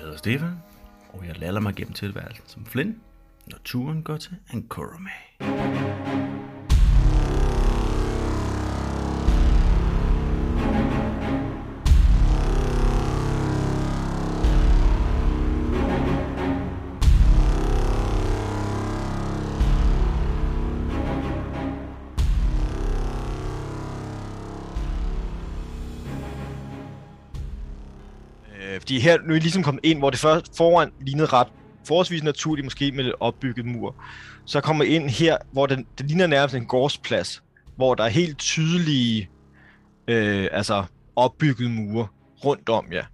Jeg hedder Stefan, og jeg lader mig gennem tilværelsen som Flynn, når turen går til Ankorome. Fordi her nu er vi ligesom kommet ind, hvor det først foran lignede ret forholdsvis naturligt, måske med lidt opbygget mur. Så kommer ind her, hvor den, det ligner nærmest en gårdsplads, hvor der er helt tydelige øh, altså opbygget mure rundt om jer.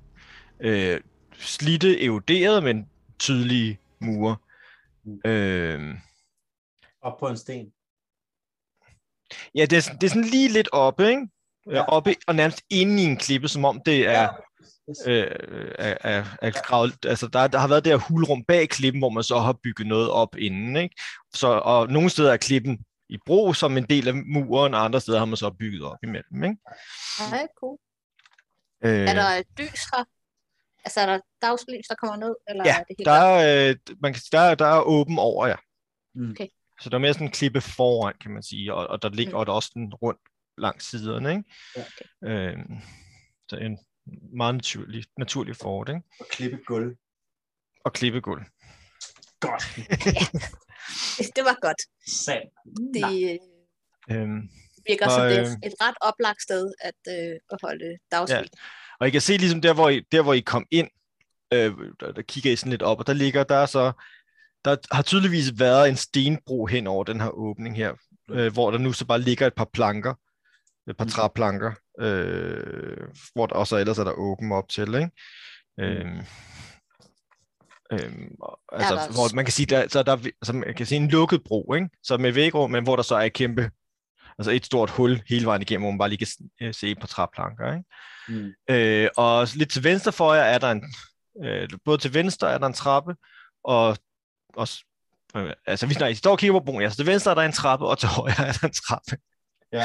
Øh, slitte, eroderede, men tydelige mure. Øh, Op på en sten. ja, det er, sådan- det er sådan lige lidt oppe, ikke? Ja. Ja. Oppe og nærmest inde i en klippe, som om det er... Yes. Øh, er, er, er gravet, altså der, der har været det her hulrum bag klippen, hvor man så har bygget noget op inden, ikke? Så, og nogle steder er klippen i brug som en del af muren, og andre steder har man så bygget op imellem, ikke? Ja, cool. Øh, Er der et lys her? Altså, er der dagslys, der kommer ned? Eller Ja, er det helt der er, øh, man kan, der, er- der er åben over, ja. Mm. Okay. Så der er mere sådan en klippe foran, kan man sige, og, og der ligger Mm. mm. også den rundt langs siderne, ikke? Ja, Øh, så en meget naturlig, naturlig fort, ikke? Og klippe gulv. Og klippegulv. Godt. Det var godt. Sand. Det øh, Øhm, virker Og, som det er et ret oplagt sted at, øh, at holde dagslys. Og I kan se ligesom der, hvor I, der, hvor I kom ind, øh, der, der kigger I sådan lidt op, og der ligger der så, der har tydeligvis været en stenbro hen over den her åbning her, øh, hvor der nu så bare ligger et par planker, et par Mm. træplanker, øh, hvor der også ellers er der åben op til, ikke? Øhm, øhm, og- altså, der- hvor man kan sige, der, så er der, altså, man kan sige en lukket bro, ikke? Så med vægrum, men hvor der så er et kæmpe, altså et stort hul hele vejen igennem, hvor man bare lige kan øh, se par træplanker, ikke? Mm. Øh, og lidt til venstre for jer er der en, øh, både til venstre er der en trappe, og, og øh, altså hvis når I står og kigger på broen, ja, så til venstre er der en trappe, og til højre er der en trappe. Ja.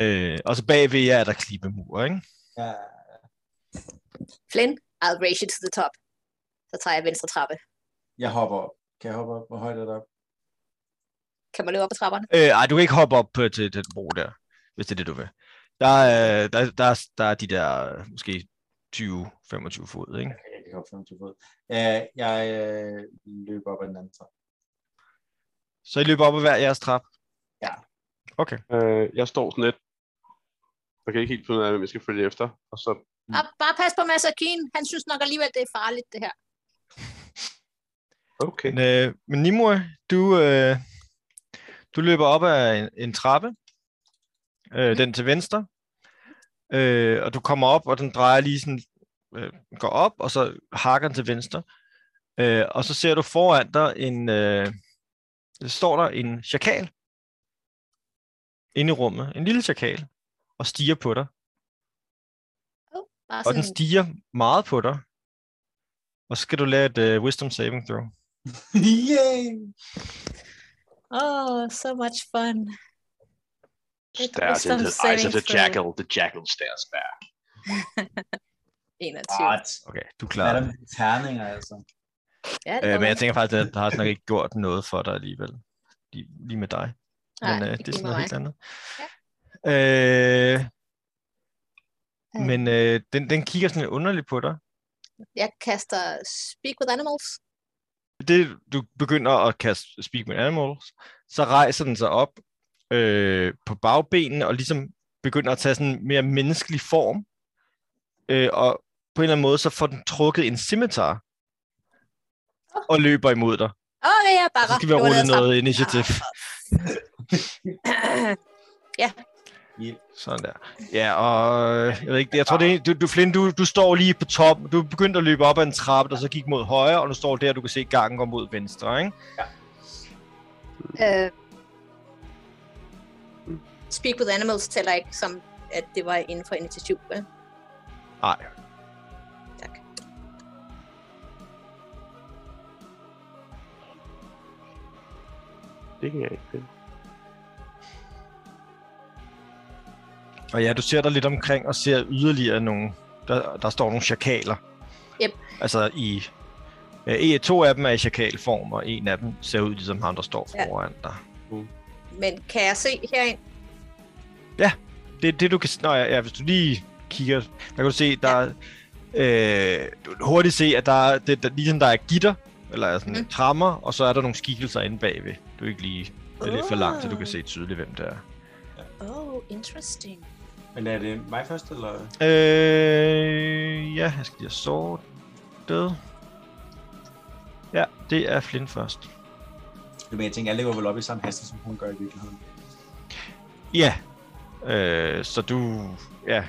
Øh, og så bagved jer er der klippemur, ikke? Ja. Flynn, I'll race you to the top. Så tager jeg venstre trappe. Jeg hopper op. Kan jeg hoppe op? Hvor højt er det op? Kan man løbe op ad trapperne? Øh, ej, du kan ikke hoppe op på, til den bro der, hvis det er det, du vil. Der er, der, der, er- der er de der øh, måske 20-25 fod, ikke? Jeg kan ikke hoppe 25 fod. Uh, jeg øh, løber op ad den anden trappe. Så I løber op ad hver jeres trap? Ja. Okay. Øh, jeg står sådan lidt. Jeg kan ikke helt finde ud af, hvem jeg skal følge efter. Og så. Og bare pas på Masakine. Han synes nok alligevel, det er farligt, det her. Okay. Men, øh, men Nimue, du, øh, du løber op ad en, en trappe, øh, den til venstre, øh, og du kommer op, og den drejer lige sådan, øh, går op, og så hakker den til venstre, øh, og så ser du foran dig en, øh, der står der en chakal inde i rummet, en lille chakal, og stiger på dig, Bare og den stiger meget på dig, og så skal du lave et øh, wisdom saving throw. Yay! oh, so much fun. Et Stares into the eyes of the jackal. The jackal stares back. 21. Godt. Okay, du klarer er det. der med terninger, altså? Ja, det Øh, men jeg tænker faktisk, at der har nok ikke gjort noget for dig alligevel. Lige, lige med dig. Nej, Men øh, det er sådan noget mig. helt andet. Øh, Øh. men øh, den, den kigger sådan underligt på dig. Jeg kaster Speak with Animals. Det, du begynder at kaste Speak with Animals, så rejser den sig op øh, på bagbenene og ligesom begynder at tage sådan en mere menneskelig form. Øh, og på en eller anden måde, så får den trukket en scimitar og løber imod dig. Okay, jeg bakker. Så skal vi Det var rulle ned ad trappen. noget initiativ. Yeah. Sådan der. Ja, og øh, jeg ved ikke, jeg tror det er, du, du, Flynn, du, du står lige på top, du er begyndt at løbe op ad en trappe, der så gik mod højre, og nu står der, du kan se gangen går mod venstre, ikke? Øh, Speak with Animals tæller ikke som, at det var inden for initiativ. vel? Nej. Tak. Det kan jeg ikke finde. Og ja, du ser dig lidt omkring og ser yderligere nogle, der, der står nogle chakaler Yep. Altså i... Øh, to af dem er i chakalform, og en af dem ser ud ligesom ham, der står Ja. foran dig. Men kan jeg se herind? Det, det du kan... Nå ja, ja, hvis du lige kigger, der kan du se, der er... Øh, du kan hurtigt se, at der er, det, der, ligesom der er gitter, eller sådan mm. trammer, og så er der nogle skikkelser inde bagved. Du er ikke lige... Det er lidt for langt, så du kan Oh. se tydeligt, hvem det er. Oh, interesting. Men er det mig først, eller? Øh, ja, jeg skal lige have sortet. Ja, det er Flynn først. Men jeg tænker, alle går vel op i samme hastighed, som hun gør i virkeligheden. Ja. Øh, så du... Ja,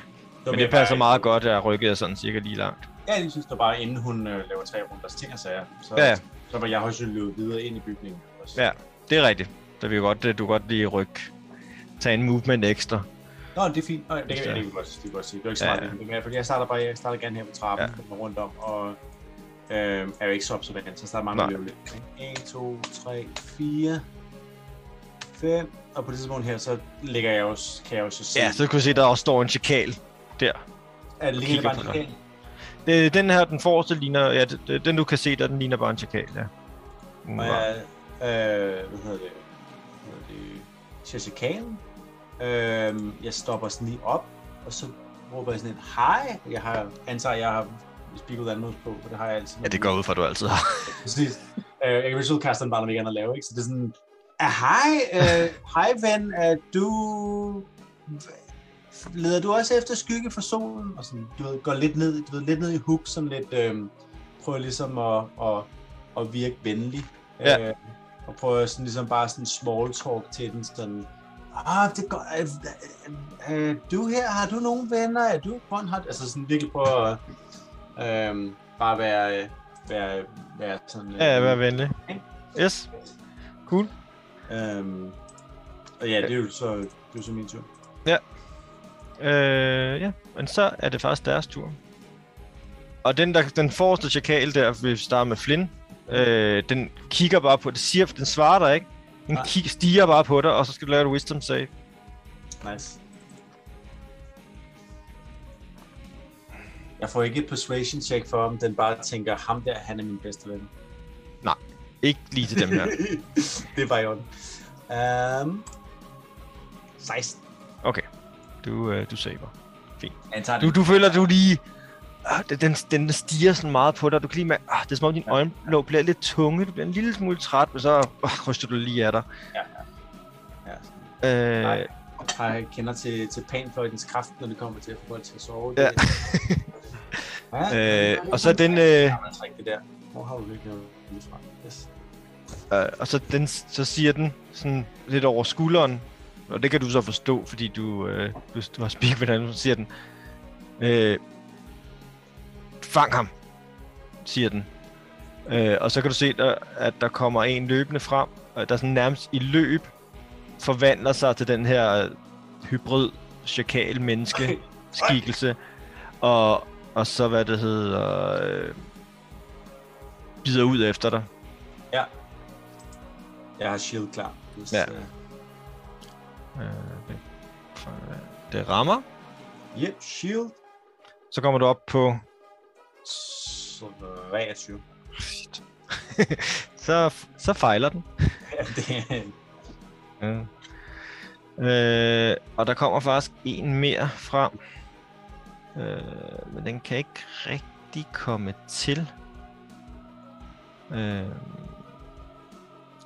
var men det passer bare- meget godt, at jeg rykket er sådan cirka lige langt. Ja, jeg synes, det bare inden hun øh, laver tre runders ting og sager. Så, Ja. så var jeg højst løbet videre ind i bygningen. Også. Ja, det er rigtigt. Så vi kan godt, du kan godt lige rykke. Tage en movement ekstra. Nå, det er fint. Nå, det, kan, Hvis det, er. kan vi godt, det godt sige. Det er ikke Ja, smart. ja. Ja, ja. Fordi jeg starter bare, jeg starter gerne her på trappen Ja. ja. rundt om, og øh, er jo ikke så observant, så jeg starter mange med lidt. 1, 2, 3, 4, 5, og på det tidspunkt her, så ligger jeg også, kan jeg også se, Ja, så kan du se, der også står en chakal der. at det ligner bare en chakal. Det, den her, den forreste ligner... Ja, det, det- den du kan se, der den ligner bare en chakal, ja. Og jeg, øh, hvad hedder det, hvad hedder det, chakalen. Øh, jeg stopper sådan lige op, og så råber jeg sådan et hej. Jeg har, antager, jeg har spikket anmod på, for det har jeg altid. Ja, det går ud fra, at du altid har. Præcis. Øh, jeg kan vel så kaste den bare, når vi gerne at lave, ikke? Så det er sådan, ah, hej, øh, hej ven, er du... Leder du også efter skygge for solen? Og sådan, du ved, går lidt ned, du ved, lidt ned i hook, sådan lidt, øh, prøver ligesom at, at, at virke venlig. Ja. Øh, og prøver sådan ligesom bare sådan small talk til den, sådan, ah, det går, er, er, er, du her, har du nogen venner, er du har, altså sådan virkelig prøve at, øh, bare være, øh, være, være sådan... Ja, ja, vær venlig. Yes. Cool. Øhm, og ja, det er jo så, det er jo så min tur. Øh, ja, men så er det faktisk deres tur. Og den, der, den forreste chakal der, vi starter med Flynn, øh, den kigger bare på det, siger, den svarer dig ikke. Den Nej. kig, stiger bare på dig, og så skal du lave et wisdom save. Nice. Jeg får ikke et persuasion check for, om den bare tænker, ham der, han er min bedste ven. Ikke lige til dem her. det er bare i orden. Um, 16. Okay, du, øh, du saver. Tager Du, du føler, du lige... Ah, den, den, stiger sådan meget på dig. Du kan lige mærke, ah, det er som om dine øjenlåg bliver lidt tunge. Du bliver en lille smule træt, men så ah, ryster du lige af dig. Ja, Øh, Nej. jeg kender til, til panfløjtens kraft, når det kommer til at få til at sove. Ja. ja. øh, og så den... Øh, Ja, det der. Hvor har du virkelig noget? Yes. Øh, og så, den, så siger den sådan lidt over skulderen, og det kan du så forstå, fordi du, øh, du, du har speak med den, så siger den, øh, fang ham, siger den. Øh, og så kan du se, der, at der kommer en løbende frem, og der sådan nærmest i løb forvandler sig til den her øh, hybrid chakal menneske skikkelse, og, og så hvad det hedder, øh, bider ud efter dig. Jeg har shield klar. Hvis, Ja. øh, Øh, det rammer. Yep, shield. Så kommer du op på... Så 23. så, så fejler den. Det. Ja. Øh, og der kommer faktisk en mere frem. Øh, men den kan ikke rigtig komme til. Øh,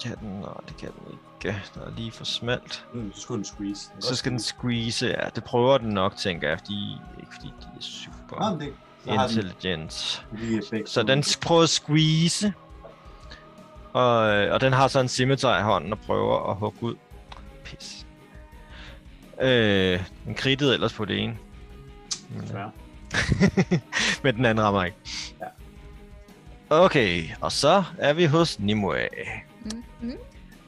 kan den? Nej, det kan den ikke. Der er lige for smalt. Mm, så skulle den squeeze. Den Så skal den squeeze. ja. Det prøver den nok, tænker jeg, fordi, ikke fordi de er super men det, den effekt. Så den prøver at squeeze. Og, øh, og den har så en scimitar i hånden og prøver at hugge ud. Pis. Øh, den krittede ellers på det ene. Men, Desværre. Men den anden rammer ikke. Ja. Okay, og så er vi hos Nimue. Mm, mm.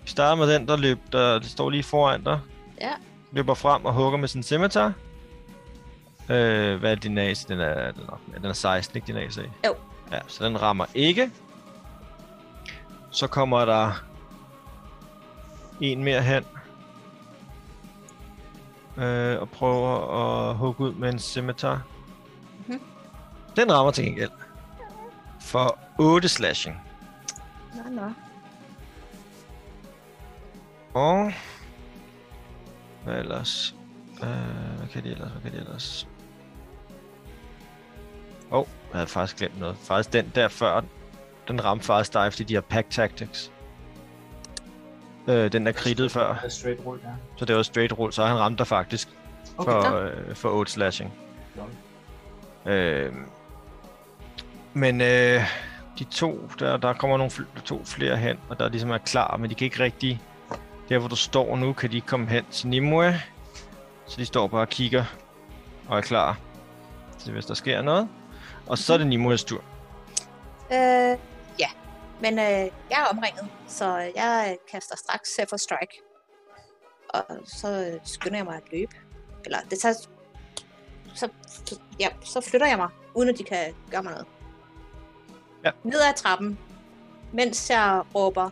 Vi starter med den, der, løb, der, der står lige foran dig. Ja. Løber frem og hugger med sin scimitar. Øh, hvad er din AC? Den er, den er, den er 16, ikke din AC? Jo. Ja, så den rammer ikke. Så kommer der en mere hen. Øh, og prøver at hugge ud med en scimitar. Mhm. Den rammer til gengæld. for 8 slashing. Nå, nå. Og... Hvad ellers? Øh, hvad kan de ellers? Hvad kan de ellers? Jeg havde faktisk glemt noget. Faktisk den der før, den ramte faktisk dig, fordi de har pack tactics. Øh, den der kridtede før, Det er straight roll, ja. så det var straight roll, så han ramte dig faktisk Okay. for, øh, for 8 slashing. Lol. Øh, men øh, de to, der, der kommer nogle fl- to flere hen, og der ligesom er klar, men de kan ikke rigtig... Der hvor du står nu, kan de ikke komme hen til Nimue. Så de står bare og kigger og er klar til, hvis der sker noget. Og så er det Nimues tur. Øh, ja. Men øh, jeg er omringet, så jeg kaster straks for Strike. Og så øh, skynder jeg mig at løbe. Eller det tager... Så, så, ja, så flytter jeg mig, uden at de kan gøre mig noget. Ja. Ned ad trappen, mens jeg råber,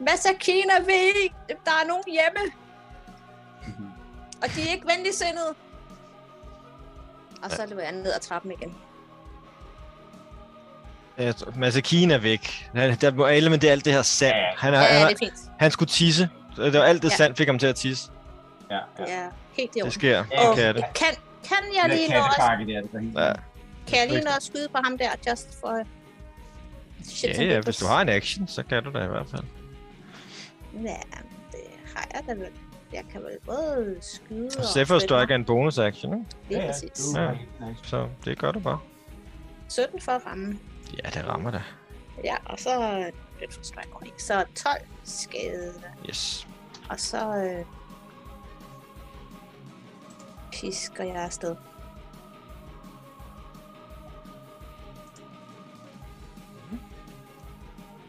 Masakina ved, der er nogen hjemme, Mhm. og de er ikke venligsindede. Og så løber jeg ned ad trappen igen. Ja, Masakine er væk. Han, der må alle med det alt det her sand. Ja. Han, er, Ja, han, det er, er han skulle tisse. Det var alt det Ja. sand fik ham til at tisse. Ja, ja. Det er helt Det orden. sker. Ja, Det kan det. Kan, kan jeg Det lige er nå der, det helt Ja. kan jeg lige nå at skyde på ham der, just for shit Ja, ja, hvis du har en action, så kan du da i hvert fald. Ja, det har jeg da vel. Jeg kan vel både skyde og... Safer Strike er en bonus action, ikke? Ja, ja, præcis. Ja. Så det gør du bare. 17 for at ramme. Ja, det rammer da. Ja, og så strike oveni. Så 12 skade. Yes. Og så øh, pisker jeg afsted.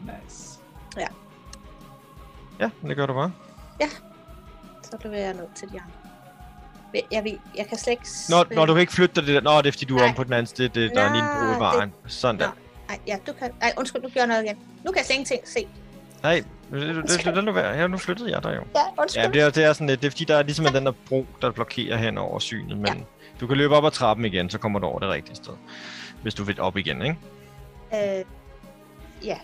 Nice. Ja, det gør du bare. Så løber jeg ned til de andre. Jeg, vil, jeg kan slet ikke... Når, når du kan ikke flytte dig det der. Nå, det er fordi du er om på den anden side. Det, der er en lille bro i Nej, vejen. Sådan der. Nå. Ej, ja, du kan... Ej, undskyld, du gjorde noget igen. Nu kan jeg slet ingenting se. Nej, det, det, det, det, det, være. Ja, nu flyttede jeg dig jo. Ja, undskyld. Ja, det er, det er sådan lidt. Det er fordi, der er ligesom den der bro, der blokerer hen over synet. Men du kan løbe op ad trappen igen, så kommer du over det rigtige sted. Hvis du vil op igen, ikke? Øh, ja,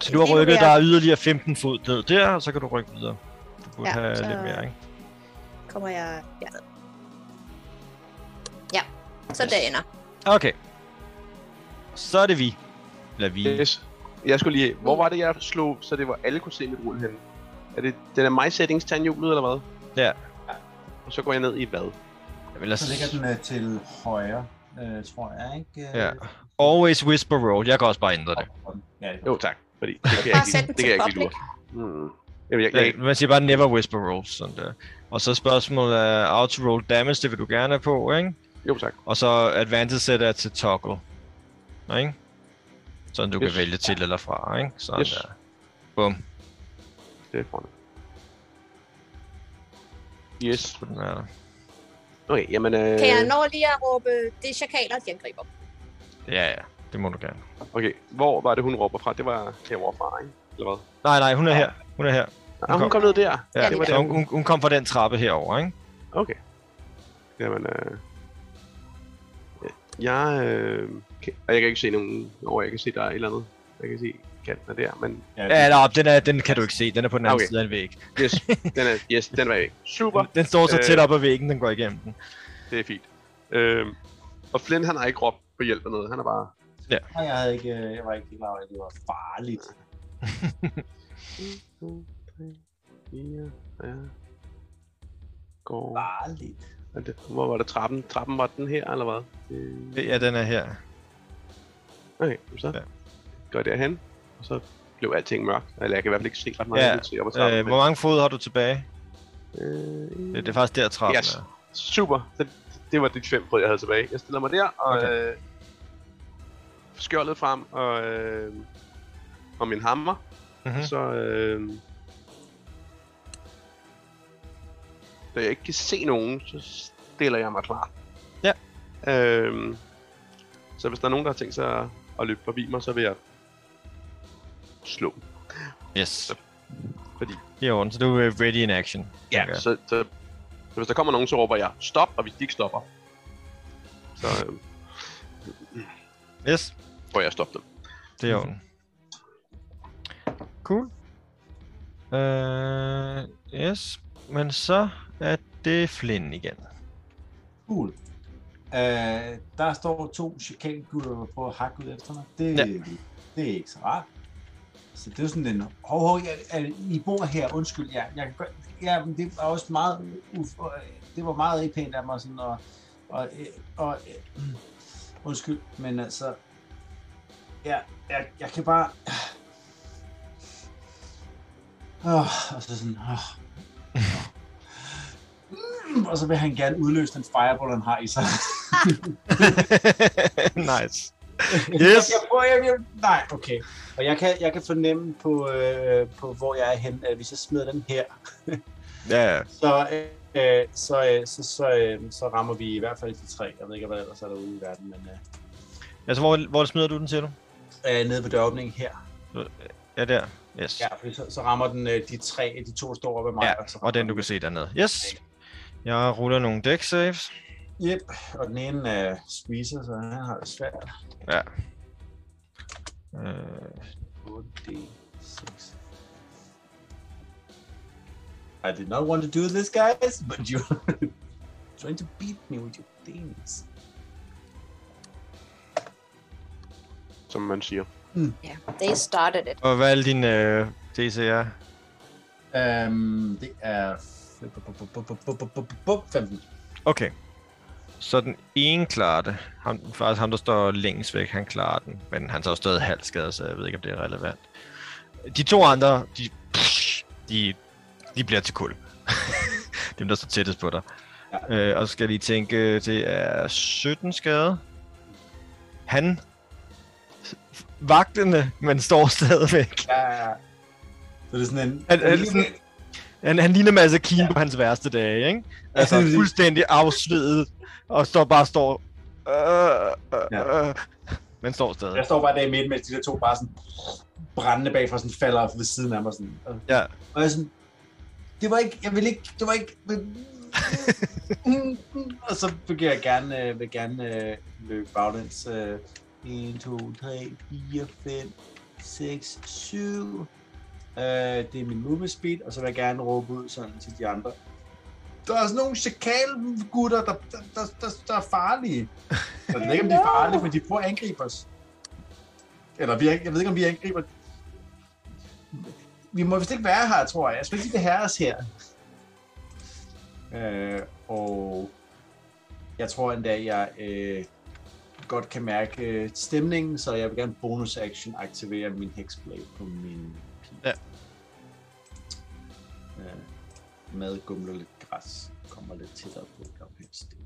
Så du har rykket være- dig yderligere 15 fod ned der, og så kan du rykke videre. Du burde Ja, have så- lidt mere, ikke? kommer jeg herned. Ja, så det ender. Okay. Så er det vi. Eller vi. Yes. Jeg skulle lige... Hvor var det, jeg slog, så det var alle kunne se mit rulle henne? Er det den er my settings tandhjulet, eller hvad? Ja. Og så går jeg ned i hvad? Jeg vil lade Så ligger den øh, til højre, øh, tror jeg, ikke? Øh, Ja. Always whisper roll. Jeg kan også bare ændre det. Ja, det Jo, tak. Fordi det kan jeg Bare ikke, sæt lide- den det til kan jeg ikke lure. Mm. Jamen, jeg, jeg, Ja, man siger bare never whisper roll. Sådan der. Og så spørgsmålet er auto roll damage, det vil du gerne have på, ikke? jo, tak. Og så advantage set er til toggle. Nå, Ikke? Sådan du Yes. kan vælge til eller fra, ikke? Sådan Yes. der. Bum. Det er foran. Yes. Så den er der. Okay, jamen... Øh, Kan jeg nå lige at råbe, det er chakaler, de angriber. Ja, ja. Det må du gerne. Okay, hvor var det, hun råber fra? Det var herovre fra, ikke? Eller hvad? Nej, nej, hun er her. Hun er her. Ah, hun kom ned der. Ja, det det var så der. hun, hun, hun kom fra den trappe herover, ikke? Okay. Jamen, øh... Jeg, øh... Kan, og jeg kan ikke se nogen over, jeg kan se, der er et eller andet. Jeg kan se kanten er der, men... Ja, nej, den, er, den kan du ikke se. Den er på den anden Okay. side af en væg. Yes, den er, yes, den var væk. Super, Den står så Øh. tæt op ad væggen, den går igennem den. det er fint. Øh, og Flynn, han har ikke råbt på hjælp eller noget. Han er bare... Nej, jeg, havde ikke, øh, jeg var ikke klar over, at det var farligt. 2, 3, 4, 5... Går... Farligt. Er det, hvor var det trappen? Trappen var den her, eller hvad? Øh, Ja, den er her. Okay, så Ja. går jeg derhen, og så blev alting mørkt. Eller jeg kan i hvert fald ikke se ret meget Ja, ja, til op trappen. Øh, hvor mange fod har du tilbage? øh, Det, det er faktisk der trappen Yes. er. Super, det, det var de fem brød, jeg havde tilbage. Jeg stiller mig der, og Okay. øh, skjoldet frem, og, øh, og min hammer. Mhm. Mm-hmm. Så øh, da jeg ikke kan se nogen, så stiller jeg mig klar. Ja. Øh, så hvis der er nogen, der har tænkt sig at løbe forbi mig, så vil jeg slå. Yes. Fordi Det er ordentligt, så du er ready in action. Ja, Okay. så, så, så hvis der kommer nogen, så råber jeg stop, og hvis de ikke stopper, så øh, Yes. får jeg stoppe dem. Det er orden. Cool. Uh, yes, men så er det Flynn igen. Cool. Uh, der står to chikangutter og prøver at hakke ud efter mig. Det, Ja. det er ikke så rart. Så det er sådan en... Hov, hov, jeg, jeg, I bor her, undskyld. Ja, jeg kan ja, men det var også meget... Uf, øh, det var meget ikke pænt af mig sådan og... og, øh, og øh, undskyld, men altså... Ja, jeg, jeg kan bare... Oh, og så sådan... Oh. Og så vil han gerne udløse den fireball, han har i sig. nice. Yes. Yes. Jeg, prøver, jeg, jeg, nej, okay. Og jeg kan, jeg kan fornemme på, øh, på, hvor jeg er hen, at hvis jeg smider den her, Ja, ja. så, øh, så, øh, så, så, øh, så rammer vi i hvert fald de tre. Jeg ved ikke, hvad ellers er derude i verden, men Altså, hvor, hvor smider du den, siger du? øh, øh, nede ved døråbningen her. Ja, der. Yes. Ja, så, så rammer den øh, de tre, de to store ved mig. Ja, så og den du kan se dernede. Yes. Jeg ruller nogle deck saves. Yep, og den ene er uh, squeezer, så han har det svært. Ja. Øh, 8d6. I did not want to do this, guys, but you're trying to beat me with your things. som man siger. Ja, they started it. og hvad er dine øh, DC'er? Um, det er 15. Okay. Så den ene klarer det. Ham, faktisk ham, der står længst væk, han klarer den. Men han jo stadig halv skade, så jeg ved ikke, om det er relevant. De to andre, de, de, de bliver til kul. Dem, der står tættest på dig. Ja. Øh, og så skal jeg lige tænke, det er 17 skade. Han vagtende, men står stadigvæk. Ja, ja, ja. Så det er sådan en... Er det sådan- Han, han ligner Mads Keen Ja. på hans værste dage, ikke? Altså præcis. fuldstændig afsvedet, og står bare står... Øh, øh, Ja. øh, men står stadig. Jeg står bare der i midten, mens de der to bare sådan brændende bagfra sådan falder ved siden af mig. Sådan. Og, Ja. og jeg sådan, det var ikke, jeg vil ikke, det var ikke, og så vil jeg gerne, øh, vil gerne øh, løbe baglæns. Øh, 1, 2, 3, 4, 5, 6, 7. Øh, det er min movement speed, og så vil jeg gerne råbe ud sådan til de andre. Der er sådan nogle chakalgutter, der, der, der, der, der er farlige. Jeg ved ikke, om de er farlige, men de prøver at angribe os. Eller vi, jeg ved ikke, om vi angriber... Vi må vist ikke være her, tror jeg. Jeg skal ikke det herres her. Øh, og jeg tror endda, jeg øh, godt kan mærke øh, stemningen, så jeg vil gerne bonus action aktivere min hexblade på min med gumler lidt græs. Kommer lidt tættere på lavpælsten.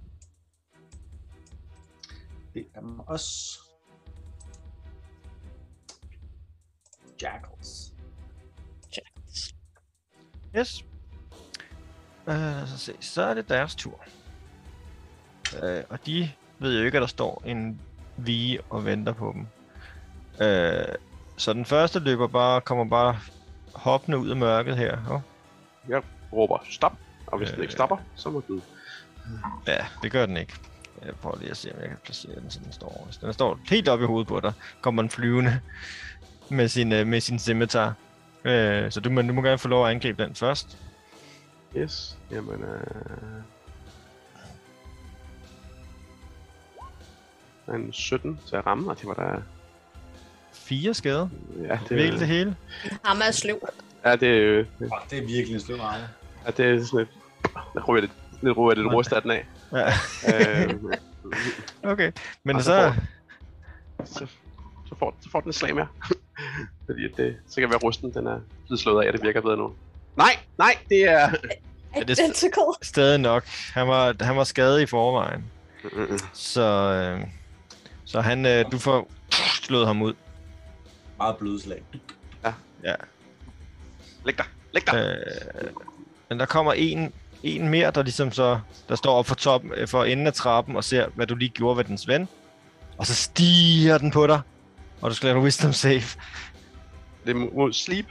Det er mig også. Jackals. Yes. Uh, så, se. så er det deres tur. Uh, og de ved jo ikke, at der står en vige og venter på dem. Uh, så den første løber bare, kommer bare hoppende ud af mørket her. Oh. Råber stop, og hvis den Øh. ikke stopper, så må du... Ja, det gør den ikke. Jeg prøver lige at se, om jeg kan placere den, så den står. Hvis den står helt oppe i hovedet på dig, kommer den flyvende med sin, øh, med sin scimitar. Øh, så du må, du må gerne få lov at angribe den først. Yes, jamen... Øh... En 17 til at ramme, og det var da... Fire skader. Ja, Det er virkelig det hele. Ham er sløv. Ja, det, øh, Oh, det er virkelig en sløv. Ja, det er sådan lidt... Der ryger lidt, lidt, ryger lidt rust af den af. Ja, øh, okay. Men så så... så, så, får, så får den et slag mere. Fordi at det, så kan det være rusten, den er blevet slået af, og det virker bedre nu. Nej, nej, det er... det- Identical. Stadig nok. Han var, han var skadet i forvejen. Mm-mm. Så, øh, så han, øh, du får slået ham ud. Meget bløde slag. Ja. Læg dig, læg dig. Øh, men der kommer en, en mere, der ligesom så, der står op for toppen, øh, for enden af trappen og ser, hvad du lige gjorde ved dens ven. Og så stiger den på dig, og du skal lave en wisdom save. Det er mod sleep.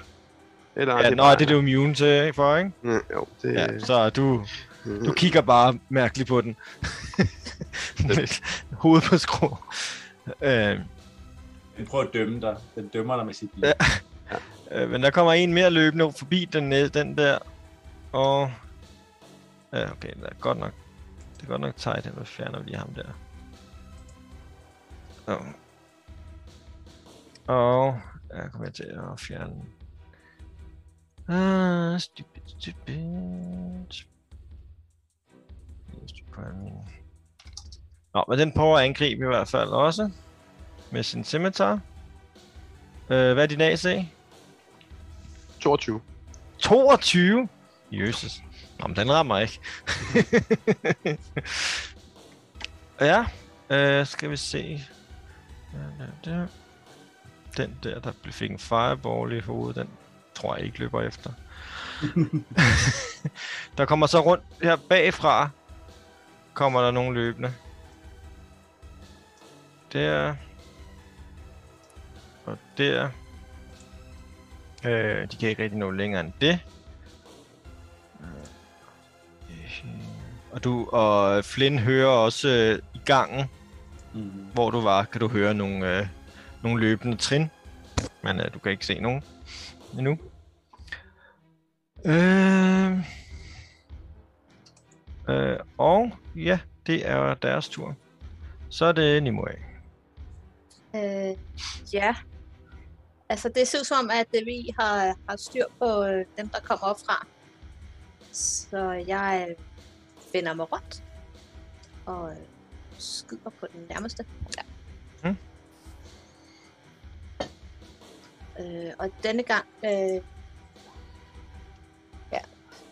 Eller Ja, det nå, det er du immune til, for, ikke? Mm, jo, det Ja, så du, du kigger bare mærkeligt på den. Hovedet på skrå. Øh, Den prøver at dømme dig. Den dømmer dig med sit liv. Øh, men der kommer en mere løbende forbi den, den der. Og... Ja, okay, det er godt nok. Det er godt nok tight, at vi fjerner lige ham der. Og... Og... Jeg kommer til at fjerne... Ah, stupid, stupid. Nå, men den prøver at angribe i hvert fald også. Med sin scimitar. Øh, hvad er din AC? 22. 22? Jesus. Nå, men den rammer ikke. ja, øh, skal vi se. Den der, der fik en fireball i hovedet, den tror jeg ikke løber efter. der kommer så rundt her bagfra, kommer der nogle løbende. Der. Og der. Øh, de kan ikke rigtig nå længere end det. Øh, Og du og Flynn hører også øh, i gangen, Mm. hvor du var, kan du høre nogle, øh, nogle løbende trin. Men øh, du kan ikke se nogen endnu. Øh, øh, og ja, det er deres tur. Så er det Nimue. Øh, ja. Altså, det ser ud som om, at øh, vi har, har styr på øh, dem, der kommer op fra. Så jeg øh, vender mig rundt og øh, skyder på den nærmeste. Ja. Mm. Øh, og denne gang... Øh, ja,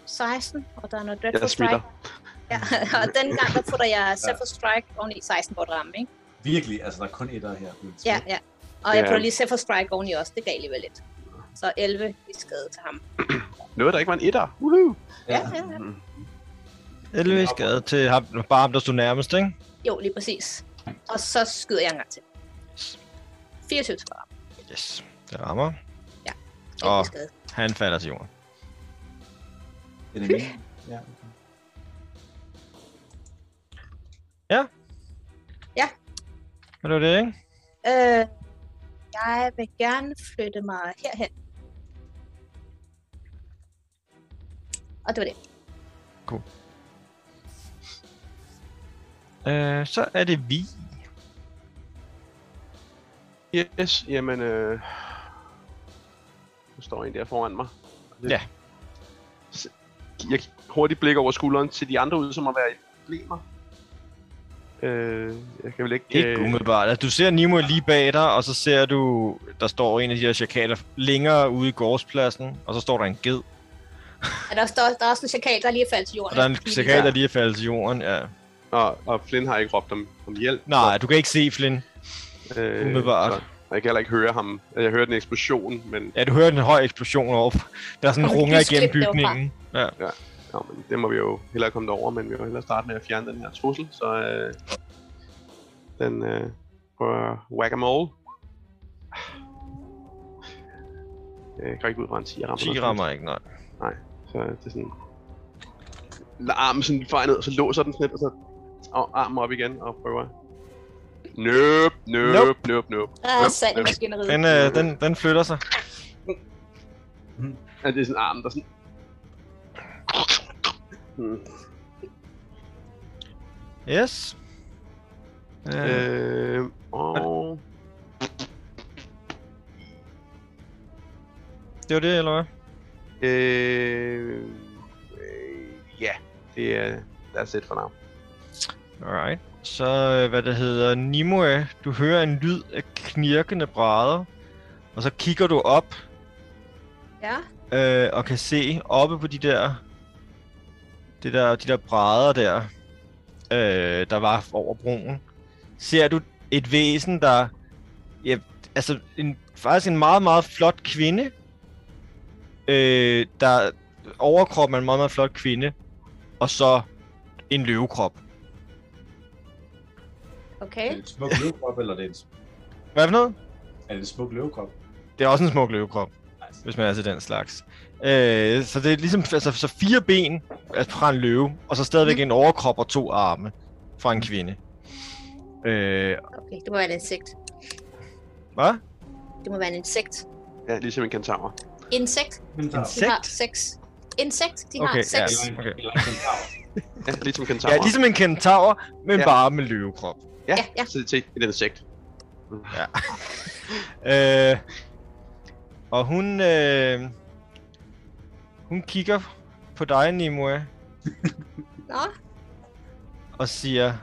16, og der er noget Dreadful. Strike. Ja, og denne gang, der putter jeg Zephyr Strike oven i 16 bort ramme, ikke? Virkelig, altså der er kun et her. Ja, ja. Og jeg putter lige Zephyr Strike oveni også. Det gav alligevel lidt. Så 11 i skade til ham. Noget, der ikke var en etter. Woohoo! Ja, ja, ja. Mm. 11 i skade til ham, bare ham, der stod nærmest, ikke? Jo, lige præcis. Og så skyder jeg en gang til. 24 til ramme. Yes, det rammer. Ja. Og- skade. Han falder til jorden. Den er min. Ja. Er det det, ikke? Øh, jeg vil gerne flytte mig herhen. Og det var det. Øh, så er det vi. Yes, jamen... Øh... Nu står en der foran mig. Det- Ja. Jeg hurtigt blikker over skulderen til de andre ud, som at være i problemer. Øh, jeg kan vel ikke... Ikke øh, umiddelbart. Altså, du ser Nimo lige bag dig, og så ser du, der står en af de her chakaler længere ude i gårdspladsen, og så står der en ged. Er der, står, der er også en chakal, der lige er faldet til jorden. Og der er en chakal, der lige er faldet til jorden. Ja. Og, og Flynn har ikke råbt om, om hjælp. Nej, du kan ikke se Flynn. øh, umiddelbart. så Jeg kan heller ikke høre ham. Jeg hørte en eksplosion, men, Ja, du hører en høj eksplosion op. Der er sådan en runger igennem bygningen. Ja. ja, men det må vi jo hellere komme derover, men vi må hellere starte med at fjerne den her trussel. Så øh, den øh, prøver whack-a-mole. Jeg kan ikke ud fra en 10 rammer. 10 rammer ikke, nej. Så det er sådan... Armen sådan fejre ned, og så låser den sådan lidt, og så og armen op igen og prøver. Nøp, nøp, Nope. nøp, nøp. Der er Nøp, sand i nøp. maskineriet. Den, øh, den, den flytter sig. Ja, det er sådan en arm, der sådan... Hmm. Yes. Øh, Øh, og... det var det, eller hvad? Øh, øh, ja, det er... That's it for now. Alright. Så, øh, hvad det hedder, Nimue, du hører en lyd af knirkende brædder, og så kigger du op Ja. øh, og kan se oppe på de der, det der, de der brædder der, øh, der var over broen, ser du et væsen, der, ja, altså en, faktisk en meget, meget flot kvinde, øh, der overkroppen er en meget, meget flot kvinde, og så en løvekrop. Er Okay. det en smuk løvekrop, eller er det en, Hvad for noget? er det en smuk løvekrop? Det er også en smuk løvekrop, Nice. hvis man er til den slags. Øh, så det er ligesom altså, så fire ben altså, fra en løve, og så stadigvæk en overkrop og to arme fra en kvinde. Øh, Okay, det må være et insekt. Hvad? Det må være en insekt. Ja, ligesom en kentaur. Insekt. Kentaur. De har Insekt? seks. Insekt. De har Okay, ja. seks. En- Okay. eller en kentaur. Ja, ligesom kentaur. Ja, ligesom en kentaur, men Ja. bare med løvekrop. Ja, Ja, ja. så det er et insekt. Øh, og hun, øh, hun kigger på dig, Nimue, Nå, og siger,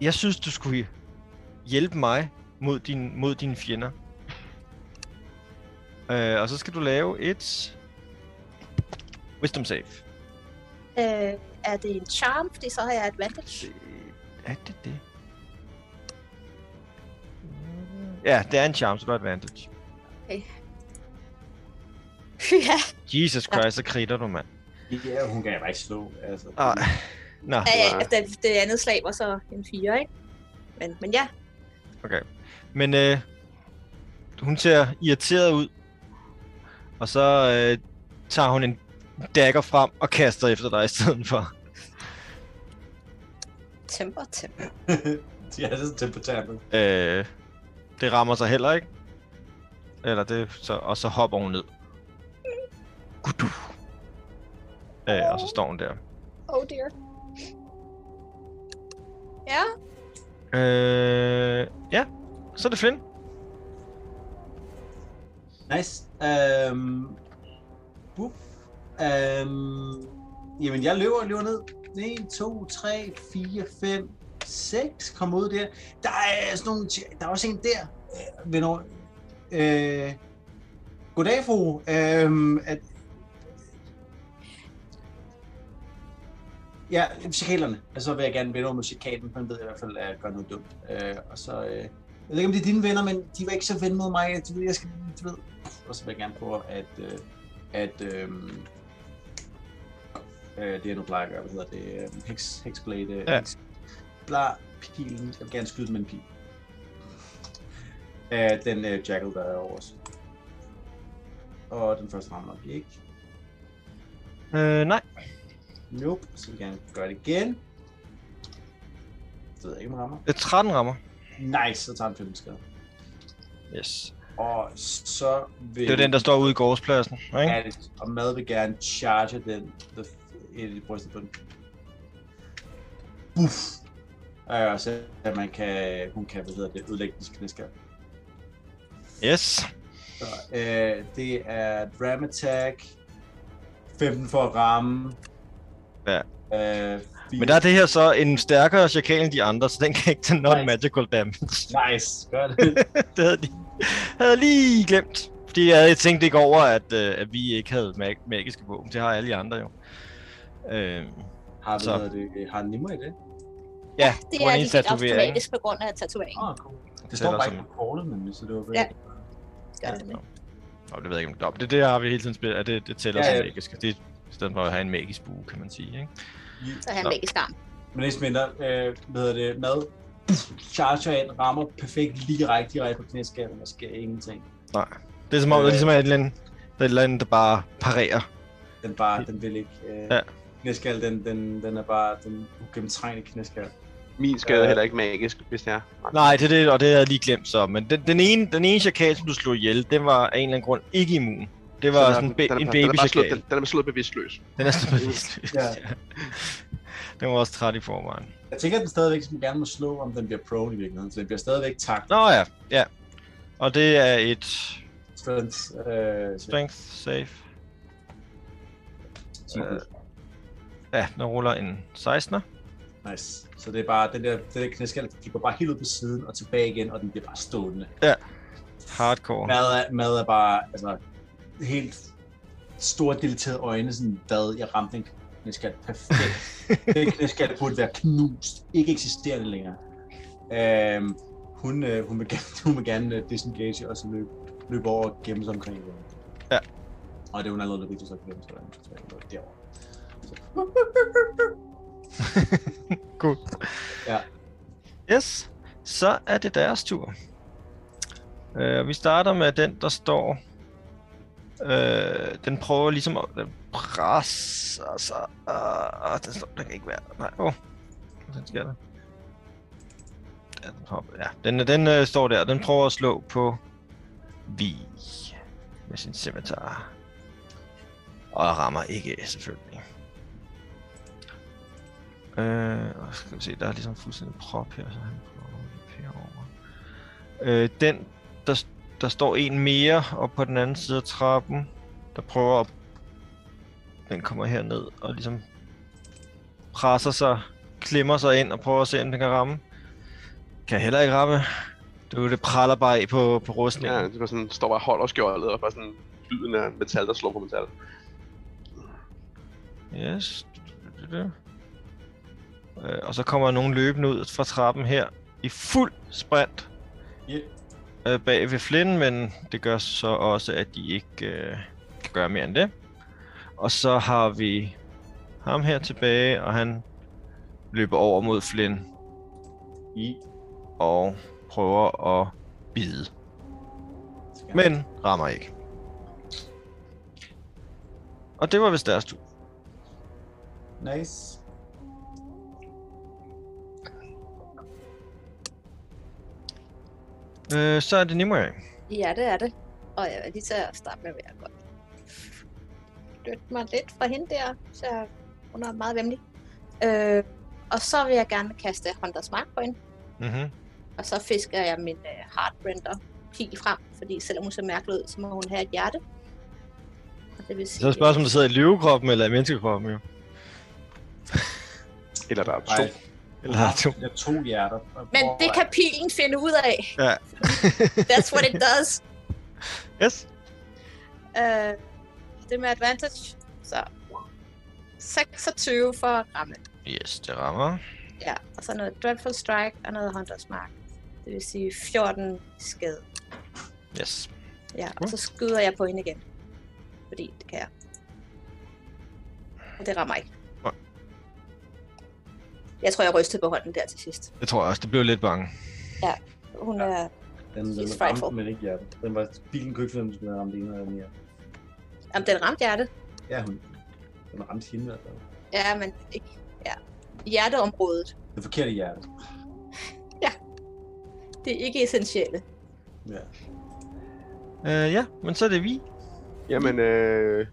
jeg synes, du skulle hjælpe mig mod, din, mod dine fjender. Øh, og så skal du lave et Wisdom save. øh, er det en charm, fordi så har jeg advantage. Det, er det det? Ja, det er en charm, så du har advantage. ja, Jesus Christ, så kritter du, mand. Ja, hun kan jeg bare ikke slå. Altså. Ah, nå, ja, ja det, det andet slag var så en 4, ikke? Men, men ja, men øh, hun ser irriteret ud. Og så øh, tager hun en dagger frem og kaster efter dig i stedet for. temper, temper. ja, det er så tempo Øh, det rammer sig heller ikke. Eller det, så, og så hopper hun ned. Gudu. Øh, og så står hun der. Oh dear. Ja, Øh, ja, så er det Flynn. Nice. Øhm, bup. Øhm, jamen, jeg løber og løber ned. 1, 2, 3, 4, 5, 6. Kom ud der. Der er sådan nogle... Der er også en der. Øh, Venner. Øh, goddag, fru. Um, at, Ja, musikalerne. Og så altså, vil jeg gerne vende over musikalen, for han ved i hvert fald, at jeg gør noget dumt. Øh, og så... Øh, ved ikke, om det er dine venner, men de var ikke så ven mod mig. Du ved, jeg skal... Du ved. Og så vil jeg gerne prøve at... Øh, at øh, øh, det jeg nu plejer at gøre, hvad hedder det? Øh, hex, hexblade. Øh, Ja. hex, bla, pilen. Jeg vil gerne skyde med en pil. Øh, den øh, jackal, der er over os. Og den første rammer nok ikke. Øh, nej. Nope. Så vil jeg gerne gøre det igen. Det ved jeg ikke, om rammer. Det er 13 rammer. Nice, så tager han 15 skade. Yes. Og så vil... Det er den, der står ude i gårdspladsen, ikke? Ja, og mad vil gerne charge den, the, et i brystet på den. Buff! Øh, så at man kan, hun kan, hvad hedder det, ødelægge dens knæskal. Yes. Så, øh, det er Dram Attack, 15 for at ramme. Ja. Øh, fire- Men der er det her så en stærkere chakal end de andre, så den kan ikke tage non-magical damage. Nice, gør det. det havde de havde jeg lige glemt. Fordi jeg havde tænkt ikke over, at, øh, at vi ikke havde mag- magiske våben. Det har alle de andre jo. Øh, har, du, Så. så. det, har Nimue det? ja, det er helt tatovering. automatisk på grund af tatoveringen. Oh, cool. Det tæller står bare som- ikke på kortet, nemlig, så det var Ja. veldig Gør det. Nå, det ved jeg ikke, om det er. Det, det har vi hele tiden spillet, at det, det tæller Ja, ja, ja. som magisk. Det er i stedet for at have en magisk bue, kan man sige. Ikke? Så han Nå. magisk arm. Men næste mindre, øh, hvad hedder det, mad, charger ind, rammer perfekt lige række direkte på knæskallen, og sker ingenting. Nej. Det er som om, Øh. det er ligesom er et eller andet, der er et eller andet, der bare parerer. Den bare, den vil ikke, øh, Ja. ja. knæskal, den, den, den er bare, den ugennemtrængende knæskal. Min skade er Øh. heller ikke magisk, hvis det er. Nej, det er det, og det havde jeg lige glemt så. Men den, den ene, den ene chakal, som du slog ihjel, den var af en eller anden grund ikke immun. Det var Så den er- sådan den er- en den er baby slået- chakal. Den, den er slået bevidstløs. Den er sådan bevidstløs. Ja. Ja. Den var også træt i forvejen. Jeg tænker, at den stadigvæk som gerne må slå, om den bliver prone i virkeligheden, så den bliver stadigvæk takt. Nå ja, ja. Og det er et Strength, øh, strength save. øh, Ja, den ruller en 16'er. nice. Så det er bare, den der, den der knæskal, de går bare helt ud på siden og tilbage igen, og den bliver bare stående. Hardcore. Mad er, mad er bare, altså, helt store dilaterede øjne, sådan, hvad, jeg ramte en knæskal perfekt. den knæskal burde være knust, ikke eksisterende længere. Øhm, hun, øh, hun vil gerne, hun vil gerne øh, disengage og så løbe, løbe over og gemme sig omkring. Ja. Og det er hun allerede til, så gemme sig der, derovre. Cool. Ja. Yes, så er det deres tur. Uh, vi starter med den, der står... Øh, den prøver ligesom at den presser sig. Øh, den, står, den kan ikke være... Nej, åh. Oh. Den sker der. Ja, den, hopper, ja. den, den øh, står der. Den prøver at slå på Vi med sin scimitar. Og rammer ikke, selvfølgelig. Øh, og skal vi se, der er ligesom fuldstændig prop her, så han prøver at løbe herover. Øh, den, der, der står en mere op på den anden side af trappen, der prøver at... Den kommer herned og ligesom presser sig, klemmer sig ind og prøver at se, om den kan ramme. Kan heller ikke ramme. Du, det praller bare af på, på rustningen. Ja, det var sådan, står bare og holder skjoldet, og bare sådan lyden af metal, der slår på metal. Yes. Øh, Og så kommer nogen løbende ud fra trappen her i fuld sprint Ja øh, bag ved Flynn, men det gør så også, at de ikke øh, kan gøre mere end det. Og så har vi ham her tilbage, og han løber over mod Flynn I. og prøver at bide, men rammer ikke. Og det var vist deres tur. Nice. Øh, så er det Nimue. Ja, det er det. Og jeg vil lige til at starte med at være godt. Flytte mig lidt fra hende der, så hun er meget venlig. Øh, og så vil jeg gerne kaste Hunters Mark på hende. Mm-hmm. Og så fisker jeg min uh, Heartrender pil frem, fordi selvom hun ser mærkelig ud, så må hun have et hjerte. Og det vil sige, Så er det spørgsmålet, om det sidder i løvekroppen eller i menneskekroppen, jo. Eller der er to. Nej, Eller har to. jeg har to hjerter. Men det kan pilen finde ud af. Ja. That's what it does. Yes. Uh, det er med advantage. Så 26 for at ramme. Yes, det rammer. Ja, og så noget Dreadful Strike og noget Hunters Mark. Det vil sige 14 skade. Yes. Ja, og så skyder jeg på hende igen. Fordi det kan jeg. Og det rammer ikke. Jeg tror, jeg rystede på hånden der til sidst. Det tror jeg også. Det blev lidt bange. Hun er... Den, den ramte, frightful. men ikke hjertet. Den var, bilen kunne ikke finde, om den skulle have ramt en eller anden hjerte. Jamen, den ramte hjertet. Ja, hun, den ramte hende i hvert fald. Ja, men ikke... Ja. Hjerteområdet. Det forkerte hjerte. Det er ikke essentielle. Ja. Øh, ja, men så er det vi. Jamen, øh,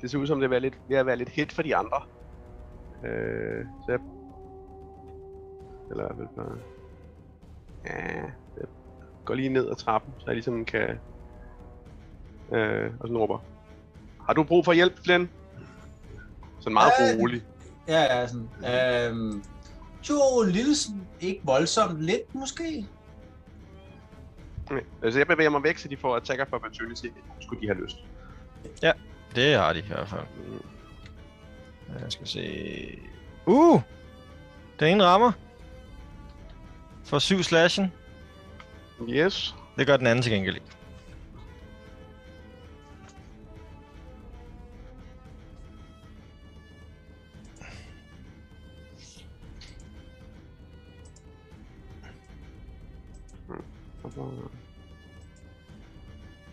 det ser ud som, det er lidt, ved at være lidt hit for de andre. Øh, så jeg... Eller i hvert fald bare... Ja, jeg går lige ned ad trappen, så jeg ligesom kan... Øh, og sådan råber. Har du brug for hjælp, Glenn? Sådan meget Øh. rolig. Ja, ja, sådan. Øhm, jo, lille, sådan- ikke voldsomt, lidt måske. Okay. Altså, jeg bevæger mig væk, så de får attacker for opportunity, skulle de have lyst. Det har de i hvert fald. Mm. Jeg skal se... Uh! Den ene rammer. For syv slashen. Yes. Det gør den anden til gengæld ikke.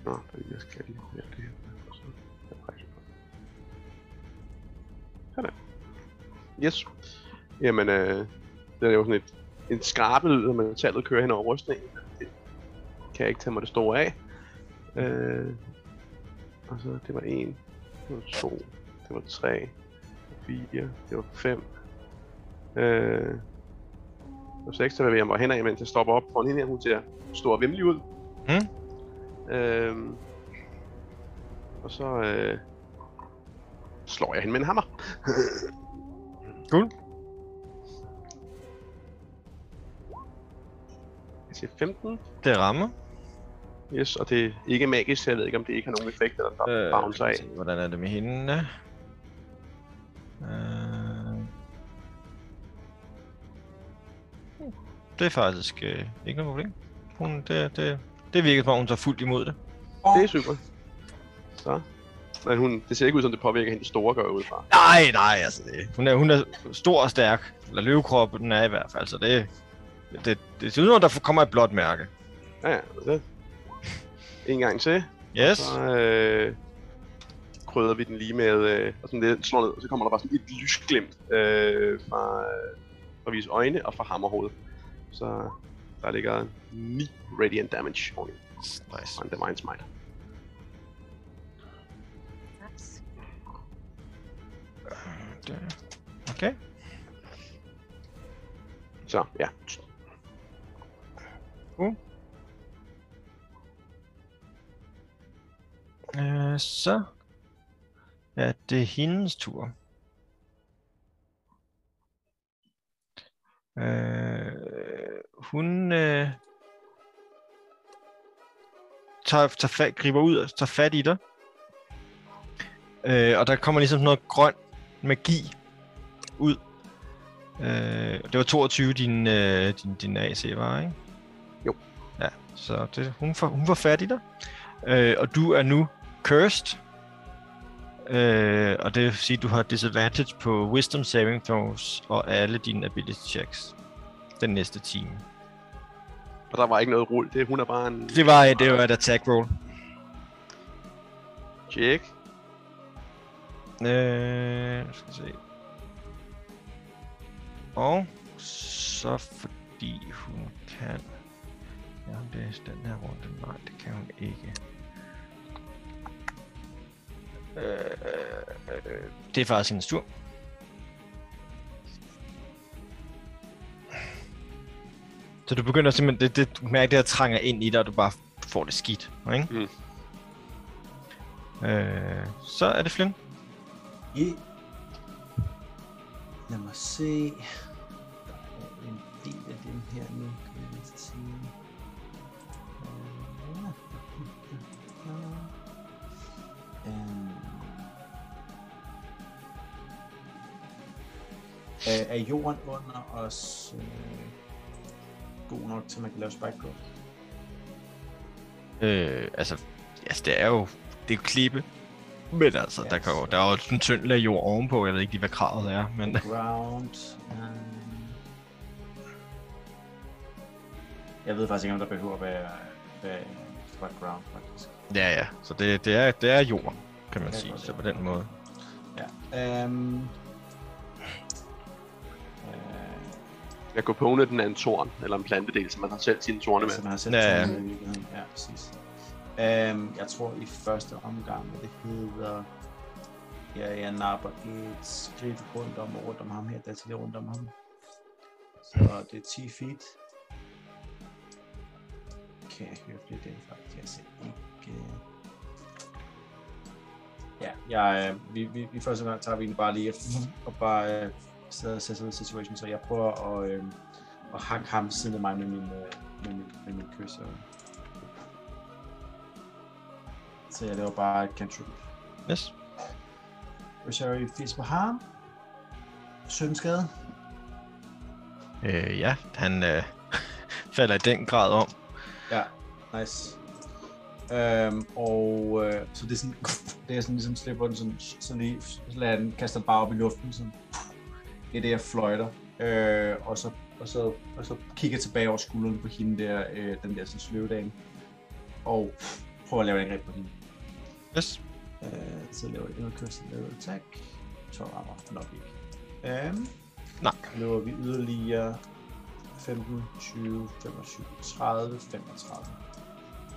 Nå, jeg skal lige have det her. Sådan. Yes. Jamen, øh, det er jo sådan et, en skarpe lyd, når metallet kører hen over rustningen. Det kan jeg ikke tage mig det store af. Øh, og så, det var en, det var to, det var tre, det var fire, det var fem. Øh, og seks, der bevæger jeg mig henad, mens jeg stopper op foran hende her. Hun ser stor og vimmelig ud. Mm. Øhm, og så øh, slår jeg hende med en hammer. Cool. Siger 15. Det rammer. Yes, og det er ikke magisk, så jeg ved ikke, om det ikke har nogen effekt, eller der øh, bouncer af. se, hvordan er det med hende? Øh... Det er faktisk øh, ikke noget problem. Hun, det, det, det virker som om, hun tager fuldt imod det. Det er super. Så. Men hun, det ser ikke ud som, det påvirker hende store gør ud fra. Nej, nej, altså det, hun, er, hun er stor og stærk. Eller løvekrop, den er i hvert fald, så det, det, det ser ud som, der kommer et blåt mærke. Ja, ja. Det. En gang til. Yes. Så øh, krydder vi den lige med, øh, og sådan det slår ned, og så kommer der bare sådan et lysglimt øh, fra, øh, fra vis øjne og fra hammerhovedet. Så Der ligger 9 radiant damage oveni. Nice. Og en divine smite. Nice. Okay. Så ja, Øh, så er det hendes tur. Øh, hun øh, tager, tager fat, griber ud og tager fat i dig. Øh, og der kommer ligesom noget grøn magi ud. Øh, det var 22 din, øh, din, din AC, var, ikke? Så det, hun, får, hun får fat i dig. Øh, og du er nu cursed. Øh, og det vil sige, at du har disadvantage på Wisdom Saving Throws og alle dine ability checks. Den næste time. og der var ikke noget rull. Det, hun er bare en Det var, det var et attack roll. check. Øh, skal se. Og så fordi hun kan... Ja, hun læse den her runde. Nej, det kan hun ikke. Øh, øh, øh, det er faktisk hendes tur. Så du begynder simpelthen, det, det, du mærker, det her trænger ind i dig, og du bare får det skidt, ikke? Mm. Øh, så er det Flynn. Yeah. Lad mig se. Der er en del af dem her nu, Er, er jorden under os øh, god nok til, at man kan lave spike growth? Øh, altså, altså, det er jo, det er jo klippe. Men altså, Ja, der, kan jo, der er jo en tynd lag jord ovenpå. Jeg ved ikke lige, hvad kravet er, men... Ground. Um... Jeg ved faktisk ikke, om der behøver at være, være ground, faktisk. Ja, ja. Så det, det, er, det er jord, kan man sige. Så på den måde. Ja. Um... Jeg går på den er en torn, eller en plantedel, som man har selv sine torne med. som har selv Ja, ja, ja. i virkeligheden. Ja, præcis. Um, jeg tror i første omgang, det hedder... Ja, jeg napper et skridt rundt om rundt om ham her, der til rundt om ham. Så det er 10 feet. Kan jeg høre det den faktisk? Jeg ser ikke... Ja, jeg, øh, vi, vi, vi første gang tager vi egentlig bare lige og bare sidder og sætter situation, så jeg prøver at, øh, at hakke ham siden af mig med min, øh, med min, med min cursor. Så jeg laver bare et cantrip. Yes. Rosary Fist på ham. 17 skade. Øh, ja, han øh, falder i den grad om. Ja, nice. Øhm, og øh, så det er sådan, det er sådan ligesom slipper den sådan, så lige, så lader den, kaster den bare op i luften, sådan, det er jeg fløjter. Øh, og, så, og, så, og så kigger jeg tilbage over skulderen på hende der, øh, den der sådan sløvedame, og prøver at lave et angreb på hende. Yes. Øh, så laver jeg endnu et cursed level attack. 12 rammer nok ikke. Um, Nej. løber vi yderligere 15, 20, 25, 30, 35.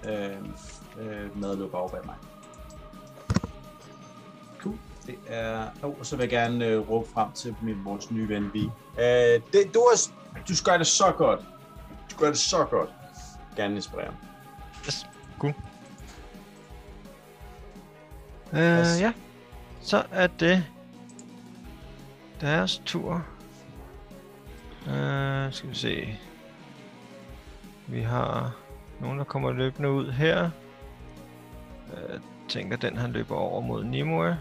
Øhm, øh, medløb over bag mig. Det er... Oh, og så vil jeg gerne øh, råbe frem til min, vores nye ven, Vi. Øh, det, du, er, du gør det så godt. Du gør det så godt. Gerne inspirere. Yes. Cool. Øh, Yes. ja. Så er det deres tur. Øh, skal vi se. Vi har nogen, der kommer løbende ud her. Øh, Jeg tænker, den han løber over mod Nimue.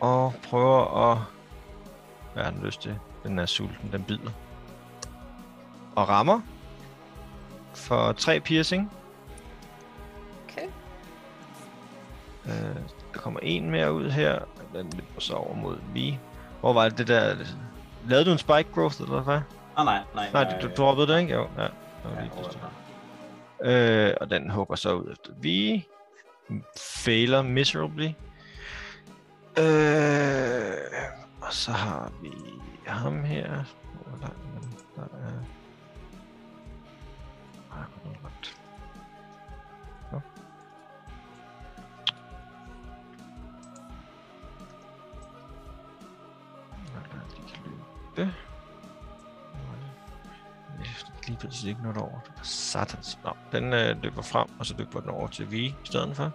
Og prøver at... Hvad har den lyst til? Den er sulten, den bider. Og rammer. For 3 piercing. Okay. Øh, der kommer en mere ud her. Den løber så over mod vi. Hvor var det det der... Lavede du en spike growth, eller hvad? Ah, nej, nej. Nej, du, du droppede det, ikke? Jo, ja. Det var Ja, lige der. Øh, og den hugger så ud efter vi. Failer miserably. Øh, og så har vi ham her. Hvor langt er? Der er... Ej, hvor langt. Nå. Der lige kan løbe Lige præcis ikke noget over. Det var satans. Nå, den øh, løber frem, og så løber den over til V i stedet for.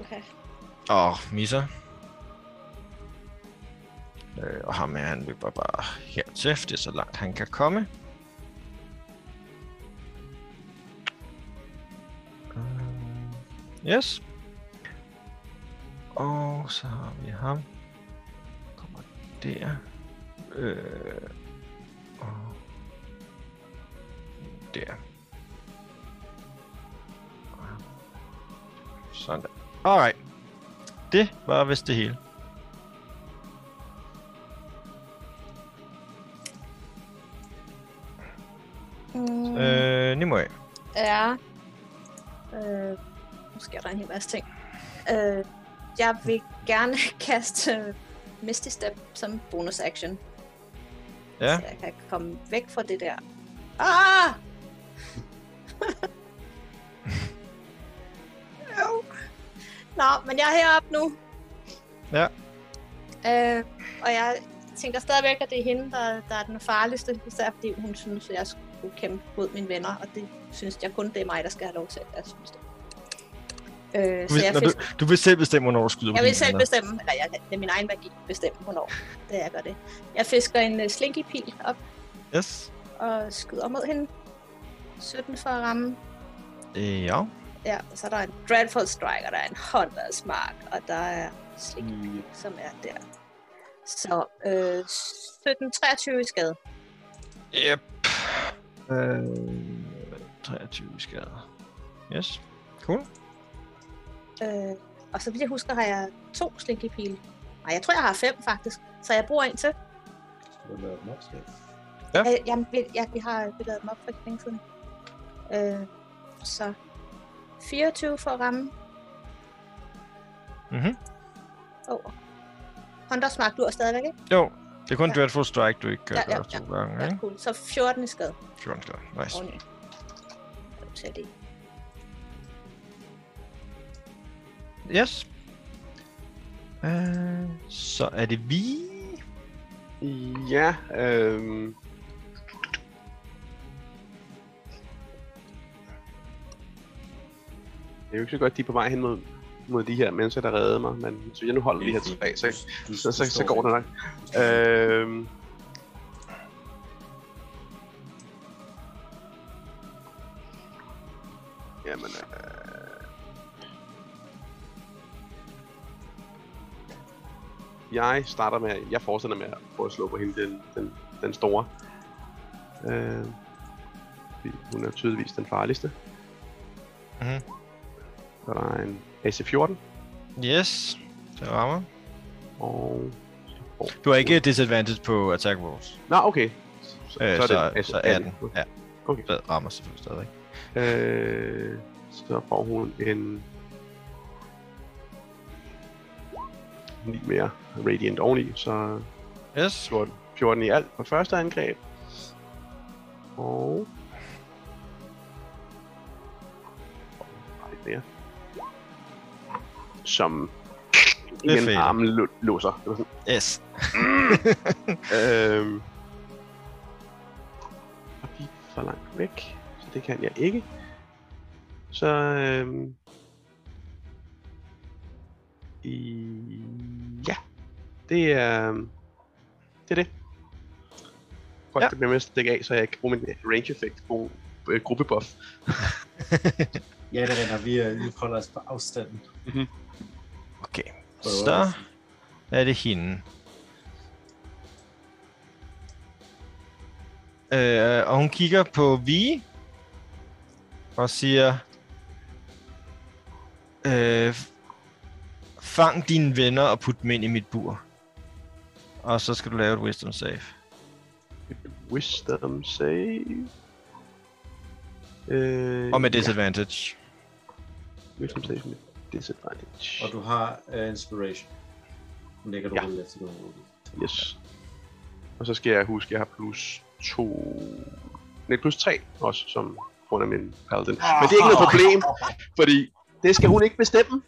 Okay. Og misser. Øh, og ham her, han løber bare hertil, det er så langt han kan komme. Øh, Yes. Og så har vi ham. Kommer der. Øh, og der. Sådan. Alright. Det var vist det hele. Mm, Øh, Nimue. Ja. Øh, nu sker der en hel masse ting. Øh, jeg vil gerne kaste Misty Step som bonus action. Ja. Så jeg kan komme væk fra det der. Ah! Nå, men jeg er heroppe nu. Ja. Øh, og jeg tænker stadigvæk, at det er hende, der, der er den farligste. Især fordi hun synes, at jeg skulle kæmpe mod mine venner. Og det synes jeg kun, det er mig, der skal have lov til. Jeg synes det. Øh, Du så vil, jeg, når fisk, du, du vil selv bestemme, hvornår du skyder jeg vil selv bestemme, eller jeg, det er min egen magi bestemme, hvornår det er, jeg gør det. Jeg fisker en uh, slinky pil op Yes. og skyder mod hende. 17 for at ramme. Øh, ja. Ja, og så er der en Dreadful Strike, og der er en Hunters Mark, og der er Slinky Pil, som er der. Så øh, 17-23 i skade. Yep. Øh, 23 skader. Yes. Cool. Øh, og så vidt jeg husker, har jeg to Slinky Pil. Nej, jeg tror, jeg har fem faktisk. Så jeg bruger en til. Skal du lave dem op, skal Ja. Øh, jamen, vi, ja, vi har vi lavet dem op for ikke længe siden. Øh, så 24 for at ramme. Mhm. Over. Hunters Mark, du er stadigvæk, ikke? Jo, det er kun Ja. Dreadful Strike, du ikke kan Ja, ja, gøre to gange, Ja, ikke? cool. Så 14 i skade. 14 skader. Nice. du det? Yes. Øh, så er det vi. Ja, øhm... er jo ikke så godt, de er på vej hen mod, mod de her mennesker, der redder mig, men hvis jeg nu holder de her tilbage, så, så, så, så går det nok. Øhm... Jamen, øh... Jeg starter med, jeg fortsætter med at prøve at slå på hende, den, den, den store. Øh, hun er tydeligvis den farligste. Mhm. Så der er en AC-14, Yes. Det rammer. og... Du har ikke disadvantage på attack rolls. Nå, okay. Så, Øh, så, så, så 18. Ja, Okay. det rammer selvfølgelig stadig. Øh, så får hun en... 9 mere Radiant oveni, så Yes. 14, 14 i alt på første angreb. Og... Nej, ikke mere. Som igen armen lå- låser. Det var sådan, Yes. øhm, og de er for langt væk, så det kan jeg ikke. Så øhm, i, ja, det er det er det. Folk, Ja. det bliver mest dække af, så jeg kan bruge min range effect på øh, gruppebuff. Ja, det render. Vi, øh, vi holder os på afstanden. Okay. Så er det hende. Øh, og hun kigger på Vi og siger, øh, fang dine venner og put dem ind i mit bur. Og så skal du lave et wisdom save. Wisdom save. Øh, Og med disadvantage. Wisdom save med disadvantage. Og du har uh, inspiration. Den lægger du Ja. ja. efter du har. Yes. Og så skal jeg huske, at jeg har plus 2... Nej, plus 3 også, som grund af min paladin. Men det er ikke noget problem, fordi det skal hun ikke bestemme.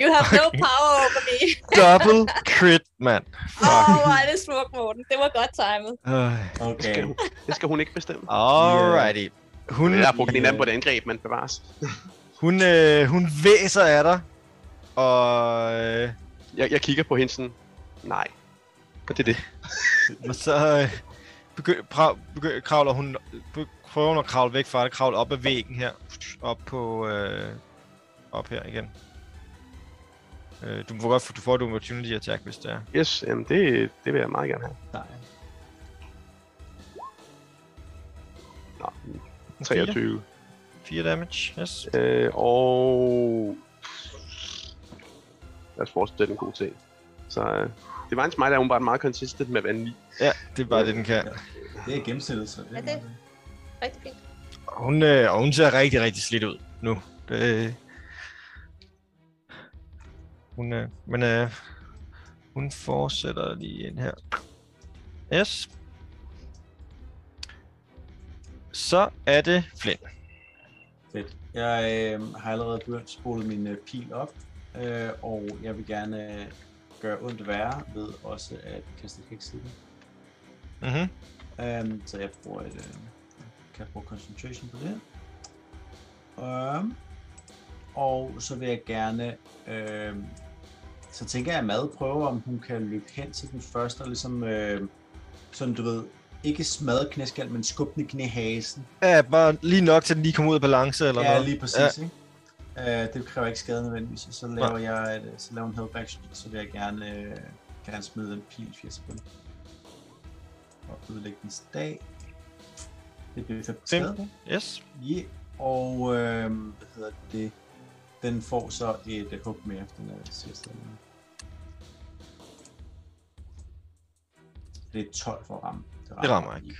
You have no power over me. Double crit, mand. Åh, oh, hvor er det smukt, Morten. Det var godt timet. Uh, Det skal, Okay. hun, det skal hun ikke bestemme. alrighty. Hun, Jeg har brugt en anden på det angreb, men bevares. Hun, øh, hun væser af dig. Og, øh, Jeg, jeg kigger på hende sådan, nej. Og det er det. og så øh, begy- pra- begy- kravler hun, be- prøver hun at kravle væk fra dig, kravle op ad væggen her. Op på, øh, op her igen. Øh, du får godt, du får et opportunity attack, hvis det er. Yes, jamen det, det vil jeg meget gerne have. Nej. Nå, 23. 4 damage, yes. Øh, og... Lad os fortsætte en god ting. Så øh, det var en smite, der er åbenbart meget consistent med være 9. Ja, det er bare det, den kan. Det er gennemsnittet, så det Er det? Rigtig fint. Og Hun, øh, og hun ser rigtig, rigtig slidt ud nu. Det, hun, øh, men øh, hun fortsætter lige ind her. Yes. Så er det Flynn. Jeg øh, har allerede begyndt spolet min øh, pil op, øh, og jeg vil gerne øh, gøre ondt værre ved også at kaste heks i den. Mm-hmm. Um, så jeg bruger et, øh, kan bruge concentration på det. Um, og så vil jeg gerne, øh, så tænker jeg at Mad prøver, om hun kan løbe hen til den første, og ligesom, øh, sådan du ved, ikke smadre knæskal, men skubbe den i knæhasen. Ja, bare lige nok til, at den lige kommer ud af balance, eller Ja, noget. lige præcis, ja. ikke? Uh, det kræver ikke skade nødvendigvis, og så laver Nej. jeg et, så laver en help action, så vil jeg gerne, øh, gerne smide en pil 80 sekunder. Og ødelægge den dag. Det bliver 5 Fem. skade på. Yes. Ja, og øh, hvad hedder det? Den får så et uh, hug mere, den er sidste. Det er 12 for at ramme. Det rammer ikke.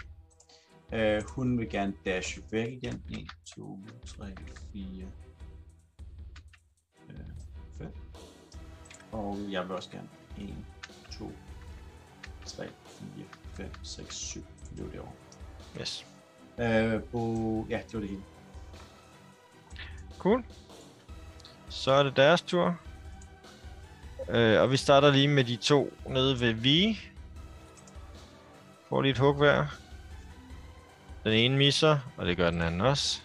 Uh, hun vil gerne dash væk igen. 1, 2, 3, 4, 5. Og jeg vil også gerne 1, 2, 3, 4, 5, 6, 7. Det var det over. Yes. Uh, på, ja, det var det hele. Cool. Så er det deres tur. Øh, og vi starter lige med de to nede ved V. Får lige et hug hver. Den ene misser, og det gør den anden også.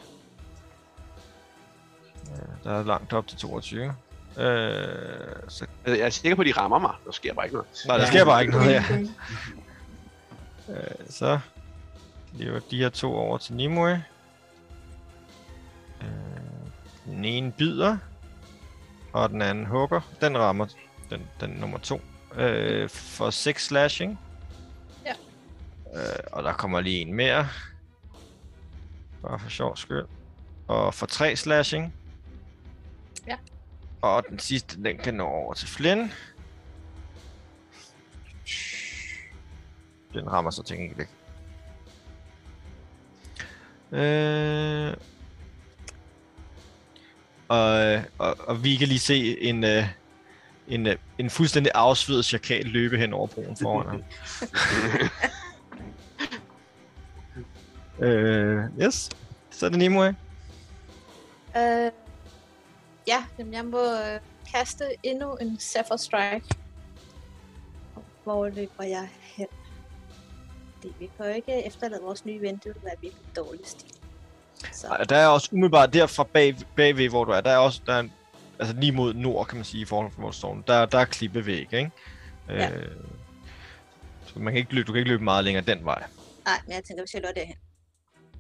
Øh, der er langt op til 22. Øh, så, jeg er sikker på, at de rammer mig. Der sker bare ikke noget. nej, der sker bare ikke noget, ja. Øh, så lever de her to over til Nimue. Øh, den ene bider, og den anden hugger. Den rammer den, den nummer to. Øh, for 6 slashing. Øh, og der kommer lige en mere. Bare for sjov skyld. Og for 3 slashing. Ja. Og den sidste, den kan nå over til Flynn. Den rammer så til enkelt ikke. Øh, og, og, og vi kan lige se en, øh, en, øh, en fuldstændig afsvedet chakal løbe hen over broen foran ham. øh, yes. Så er det Nimue. Øh, ja, jamen jeg må øh, kaste endnu en Zephyr Strike. Hvor løber jeg hen? Det, vi kan jo ikke efterlade vores nye ven, det vil være virkelig dårlig stil. Så Og Der er også umiddelbart derfra bag, bagved, hvor du er, der er også der er, en- altså lige mod nord, kan man sige, i forhold til hvor du står. Der, der er klippevæg, ikke? Ja. Øh, så man kan ikke løbe, du kan ikke løbe meget længere den vej. nej, men jeg tænker, hvis jeg løber derhen.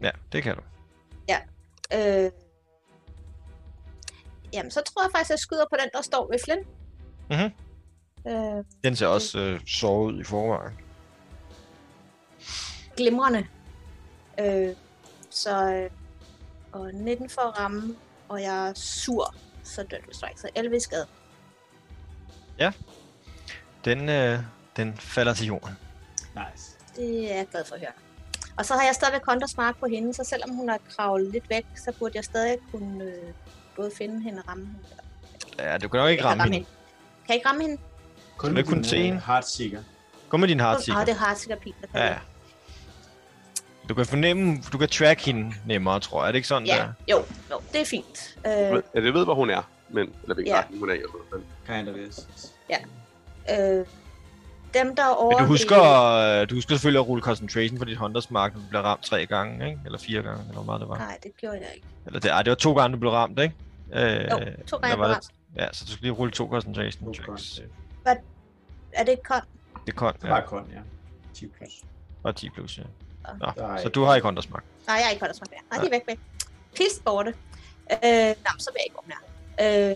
Ja, det kan du. Øh, jamen, så tror jeg faktisk, at jeg skyder på den, der står ved Flynn. Mhm. Øh, Den ser også øh, såret ud i forvejen. glimrende. Øh, så øh, og 19 for at ramme, og jeg er sur, så dødt strike, så 11 i skade. Den, øh, den falder til jorden. Nice. Det er jeg glad for at høre. Og så har jeg stadigvæk countersmark på hende, så selvom hun har kravlet lidt væk, så burde jeg stadig kunne øh, både finde hende og ramme hende. Ja, du kan jo ikke Jeg kan ramme hende. Kan jeg ikke ramme hende? Kun det kun se en? Heartseeker. Gå med din Ah, hardseeker. det er hardseeker-pil, der kan Ja, ja. Du kan fornemme, du kan track hende nemmere, tror jeg. Er det ikke sådan, Ja, der? jo, jo, det er fint. Øh, Ja, det ved, hvor hun er. Men, eller hvilken Ja. retning hun er i. Kind of is. øh, dem, der er over Men du husker, øh, du husker selvfølgelig at rulle concentration for dit Hunters Mark, når du bliver ramt tre gange, ikke? Eller fire gange, eller hvor meget det var. Nej, det gjorde jeg ikke. Eller det, ej, det var to gange, du blev ramt, ikke? Øh, Jo, to gange jeg var blev det- ramt. Ja, så du skal lige rulle to concentration No checks. con. Er det kon? Det er kon, Det ja. var kun, ja. 10 plus. Og 10 plus, ja. Nå, så du har ikke Hunters Mark. Nej, jeg er ikke håndersmagt mere. Nej, de er væk væk. Pist borte. Øh, nej, så vil jeg ikke åbne her. Øh, hvad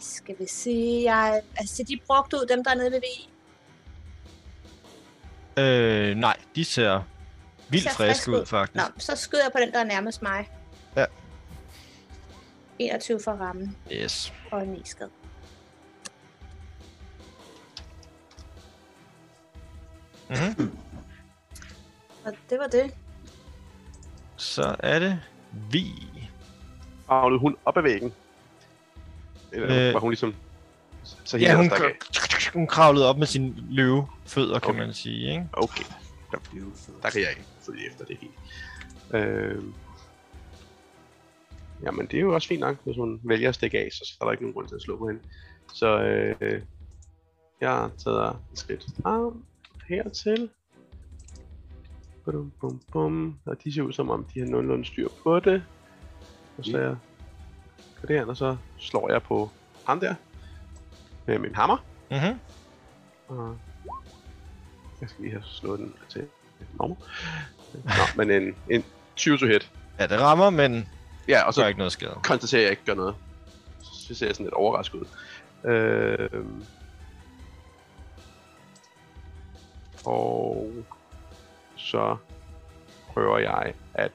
skal vi sige? Jeg, altså, de brugt ud, dem der er nede ved VI. Øh, nej, de ser vildt Ser friske friske ud, ud. faktisk. Nå, så skyder jeg på den, der er nærmest mig. Ja. 21 for rammen Yes. og en 9 skade. Mm-hmm. Og det var det. Så er det vi. Kravlede hun op ad væggen? Eller Øh. var hun ligesom... Så Ja, hun, hun kravlede op med sin løvefødder, kan Okay. man sige, ikke? Okay, Beautiful. der kan jeg ikke følge efter det helt. Øh... Jamen, det er jo også fint nok, hvis hun vælger at stikke af, så er der ikke nogen grund til at slå på hende. Så øh, jeg tager et skridt frem hertil. Bum, bum, bum. Og de ser ud som om, de har nogenlunde styr på det. Og så jeg på det her, og så slår jeg på ham der med min hammer. Mm-hmm. Og jeg skal lige have slået den til normal. Nå, men en, en 20 to hit. Ja, det rammer, men Ja, og så er så ikke noget skade. konstaterer jeg, at jeg ikke gør noget. Så ser jeg sådan lidt overrasket ud. Øh, og så prøver jeg at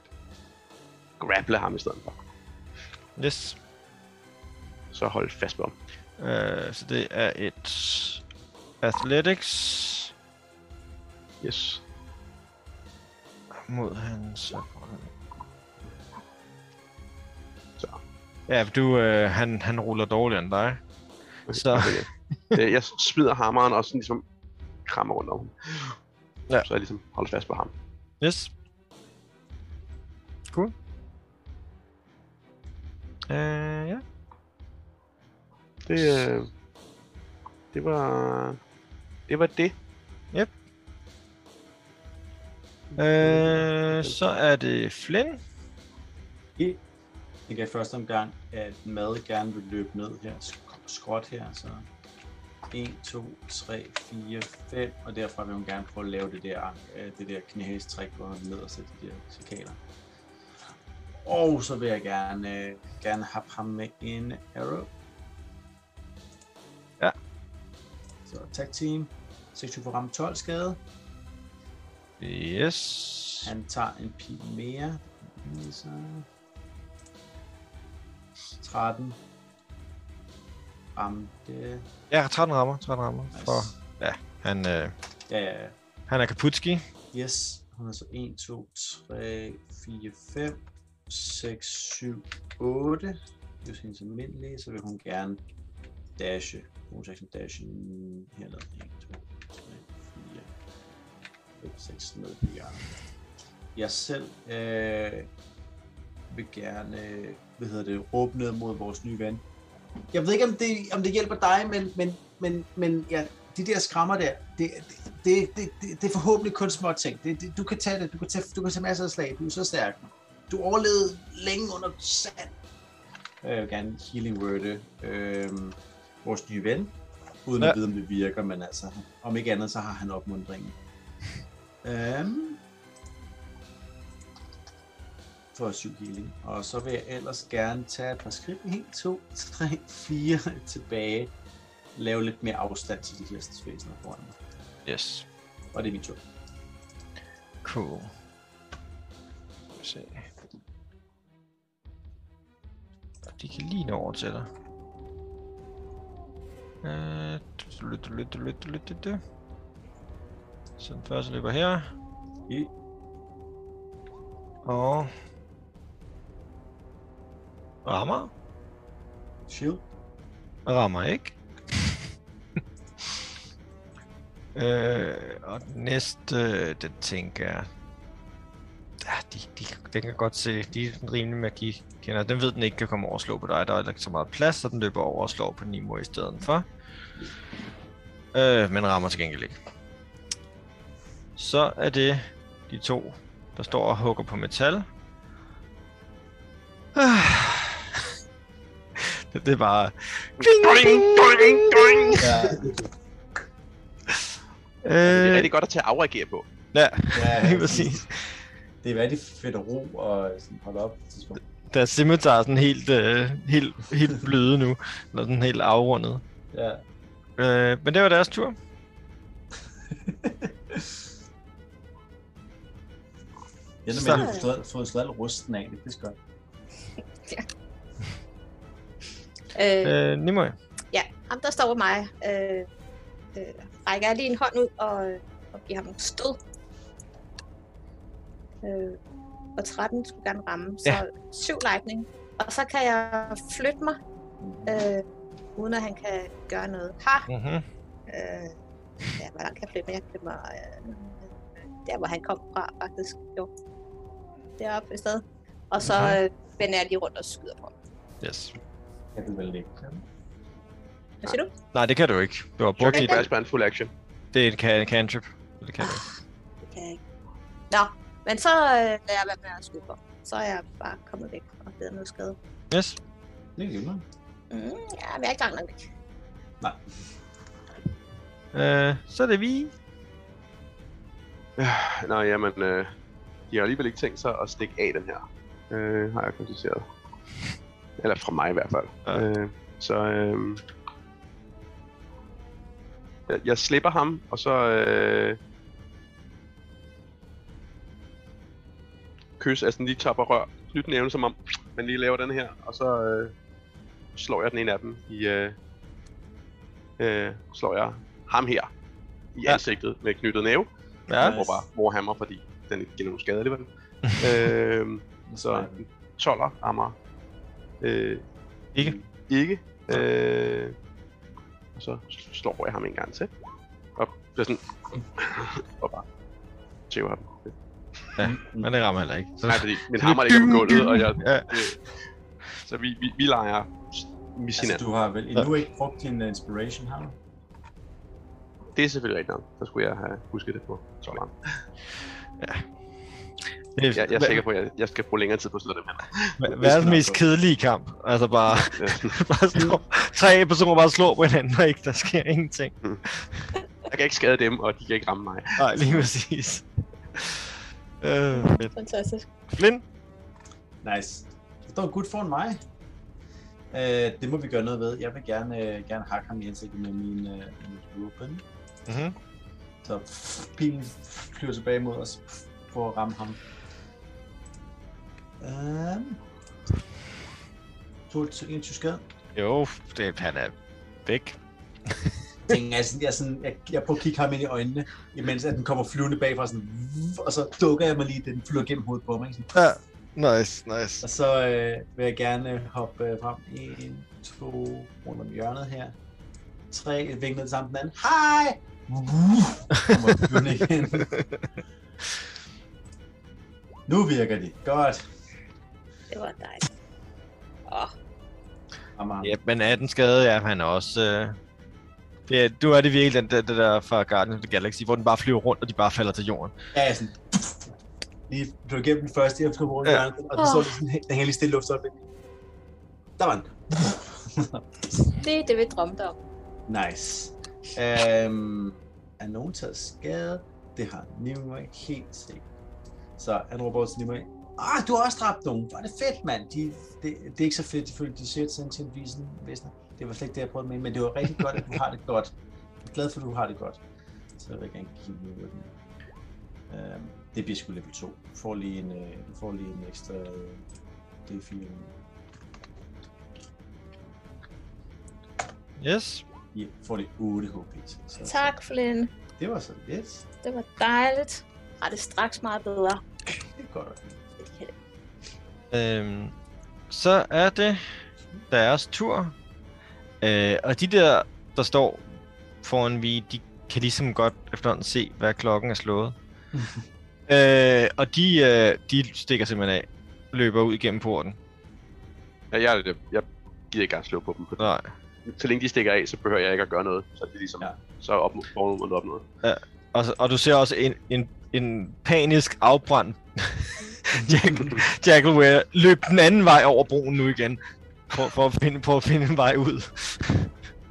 grapple ham i stedet for. Yes. Så hold fast på ham. Uh, så det er et Athletics Yes. mod hans... Så. Ja, du, øh, han, han ruller dårligere end dig. Så- Okay. Øh, jeg smider hammeren og sådan ligesom krammer rundt om ham. Ja. Så jeg ligesom holder fast på ham. Yes. Cool. Uh, ja. Det, øh, det var... Det var det. Uh, så er det Flynn. Jeg tænker i første omgang, at mad gerne vil løbe ned her, sk- skråt her, så 1, 2, 3, 4, 5, og derfra vil hun gerne prøve at lave det der, øh, det der knæhæstræk, hvor hun ned og sætter de der cikader. Og så vil jeg gerne, øh, gerne have ham med en arrow. Så attack team, 26 for ramme 12 skade. Yes. Han tager en pil mere. Så... 13. Ramte. Ja, 13 rammer. 13 rammer. Nice. For han, øh, Ja, ja, ja. han er Kaputski. Yes. Hun er så 1, 2, 3, 4, 5, 6, 7, 8. Det er hendes almindelige, så vil hun gerne dashe. bonus action dash herned. 1, 2, 3, 4, 5, 6 ned på hjørnet. Jeg selv øh, vil gerne, øh, hvad hedder det, råbe ned mod vores nye ven. Jeg ved ikke, om det, om det hjælper dig, men, men, men, men ja, de der skrammer der, det, det, det, det, det, det er forhåbentlig kun små ting. Det, det, du kan tage det, du kan tage, du kan tage masser af slag, du er så stærk. Du overlevede længe under sand. Jeg vil gerne healing word. øh, vores nye ven, uden ja. At vide, om det virker, men altså, om ikke andet, så har han opmundringen. Um, for 7 healing. Og så vil jeg ellers gerne tage et par skridt. 1, 2, 3, 4 tilbage. Lave lidt mere afstand til de her væsener foran mig. Yes. Og det er min tur. Cool. Se. De kan lige nå over til dig. Øh. Så den første løber her. I. Og... Rammer. Shield. Rammer ikke. Øh, og den næste, øh, den tænker jeg... De, de, den kan godt se, de er en rimelig magi kender. Den ved den ikke kan komme over og slå på dig. Der er ikke så meget plads, så den løber over og slår på Nimo i stedet for. Øh, men rammer til gengæld ikke. Så er det de to, der står og hugger på metal. det, det er bare... Ja, Det er Øh, rigtig godt at tage afreagere på. ja, ja, lige præcis. Det er rigtig fedt at ro og sådan holde op. på et tidspunkt. Der er scimitar er sådan helt, øh, helt, helt bløde nu. Eller sådan helt afrundet. Ja. Øh, men det var deres tur. Jeg Så- ender med, at du har fået- fået slået rusten af. Det er godt. Øh, Øh, Nimoy. Ja, ham der står ved mig, øh, øh, rækker jeg lige en hånd ud og, og giver ham stød. Øh, og 13 skulle gerne ramme, så Ja. 7 lightning. Og så kan jeg flytte mig, øh, uden at han kan gøre noget. Ha! Mm-hmm. Øh, ja, hvor langt kan jeg flytte mig? Jeg kan flytte mig øh, der, hvor han kom fra, faktisk. Jo. Deroppe i stedet. Og så Mhm. øh, vender jeg lige rundt og skyder på ham. Yes. Kan du vel ikke? Hvad siger du? Nej, det kan du ikke. Du har brugt dit... Bash en full action. Det er en can- cantrip. Det kan du ikke. Det kan jeg ikke. Nå, men så øh, lader jeg være med at skyde på. Så er jeg bare kommet væk og blevet noget skade. Yes. Det er glimrende. Mm, ja, men jeg er ikke langt nok væk. Øh, så er det vi. Nå, jamen, øh, de har alligevel ikke tænkt sig at stikke af den her. Øh, har jeg konstateret. Eller fra mig i hvert fald. Ja. Øh, så øh, jeg, jeg slipper ham, og så øh, kys, altså lige tapper rør, knytnæven, som om man lige laver den her, og så øh, slår jeg den ene af dem i, øh, øh, slår jeg ham her i Ja. ansigtet med knyttet næve. Ja. Jeg bruger bare Warhammer, fordi den ikke giver nogen skade alligevel. øhm, så en 12'er rammer. Øh, Ikke. Ikke. Øh, og så slår jeg ham en gang til. Og bliver sådan... og bare tæver ham. Men det rammer heller ikke. Så... Nej, fordi min hammer ligger på gulvet, og jeg... Ja. Så vi, vi, vi leger med Altså, hinanden. du har vel endnu ikke brugt din uh, inspiration, har du? Det er selvfølgelig rigtigt nok. Så skulle jeg have husket det på 12'eren. Det er, Jeg, jeg er sikker på, at jeg, jeg skal bruge længere tid på at slå dem her. Er den mest kedelige kamp? Altså bare, bare slå, tre personer bare slår på hinanden, og ikke, der sker ingenting. Jeg kan ikke skade dem, og de kan ikke ramme mig. Nej, lige præcis. Øh, fedt. Fantastisk. Flynn? Nice. Der står gut foran mig. Uh, det må vi gøre noget ved. Jeg vil gerne, uh, gerne hakke ham i ansigtet med min uh, mit weapon. Mm-hmm. Så pff, pilen flyver tilbage mod os pff, for at ramme ham. Um, to, to, en skade. Jo, det, han er væk. Tænker jeg, sådan, jeg, sådan, jeg, jeg prøver at kigge ham ind i øjnene, imens at den kommer flyvende bagfra, sådan, og så dukker jeg mig lige, den flyver gennem hovedet på mig. Ikke? Sådan, Ja, nice, nice. Og så øh, vil jeg gerne hoppe øh, frem. 1, 2, rundt om hjørnet her. 3, et vink ned sammen den anden. Hej! Kommer igen. nu virker de. Godt. Det var dejligt. Åh, Amager. Ja, men 18 skade, ja, han er også... Øh... Det er, du er det virkelig den, det, det der fra Guardians of the Galaxy, hvor den bare flyver rundt, og de bare falder til jorden. Ja, sådan... Lige blev igennem den første, jeg kom rundt Ja. og den så lige sådan, he- den helt stille luft op. Der var den. det er det, vi drømte om. Nice. Um, er nogen taget skade? Det har Nimue helt sikkert. Så han råber til Nimue. Ah, du har også dræbt nogen. Hvor er det fedt, mand. De, det, det, er ikke så fedt, ifølge de siger til en visen, væsener. Det var slet ikke det, jeg prøvede med, men det var rigtig godt, at du har det godt. Jeg er glad for, at du har det godt. Så jeg vil gerne give den. Um, det bliver sgu level 2. Du får lige en, øh, du får lige en ekstra øh, D4. Yes. Ja, får lige 8 HP. Så, så, Tak, Flynn. Det var så yes. Det var dejligt. Har det straks meget bedre. Det er godt. at høre. Øhm, så er det deres tur. Øh, og de der, der står foran vi, de kan ligesom godt efterhånden se, hvad klokken er slået. øh, og de, øh, de stikker simpelthen af, løber ud igennem porten. Ja, jeg, jeg, jeg gider ikke at slå på dem. For Nej. så længe de stikker af, så behøver jeg ikke at gøre noget. Så er det ligesom, Ja. ja. så op, får man op noget. Og, og du ser også en, en, en panisk afbrændt Jack, Jackalware løb den anden vej over broen nu igen. For, for, at, finde, for at finde en vej ud.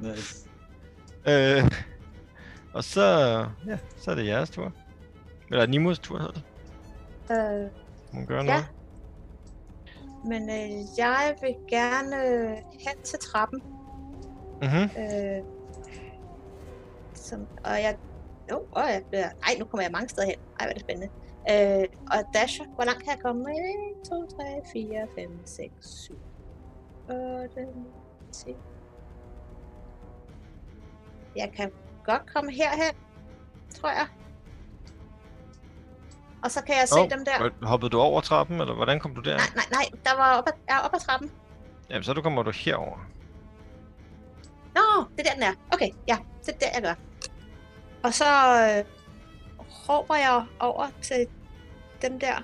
Nice. Øh, og så, ja, så er det jeres tur. Eller Nimos tur hedder det. Øh, Må man gøre Ja. noget? men øh, jeg vil gerne øh, hen til trappen. Mhm. Øh, som, og jeg... Jo, oh, jeg bliver... Ej, nu kommer jeg mange steder hen. Ej, hvor er det spændende. Øh, og dasher, hvor langt kan jeg komme? 1, 2, 3, 4, 5, 6, 7, 8, 10. Jeg kan godt komme herhen, tror jeg. Og så kan jeg se Åh, dem der. Hoppede du over trappen, eller hvordan kom du der? Nej, nej, nej, der var op ad, jeg er op ad trappen. Jamen, så du kommer du herover. Nå, det er der, den er. Okay, ja, det er der, jeg gør. Og så øh, råber jeg over til dem der.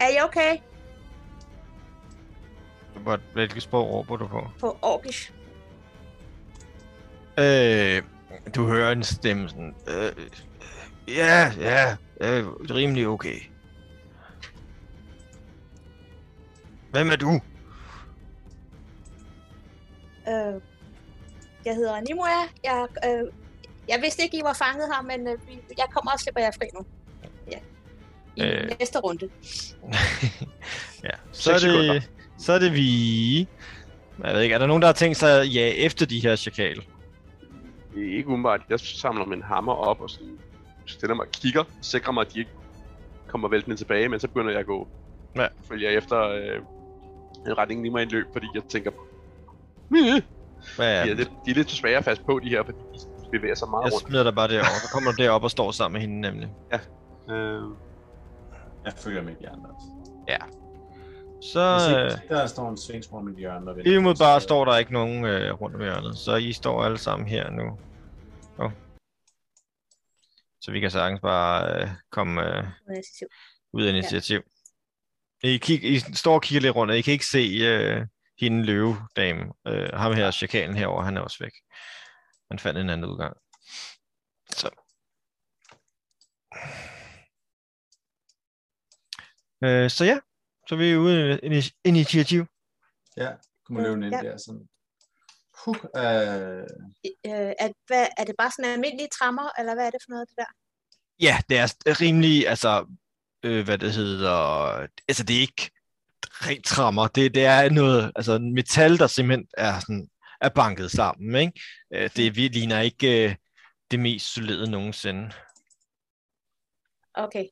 Er I okay? Hvor- Hvilket sprog råber du på? På Orkish. Øh, du hører en stemme sådan... Øh, ja, ja, øh, rimelig okay. Hvem er du? Øh, jeg hedder Nimue. Jeg, øh, jeg vidste ikke, I var fanget her, men øh, jeg kommer og slipper jer fri nu. Ja. I Øh. øh. næste runde. ja, så er, Seks sekunder. Så er det vi... Jeg ved ikke, er der nogen, der har tænkt sig at ja efter de her chakal? Ikke umiddelbart. Jeg samler min hammer op og sådan stiller mig og kigger. Sikrer mig, at de ikke kommer væltende tilbage, men så begynder jeg at gå. Ja. Følger jeg efter øh, en retning lige mig i løb, fordi jeg tænker... Hvad er Ja, det? det, de er lidt for svære at fast på, de her, fordi de bevæger sig meget Jeg rundt. smider dig bare derover. Så kommer du derop og står sammen med hende nemlig. Øh, Jeg følger med de andre også. Så Hvis øh, ikke der står en svingsform i hjørnet. der venter, umiddelbart så- står der ikke nogen øh, rundt om hjørnet. Så I står alle sammen her nu. Oh. Så vi kan sagtens bare øh, komme øh, ud af initiativ. I, kig, I står og kigger lidt rundt, og I kan ikke se øh, hende løvedame. Øh, ham her, chakalen herover, han er også væk. Han fandt en anden udgang. Så. Øh, så ja, så er vi ude i ini- initiativ. Ja, kunne man løbe ind Ja. der sådan. Puh, øh, Øh, er, hvad, er det bare sådan almindelige trammer, eller hvad er det for noget, det der? Ja, det er rimelig, altså, øh, hvad det hedder, altså det er ikke rent trammer, det, det er noget, altså metal, der simpelthen er sådan, er banket sammen, ikke? Øh, det vi ligner ikke øh, det mest solide nogensinde. Okay.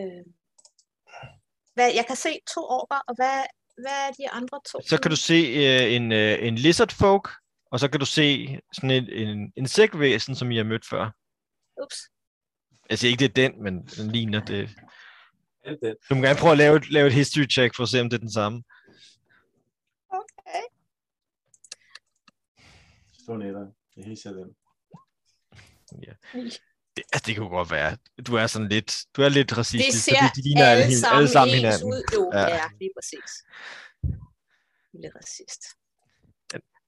Øh. Hvad, jeg kan se to orker, og hvad, hvad er de andre to? Så kan du se øh, en, øh, en lizard folk, og så kan du se sådan en, en insektvæsen, som I har mødt før. Ups. Jeg siger ikke, det er den, men den ligner det. det. Du må gerne prøve at lave et, lave et history check, for at se, om det er den samme. Okay. Stå netter. Det hisser den. Det, altså, det kunne godt være. Du er sådan lidt, du er lidt Det racistisk, ser fordi de ligner alle, alle, sammen alle sammen hinanden. ud. Jo, Ja. ja. lige præcis. Lille racist.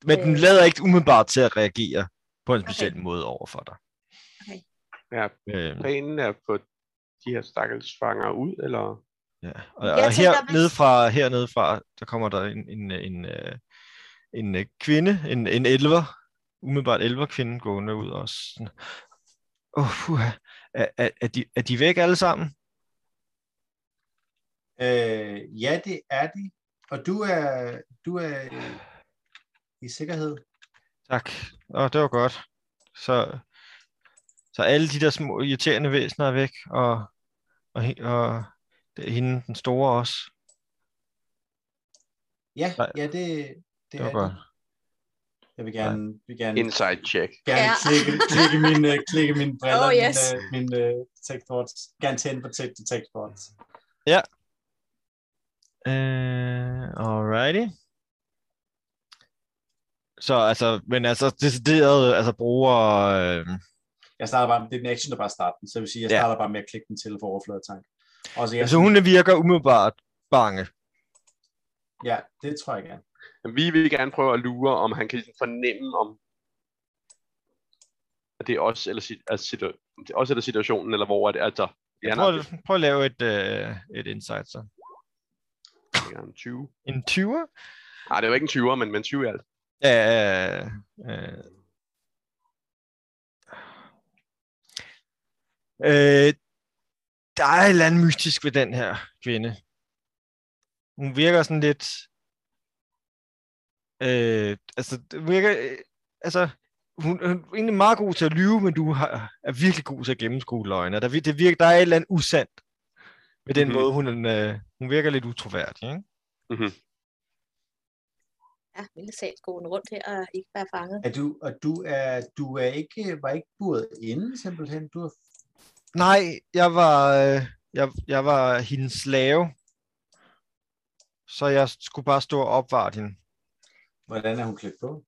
Men den Øh. lader ikke umiddelbart til at reagere på en speciel okay. måde over for dig. ja, Øhm, planen er på de her stakkels fanger ud, eller? ja. Og, og tænker, her hvis- nede fra, hernede fra, der kommer der en, en, en, øh, en, øh, kvinde, en, en elver, umiddelbart elver kvinde gående ud også. Oh, puha. Er, er, er, de, er de væk alle sammen? Øh, ja, det er de. Og du er, du er i sikkerhed. Tak. Åh, det var godt. Så, så alle de der små irriterende væsener er væk, og, og, og det er hende, den store også. Ja, ja, det, det, Det var er godt. de. Jeg vil gerne, vil gerne, Inside check. gerne Ja. klikke, klikke, mine, øh, klikke mine briller, Oh, yes. mine, mine uh, textboards. Gerne tænde på te- textboards. Uh, alrighty. Så altså, men altså decideret, altså bruger, øh, Jeg starter bare, det er en action, der bare starter den, så jeg vil sige, jeg Ja. starter bare med at klikke den til for overfladetank. Og så jeg Altså, hun virker umiddelbart bange. Ja, det tror jeg gerne. Vi vil gerne prøve at lure, om han kan ligesom fornemme, om at det er os, eller, altså, det er os eller situationen, eller hvor er det, altså, ja, Prøv, at- prøv at lave et, øh, et insight så. en 20. En 20'er? Nej, det var ikke en 20'er, men, men 20 i alt. Ja, øh, øh, der er et eller andet mystisk ved den her kvinde. Hun virker sådan lidt... Øh, altså, det virker... Øh, altså, hun, hun er egentlig meget god til at lyve, men du har, er virkelig god til at gennemskue løgne. Der, det virker, der er et eller andet usandt med den Mhm. måde, hun, øh, hun virker lidt utroværdig. Ikke? Mm-hmm. Ja, lille sal gående rundt her og ikke være fanget. Er du, og du er, du er ikke, var ikke buret inde, simpelthen? Du er, Nej, jeg var, øh, jeg, jeg var hendes slave. Så jeg skulle bare stå og opvare hende. Hvordan er hun klædt på?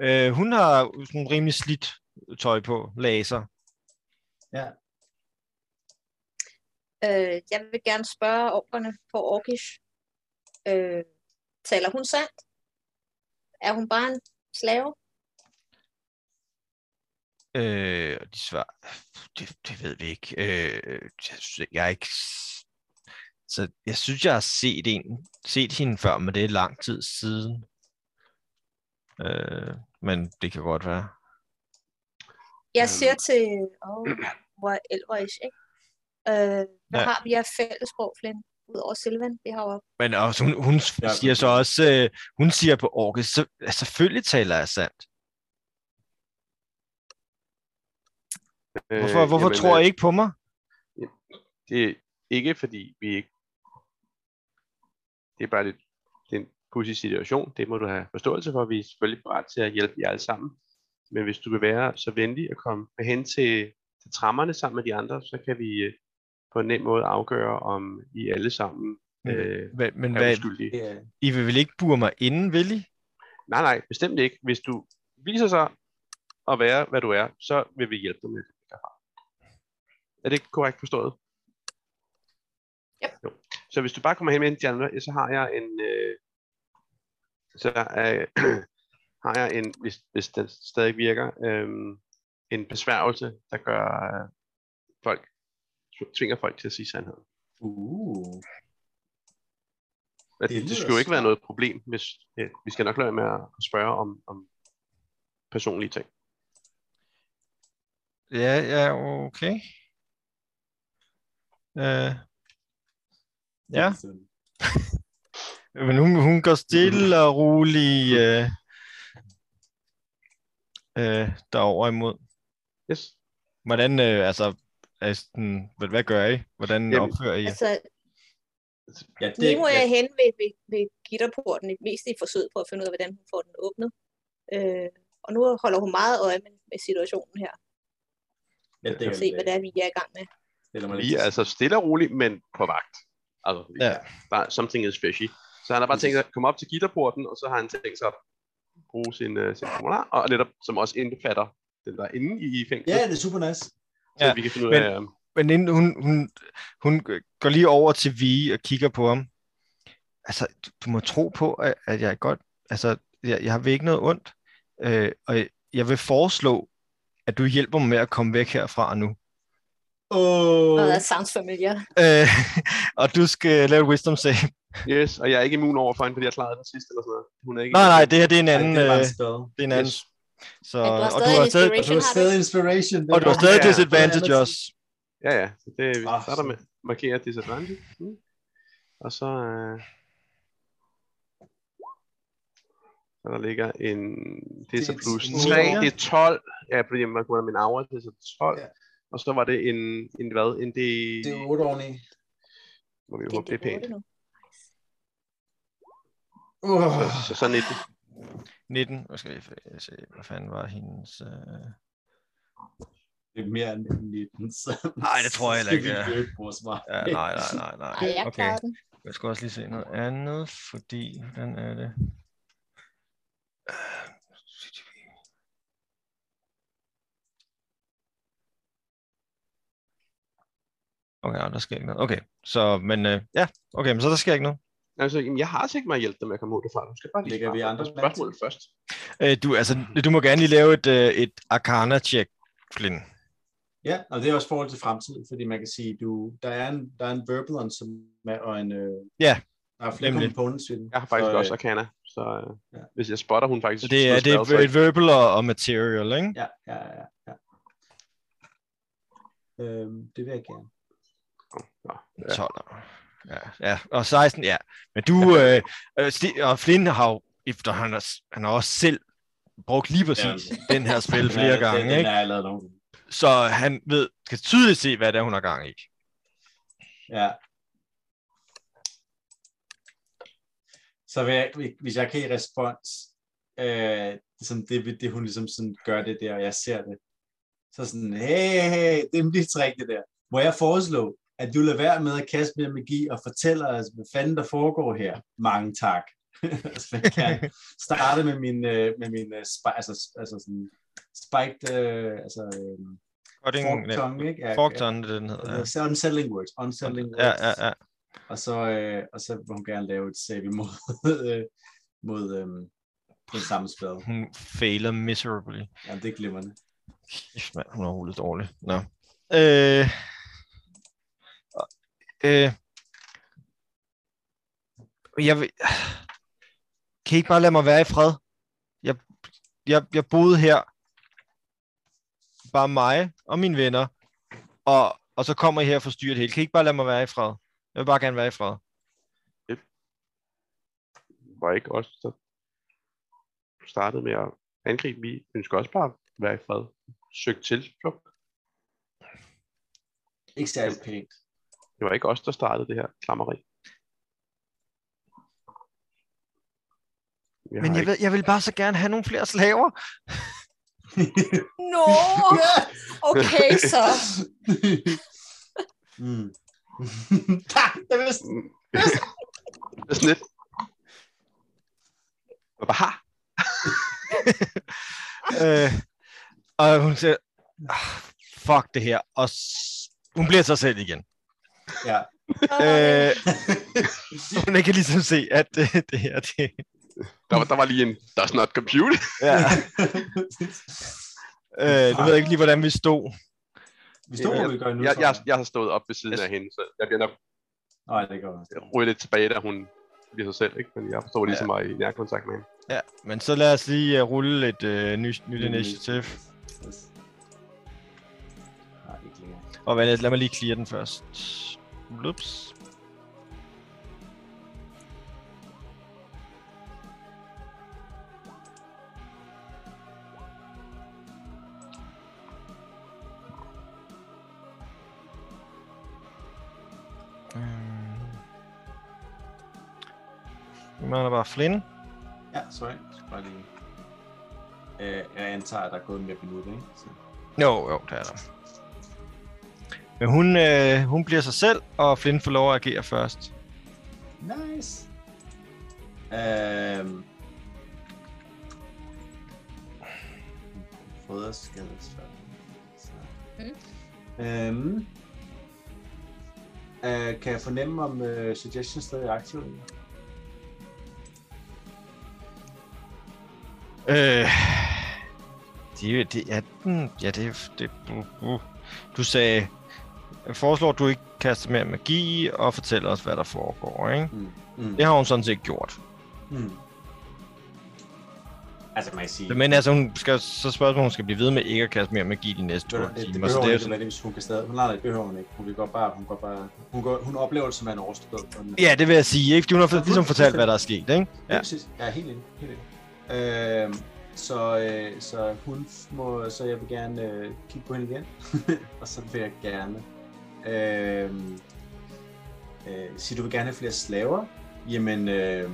Øh, hun har sådan rimelig slidt tøj på, laser. Ja. Øh, jeg vil gerne spørge orkerne på Orkish. Øh, taler hun sandt? Er hun bare en slave? Øh, og de svarer, det, det ved vi ikke. Øh, jeg, jeg er ikke... Så jeg synes, jeg har set, en, set hende før, men det er lang tid siden. Øh, men det kan godt være. Jeg siger til... Oh, hvor er elverish, ikke? Øh, hvad Ja. har vi af fællesprog, Flynn? Udover Silvan, vi har jo... Men også, hun, hun siger så også, øh, hun siger på orket, så, selvfølgelig taler jeg sandt. Hvorfor, hvorfor jamen, tror øh, I ikke på mig? Det er ikke fordi vi ikke... Det er bare lidt, en pudsig situation. Det må du have forståelse for. Vi er selvfølgelig parat til at hjælpe jer alle sammen. Men hvis du vil være så venlig at komme hen til, til trammerne sammen med de andre, så kan vi øh, på en nem måde afgøre, om I alle sammen Men, øh, men, men er hvad, er, I vil vel ikke bure mig inden, vil I? Nej, nej, bestemt ikke. Hvis du viser sig at være, hvad du er, så vil vi hjælpe dig med det. Er det korrekt forstået? Yep. Jo. Så hvis du bare kommer hen med de andre, så har jeg en, øh, så øh, har jeg en, hvis, hvis den stadig virker, øh, en besværgelse, der gør øh, folk, tvinger folk til at sige sandheden. uh, Det, Det skulle jo ikke være noget problem, hvis ja, vi skal nok lade med at spørge om, om personlige ting. Ja, ja, okay. Øh, ja, men hun, hun går stille og roligt øh, øh, derover imod. Yes. Hvordan, øh, altså, er sådan, hvad, hvad gør I? Hvordan Jamen, opfører I? Altså, ja, det, Nemo er ja, hen ved, ved, ved gitterporten, mest i forsøget på at finde ud af, hvordan hun får den åbnet. Øh, og nu holder hun meget øje med, med situationen her, ja, det og se, hvad det er, vi er i gang med. Vi er altså stille og roligt, men på vagt. Altså, Ja. der er something is fishy. Så han har bare tænkt sig at komme op til gitterporten, og så har han tænkt sig at bruge sin, uh, sin formular, og netop som også indbefatter den der er inde i fængslet, Ja, det er super nice. så Ja, vi kan finde ud men- af, um, Men inden hun, hun, hun går lige over til Vi og kigger på ham. Altså, du, må tro på, at, at jeg er godt... Altså, jeg, jeg har ikke noget ondt. Øh, og jeg, vil foreslå, at du hjælper mig med at komme væk herfra nu. Åh, Og that sounds familiar. Øh, og du skal lave et wisdom save. Yes, og jeg er ikke immun over for hende, fordi jeg klarede den sidste eller sådan noget. Hun er ikke Nej, nej, det her det er en Ej, anden... det var Øh, en spell. det er en anden. Yes. Så, Men du har og du har stadig, Og inspiration. du har stadig inspiration. det og du har var- stadig Ja, ja. disadvantage Ja, også. Ja, ja, så det, vi Ah, starter med at markere disadvantage. Mm. Og så, øh, så der ligger en, det er så Det er plus en 3, nier. det er 12, ja, fordi man kunne have min aura, det er så 12, Ja. og så var det en, en hvad, en det, Det er 8 oveni. må vi Det, håbe, det er pænt. nu. Uh. Så, så, så 19. 19, hvad skal jeg se, hvad fanden var hendes... Øh... Det er mere end 19, så... Nej, det tror jeg heller ikke. Ja. ja, nej, nej, nej, nej. Okay. Jeg skal også lige se noget andet, fordi... Hvordan er det? Okay, der sker ikke noget. Okay, så, men øh, ja, okay, men så der sker ikke noget. Altså, jamen, jeg har tænkt mig at hjælpe dig med at komme ud derfra. Du skal bare lige Lægger vi andre spørgsmål først. Øh, du, altså, du må gerne lige lave et, øh, et Arcana-check, Flynn. Ja, og det er også forhold til fremtiden, fordi man kan sige, du, der er en, der er en Verbalon som er, og en, øh, Ja, der er flere nemlig. components i den. Jeg har faktisk Så, også øh, Arcana, så øh, Ja. hvis jeg spotter, hun faktisk... så det er, det er så et verbal og, og material, ikke? Ja, ja, ja. ja. Øhm, det vil jeg gerne. Ja. 12. Ja, ja, og 16, ja. Men du, øh, øh, og Flynn har jo, efter han har, han har også selv brugt lige præcis Ja. den her spil Den flere er- gange, den, den ikke? jeg lavet. Så han ved, kan tydeligt se, hvad det er, hun har gang i. Ja. Så vil jeg, hvis jeg kan i respons, øh, som det, det, hun ligesom sådan gør det der, og jeg ser det, så sådan, hey, hey, det er mit trick det der. Må jeg foreslå, at du lader være med at kaste mere magi og fortæller os, hvad fanden der foregår her. Mange tak. så jeg kan starte med min, øh, med min øh, altså, altså sådan, spiked, øh, altså, øh, Cutting, fork tongue, ikke? Ja, Fork tongue, det den hedder. Ja. Altså, unsettling words. Unsettling words. Ja, ja, ja. Og så, øh, og så vil hun gerne lave et save imod øh, mod øh, den samme spil. Hun failer miserably. Ja, det er glimrende. Kæft, mand, hun er overhovedet dårlig. Nå. Øh, øh, jeg vil, kan I ikke bare lade mig være i fred? Jeg, jeg, jeg boede her. Bare mig og mine venner. Og, og så kommer I her og forstyrrer det hele. Kan I ikke bare lade mig være i fred? Jeg vil bare gerne være i fred. var ikke os, der startede med at angribe. Vi ønsker også bare at være i fred. Søg til flugt. Ikke særlig pænt. Det var ikke os, der startede det her klammeri. Jeg Men jeg, ikke, ved, jeg vil bare så gerne have nogle flere slaver. Nå, okay så. mm. Tak, det vidste. det er sådan lidt. Baha! øh, og hun siger, "Ah, fuck det her. Og hun bliver sig selv igen. Ja. Øh, hun kan ligesom se, at det, det her, det, Der var, der var lige en, does not compute. ja. øh, nu ved jeg ikke lige, hvordan vi stod. Vi stod, hvor vi gør nu. jeg, jeg, jeg har stået op ved siden Yes. af hende, så jeg bliver nok Nej, det går også. ryge lidt tilbage, da hun bliver sig selv, ikke? Men jeg forstår ligesom Ja. mig i nærkontakt med hende. Ja, men så lad os lige uh, rulle et uh, nyt, nyt initiativ. Yes. Og lad mig lige clear den først. Ups. Mm. Vi mangler bare Flynn. Ja, sorry. Bare lige... Øh, jeg antager, at der er gået mere minut, ikke? Så. Jo, jo, det er der. Men hun, øh, hun bliver sig selv, og Flynn får lov at agere først. Nice. Øhm. Foderskadesfald. Så. Mm. Øhm. Øh, kan jeg fornemme, om uh, suggestions stadig er aktive? Øh, det, det, ja, den, ja, det, det uh, uh. Du sagde, jeg foreslår, at du ikke kaster mere magi, og fortæller os, hvad der foregår, ikke? Mm. Mm. Det har hun sådan set gjort. Mm. Altså, man kan sige... Men altså, hun skal, så spørgsmålet, hun skal blive ved med ikke at kaste mere magi de næste det, to det, det timer. Så behøver det hun ikke sådan, nødvendigvis. Hun kan stadig... Hun, nej, det behøver hun ikke. Hun kan godt bare... Hun, går bare, hun, går, hun oplever det som en overstået. ja, det vil jeg sige, ikke? Fordi hun har Ja, ligesom fortalt, hvad der er sket, ikke? Ja. Ja. Præcis. Er helt enig. Helt enig. Øhm, så, øh, så hun må, så jeg vil gerne øh, kigge på hende igen, og så vil jeg gerne øh, øh, sige, du vil gerne have flere slaver. Jamen, øh,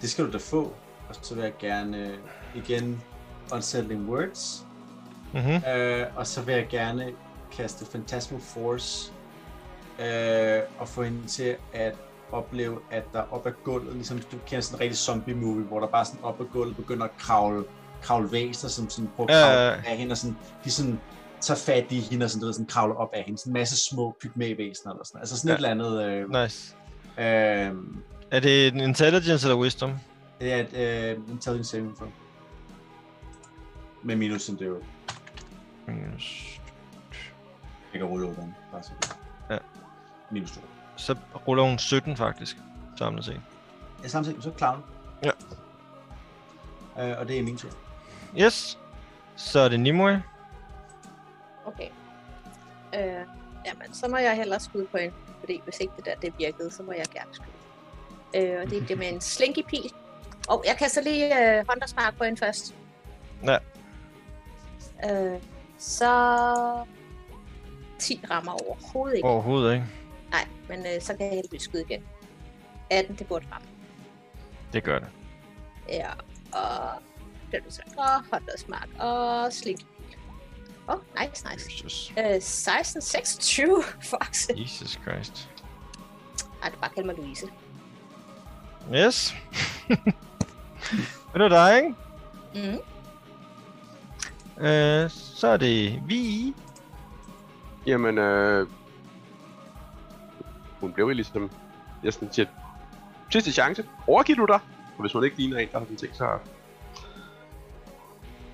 det skal du da få. Og så vil jeg gerne øh, igen unsettling words, Mm-hmm. øh, og så vil jeg gerne kaste Phantasmal Force øh, og få hende til at opleve, at der op ad gulvet, ligesom du kender sådan en rigtig zombie-movie, hvor der bare sådan op ad gulvet begynder at kravle, kravle væsener, som sådan prøver at kravle ja. af hende, og sådan, de sådan tager fat i hende og sådan, du ved, sådan kravler op af hende. Sådan en masse små pygmævæsener eller sådan. Altså sådan Ja. et eller andet... Øh, Nice. øh, Er det en intelligence eller wisdom? det er et øh, intelligence saving throw. Med minus en døve. Minus- Jeg kan rulle over den. Bare så det. Ja. Minus 2. Så ruller hun 17 faktisk, samlet set. Ja, samtidig så klarer du. Ja. Øh, og det er min tur. Yes. Så er det Nimue. Okay. Øh, jamen, så må jeg hellere skyde på en, fordi hvis ikke det der det virkede, så må jeg gerne skyde. Øh, og det er det med en slinky pil. Og jeg kan så lige øh, Hunters Mark på en først. Ja. Øh, så 10 rammer overhovedet ikke. Overhovedet ikke. Nej, men øh, så kan jeg heldigvis skyde igen. 18, det burde ramme. Det gør det. Ja, og den er så og Hunters Mark og slinky. Åh, oh, nice, nice. Jesus. Øh, 16, 26. Fuck. Jesus Christ. Ej, er bare kalde mig Louise. Yes. er det dig, ikke? Mm. Øh, så er det vi. Jamen, øh... Hun blev jo ligesom... Jeg sådan siger, sidste chance. Overgiver du dig? Og hvis hun ikke ligner en, der har den tænkt sig at...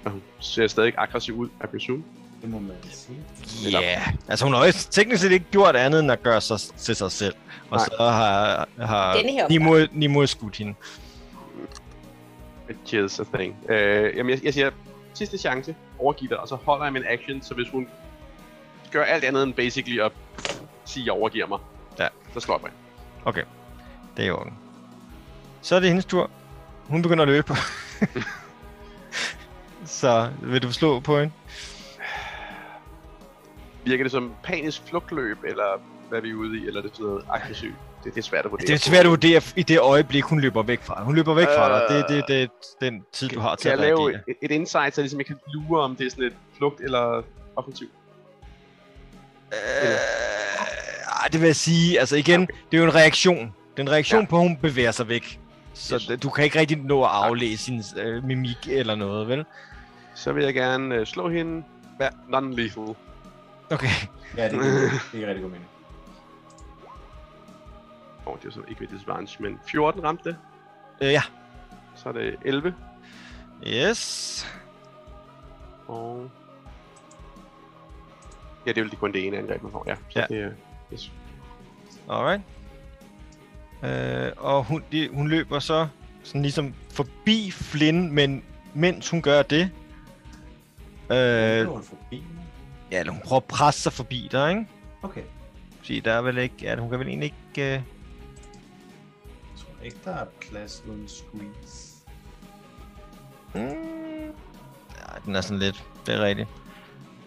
Og hun ser stadig aggressiv ud, I presume. Det må man sige. Ja, yeah. altså hun har jo teknisk set ikke gjort andet end at gøre sig til sig selv. Og Nej. så har, har Nimue, Nimue skudt hende. It kills a thing. Øh, jamen, jeg, jeg siger, sidste chance. Overgiv dig, og så holder jeg min action, så hvis hun gør alt andet end basically at sige, at jeg overgiver mig, Ja. så slår jeg mig. Okay, det er orden. Så er det hendes tur. Hun begynder at løbe. så vil du slå på hende? Virker det som panisk flugtløb, eller hvad er vi ude i, eller er det sådan noget aggressivt? Det, det er svært at vurdere. Det er svært at vurdere i det øjeblik, hun løber væk fra. Hun løber væk fra dig. Det, Øh, det, det er den tid, du har til Kan jeg at lave reagere. et, et insight, så ligesom jeg kan lure, om det er sådan et flugt eller offensiv? Øh, ej, det vil jeg sige, altså igen, det er jo en reaktion. Det er en reaktion Ja. på, at hun bevæger sig væk. Så Yes. du kan ikke rigtig nå at aflæse sin øh, mimik eller noget, vel? Så vil jeg gerne øh, slå hende. Ja, non-lethal. Okay. Ja, det, er rigtig god mening. Åh, oh, det er så ikke ved disadvantage, men 14 ramte det. Øh, ja. Så er det 11. Yes. Og... Ja, det er vel kun det ene angreb, man får. Ja, så Ja. det er... Yes. Alright. Øh, og hun, de, hun løber så sådan ligesom forbi Flynn, men mens hun gør det, øh, hun forbi. Ja, eller hun prøver at presse sig forbi dig, ikke? Okay. Fordi der er vel ikke, ja, hun kan vel egentlig ikke... Øh, Jeg tror ikke, der er plads uden squeeze. Mm, ja, den er sådan lidt, det er rigtigt.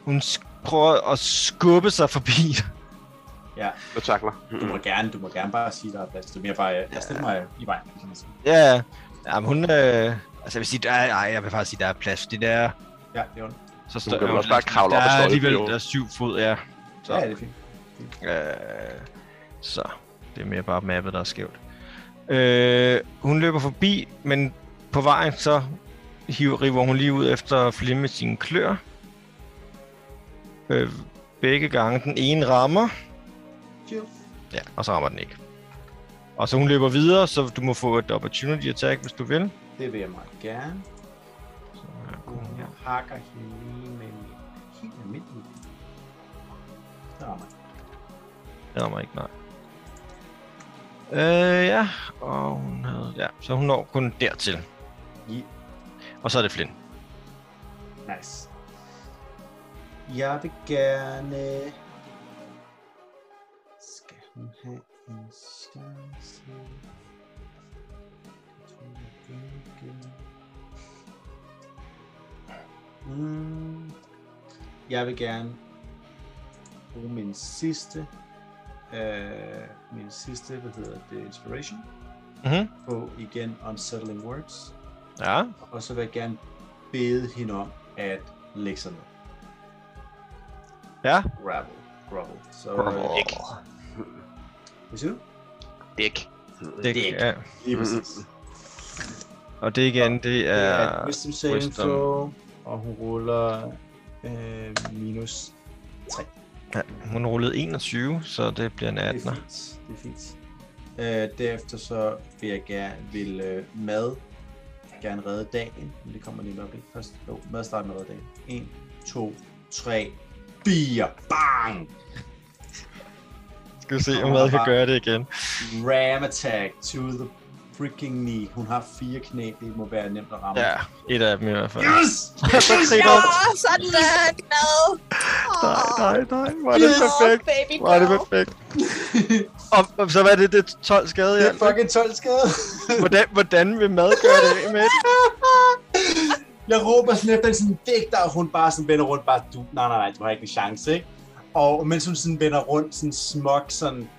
Hun sk- prøver at skubbe sig forbi dig. Ja, Og takler. du må gerne, du må gerne bare sige, der er plads. Det er mere bare, jeg stiller mig i vejen, kan man sige. Ja, ja. ja men hun, øh, altså jeg vil sige, der er, ej, jeg vil faktisk sige, der er plads, fordi der er, Ja, det er ondt. Så kan vel også bare kravle der op og er slå alligevel, lidt, jo. der er syv fod, ja. Så, Ja, det er fint. øh, så, det er mere bare mappet, der er skævt. Øh, hun løber forbi, men på vejen så hiver, river hun lige ud efter Flynn med sine klør. Øh, begge gange. Den ene rammer, Chill. Ja, og så rammer den ikke. Og så hun løber videre, så du må få et opportunity attack, hvis du vil. Det vil jeg meget gerne. Kommer Jeg hakker hende lige med min helt almindelige. Der rammer jeg. Det rammer ikke, nej. Øh, ja, og hun havde... Ja, så hun når kun dertil. Ja. Og så er det Flynn. Nice. Jeg vil gerne... Skal hun have en Mm. Jeg vil gerne bruge min sidste... Øh, min sidste, hvad hedder det, inspiration Mhm. på igen Unsettling Words. Ja, Og så vil jeg gerne bede hende om at lægge sig ned. ja. Gravel. Gravel. Så, Gravel. øh, Ikke. Hvad siger du? Dæk. Det, Dick. ja. Lige præcis. Og det igen, det Det er er... et wisdom saving throw, og hun ruller Øh, minus Ja, hun rullede 21, så det bliver en Det er 18'er. fint. Det er fint. Øh, derefter så vil jeg gerne, vil øh, mad gerne redde dagen. Men det kommer lige et øjeblik først. Jo, mad starter med at redde dagen. 1, 2, 3, 4. Bang! Skal vi se, om mad kan gøre det igen. Ram attack to the freaking knee. Hun har fire knæ. Det må være nemt at ramme. Ja, et af dem i hvert fald. Yes! Ja, sådan der, glad. Nej, nej, nej, er det perfekt. baby er det perfekt. og, og så hvad er det, det er 12 skade Det er fucking 12 skade. Hvordan, hvordan vil mad gøre det af med det? Jeg råber sådan efter en sådan digter, og hun bare sådan vender rundt, bare, du, nej, nej, nej, du har ikke en chance, ikke? Og mens hun sådan vender rundt, sådan smuk, sådan,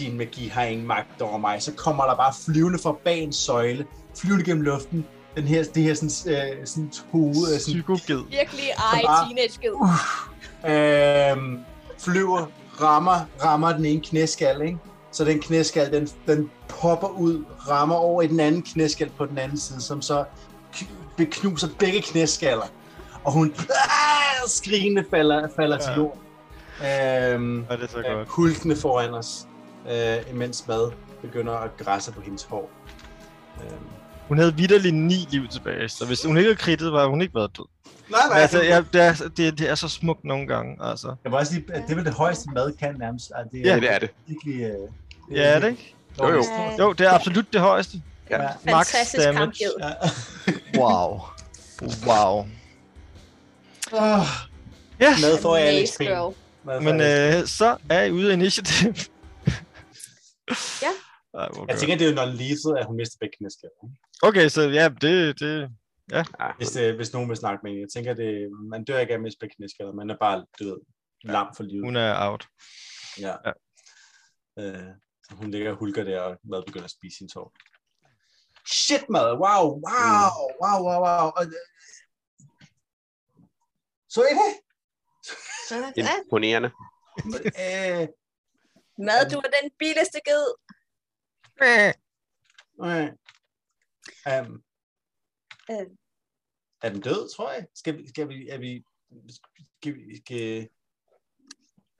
din magi har ingen magt over mig, så kommer der bare flyvende fra bag en søjle, flyvende gennem luften, den her, det her sådan, øh, sådan hoved, øh, sådan, Psykoged. Virkelig ej, bare- teenage ged. øh, flyver, rammer, rammer den ene knæskal, ikke? Så den knæskal, den, den popper ud, rammer over i den anden knæskal på den anden side, som så beknuser begge knæskaller. Og hun ah, skrigende falder, falder ja. til jorden. Øhm, Ja, det er så øh, godt. hulkende foran os, øh, imens mad begynder at græsse på hendes hår. Øhm. Hun havde vidderligt ni liv tilbage, så hvis hun ikke havde kridtet, var hun ikke været død. Nej, Men altså, ja, det, er, det, det er så smukt nogle gange, altså. Jeg vil også lige, at det er vel det højeste mad kan nærmest. At det Ja, Ja, det er det. virkelig... Øh, Ja, er det ikke? Jo, jo. Jo, det er absolut det højeste. Ja. Ja. Max Fantastisk damage. Ja. Wow. Wow. Oh, Ja, mad får jeg alle får men øh, så er I ude af initiativ. Ja. Ej, Jeg tænker, det er jo non-lethal, at hun mister begge knæskaller. Okay, så ja, det, det, Ja. Hvis, det, hvis nogen vil snakke med en. Jeg tænker, det, man dør ikke af at miste begge knæskaller. Man er bare, du ved, lam for livet. hun er out. Ja. Ja. Øh, hun ligger og hulker der, og mad begynder at spise sin tår. Shit, mad! Wow, wow, wow, wow, wow. Og, øh, så I det? Imponerende. Øh, mad, du er den billigste ged. øh, um, Øh. er den død, tror jeg? Skal vi, skal vi, er vi, skal vi, skal,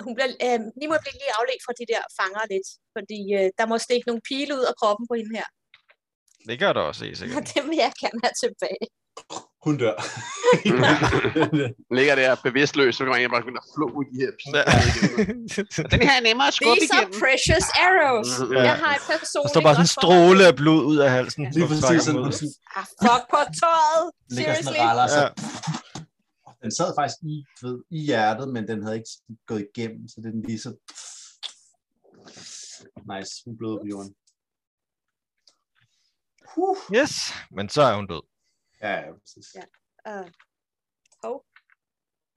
Hun bliver, øh, ni må blive lige afledt fra de der fanger lidt, fordi øh, der må stikke nogle pile ud af kroppen på hende her. Det gør der også, helt Og sikkert. dem vil jeg gerne have tilbage. hun dør. Ligger der bevidstløs, så kan man bare begynde at flå i de her Ja. piger. Den her er nemmere at skubbe These are igennem. precious arrows. Ja. Jeg har et Der personligt står bare sådan en stråle af blod ud af halsen. Lige på præcis sådan, sådan Ah, fuck på tøjet. ligger sådan Seriously. og raller sig. Ja. Den sad faktisk i, ved, i hjertet, men den havde ikke gået igennem, så det er den lige så... Nice, hun bløder på jorden. Huh. Yes, men så er hun død. Ja, ja, præcis. Ja. Uh, hov.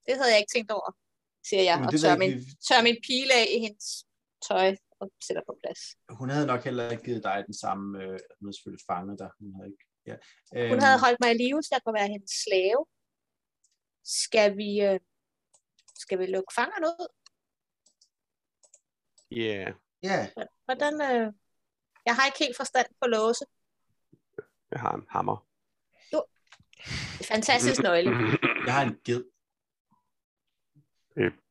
Det havde jeg ikke tænkt over, siger jeg, Men og tør min, ikke, tør min pile af i hendes tøj og sætter på plads. hun havde nok heller ikke givet dig den samme... Øh, hun havde selvfølgelig fanget dig. Hun havde ikke... Ja. Hun Øhm, havde holdt mig i live, så jeg kunne være hendes slave. Skal vi, øh, skal vi lukke fangerne ud? Ja. Ja, Hvordan, øh, jeg har ikke helt forstand på låse. Jeg har en hammer. Fantastisk nøgle. jeg har en ged.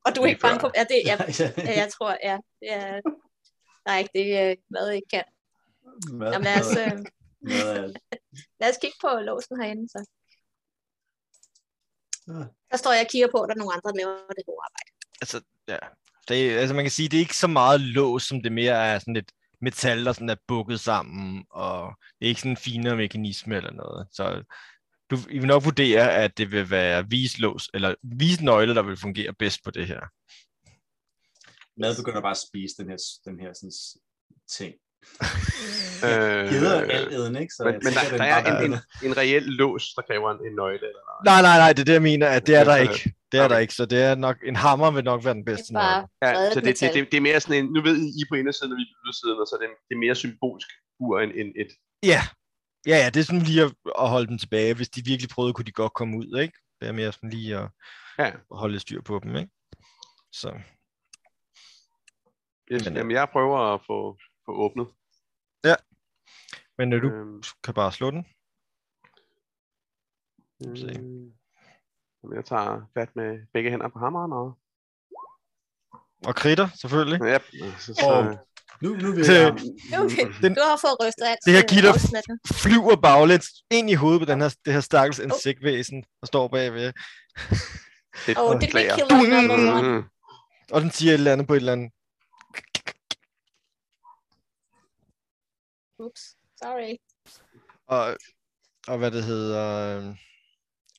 Og du er ikke bange på... Ja, det, ja, ja, ja, jeg tror, ja. Det er, der er ikke det, øh, hvad ikke kan. Mad, Jamen, lad os, øh, mad, lad os kigge på låsen herinde, så. Ja. Der står jeg og kigger på, at der er nogle andre, der laver det gode arbejde. Altså, ja. Det, er- altså, man kan sige, det er ikke så meget lås, som det mere er sådan et metal, der sådan er bukket sammen, og det er ikke sådan en finere mekanisme eller noget. Så du I vil nok vurdere, at det vil være vislås, eller visnøgle, der vil fungere bedst på det her. Mad begynder bare at spise den her, den her sådan, ting. Øh, Geder er altæden, ikke? Så men, men der, der den er bare- en, en, en reel lås, der kræver en, en nøgle. Eller noget. Nej, nej, nej, det er det, jeg mener, at det er der Okay. ikke. Det er der ikke, så det er nok, en hammer vil nok være den bedste nøgle. Ja, så det, det, det, det, er mere sådan en, nu ved I, I på indersiden, og vi er på ydersiden, og så er det, det er mere symbolsk ur end, end et. Ja. Ja, ja, det er sådan lige at, at holde dem tilbage. Hvis de virkelig prøvede, kunne de godt komme ud, ikke? Det er mere sådan lige at, Ja. at holde styr på dem, ikke? Så, Yes, Men, øh, jamen, jeg prøver at få, få åbnet. men øh, du Øhm, kan bare slå den. se. Jamen, jeg tager fat med begge hænder på hammeren og... Og kritter, selvfølgelig. Ja, så, så, Åh. Nu, nu vil jeg... Okay, Den- du har fået rystet alt. Det her øh, gitter flyver baglæns ind i hovedet på den her, det her stakkels insektvæsen, der står bagved. det Oh, did we beklager. kill another one? Mm. Og den siger et eller andet på et eller andet. Oops, sorry. Og, og hvad det hedder... øh,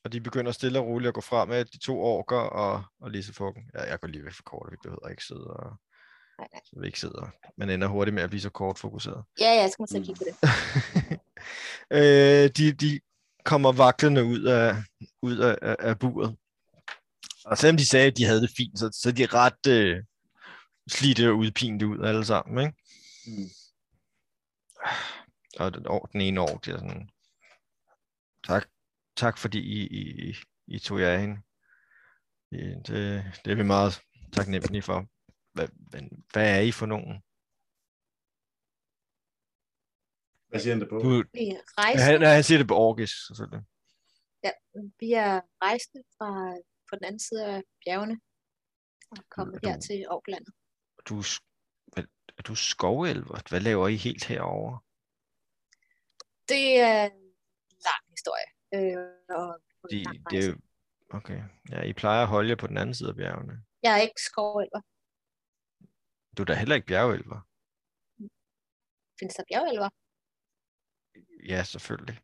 Og de begynder stille og roligt at gå frem med de to orker og, og Lise Fukken. Ja, jeg går lige væk for kort, vi behøver ikke sidde og... Nej, nej. Så vi ikke sidder. Man ender hurtigt med at blive så kort fokuseret. Ja, ja, jeg skal måske kigge på det. øh, de, de kommer vaklende ud af, ud af, af, af buret. Og selvom de sagde, at de havde det fint, så, så er de ret øh, slidte og udpinte ud alle sammen. Ikke? Mm. Og den, år, den ene år, det er sådan, tak, tak fordi I, I, I tog jer hen. Det, det, det er vi meget taknemmelige for. Hvad, hvad er I for nogen? Hvad siger han det på? Du, Vi er ja, rejste, han, han siger det på orkisk, selvfølgelig. vi er rejste fra på den anden side af bjergene og kommet her til Aarlandet. Du, er er du skovelver? Hvad laver I helt herovre? Det er en lang historie. Øh, og De, lang det er okay. Ja, I plejer at holde jer på den anden side af bjergene. Jeg er ikke skovelver. Du er da heller ikke bjergelver. Findes der bjergelver? Ja, selvfølgelig.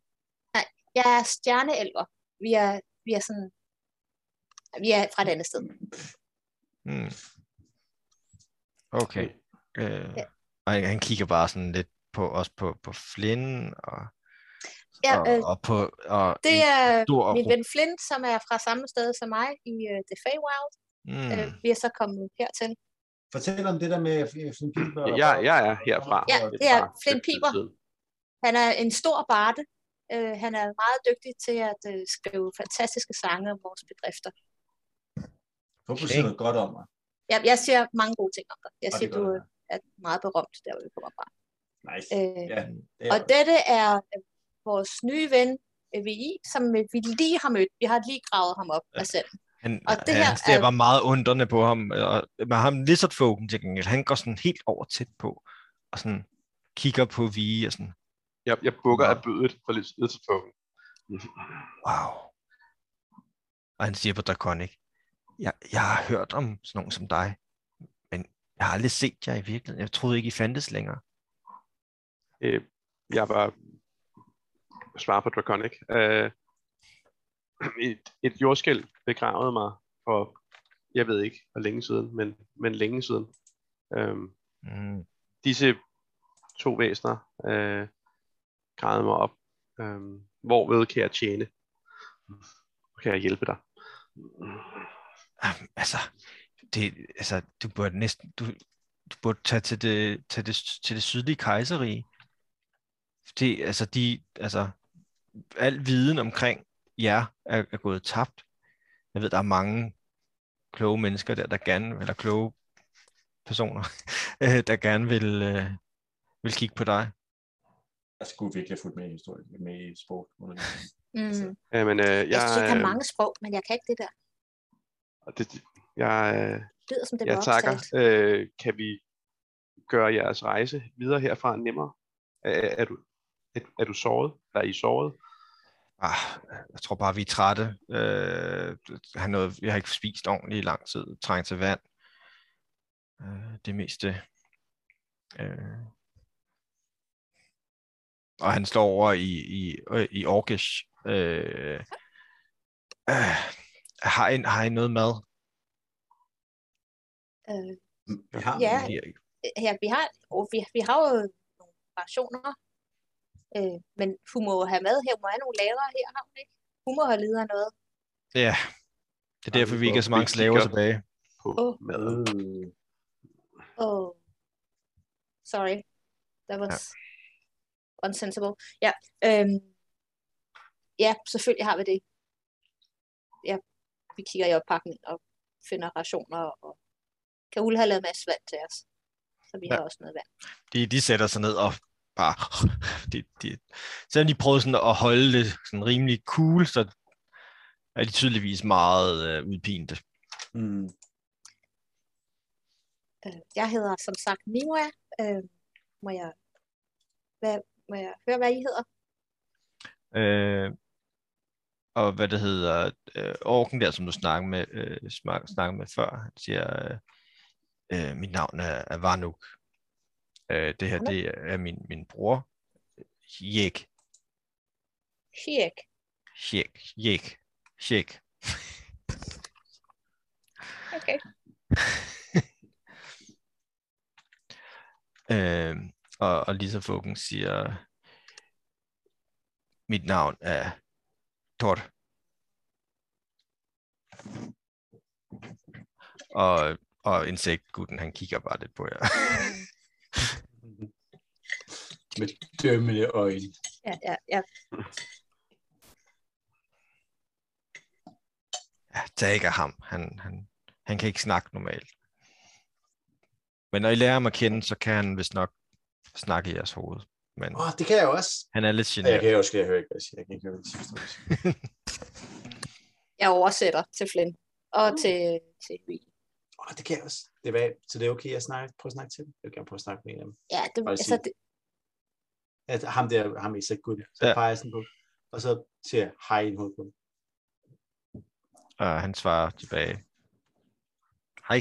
Jeg er stjerneelver. Vi er, vi er sådan... Vi er fra et andet sted. Hmm. Okay. Øh, Ja. og han, kigger bare sådan lidt på os på, på Flynn og, Ja, og, øh, og på og Det er stor min ven Flint, som er fra samme sted som mig i uh, The Feywild. Mm. Øh, vi er så kommet hertil. Fortæl om det der med Flynn Piper. Ja, jeg, jeg er herfra. Ja, det er tid Piper. Han er en stor barde. Øh, han er meget dygtig til at øh, skrive fantastiske sange om vores bedrifter. Hvorfor okay. siger noget godt om mig? Jeg, jeg siger mange gode ting om dig. Jeg Og siger, du er meget berømt, der hvor vi kommer fra. Nice. Øh, Ja, det Og dette er øh, vores nye ven, VI, som vi lige har mødt. Vi har lige gravet ham op af selv. Han, og det her ser er- bare meget undrende på ham. Og med ham Lizardfolken til gengæld, han går sådan helt over tæt på, og sådan kigger på Vi og sådan, Jeg, jeg bukker Nå. af bødet for lidt ydertilfogen. wow. Og han siger på Draconic, jeg, jeg har hørt om sådan nogen som dig, men jeg har aldrig set jer i virkeligheden. Jeg troede ikke, I fandtes længere. Øh, jeg var svar på Draconic. Øh, et, et jordskæld begravede mig for, jeg ved ikke hvor længe siden, men, men længe siden. Øhm, Mm. disse to væsener øh, gravede mig op. Øhm, hvorved kan jeg tjene? Kan jeg hjælpe dig? Altså, det, altså, du burde næsten, du, du burde tage til det, til det, til det sydlige kejserige. Det, altså, de, altså, al viden omkring jer er, er gået tabt. Jeg ved, der er mange kloge mennesker der, der gerne, eller kloge personer, øh, der gerne vil, øh, vil kigge på dig. Jeg skulle virkelig have fulgt med i historie, med i sport. Mm. Jamen, øh, jeg, Jeg synes, jeg kan øh, mange sprog, men jeg kan ikke det der. det, jeg, øh, lyder som det jeg var takker. Øh, kan vi gøre jeres rejse videre herfra nemmere? Er, er, du, er, er du såret? Er I såret? Ah, jeg tror bare, vi er trætte. Øh, han noget, vi har ikke spist ordentligt i lang tid. Trængt til vand. Øh, det meste. Øh. Og han står over i, i, i Orkish. Øh, øh, har, I, har I noget mad? Øh, Vi har Ja. Her- ja, vi har, og vi, vi har jo nogle rationer, øh, men hun må have mad her. Hun må have nogle lager her, har hun ikke? Hun må have lidet af noget. Ja, det er derfor, vi ikke har så mange slaver tilbage. På maden. Øh, Oh, sorry. That was unsensible. Ja, øhm, ja, selvfølgelig har vi det. Ja, vi kigger i oppakningen og finder rationer, og kan Ulle have lavet masse vand til os. Så vi Ja. har også noget vand. de, de sætter sig ned og bare, de, de, selvom de prøvede sådan at holde det sådan rimelig cool, så er de tydeligvis meget øh, udpinte. Mm. Øh, jeg hedder som sagt Niwa. Øh, må jeg, hvad, må jeg høre, hvad I hedder? Øh, og hvad det hedder, øh, orken der, som du snakker med, øh, snak, snakker med før, han siger, øh, øh, mit navn er, er Varnuk. Øh, det her, det er min, min bror, Jek. Shiek. Jek. Jek. Jek. Okay. Øh, og, og Lisa Fogen siger, mit navn er Thor. Og, og insektgutten, han kigger bare lidt på jer. Med dømmende øjne. Ja, ja, ja. Ja, tag ikke af ham. Han, han, han kan ikke snakke normalt. Men når I lærer ham at kende, så kan han vist nok snakke i jeres hoved. Men Åh, oh, det kan jeg også. han er lidt Ja, jeg generet. kan også, jeg hører ikke, hvad jeg siger. Jeg kan ikke høre, hvad jeg siger. Jeg oversætter til Flynn. Og til, til Rie. Åh, oh, det kan jeg også. Det er, så det er okay at snakke, prøve at snakke til dem. Jeg vil gerne prøve at snakke med en af dem. Ja, det, Bare altså, sige. det, At ham der, ham i så godt. Så Ja. peger jeg sådan på. Og så siger jeg hej i en hoved på dem. Og han svarer tilbage. Hej.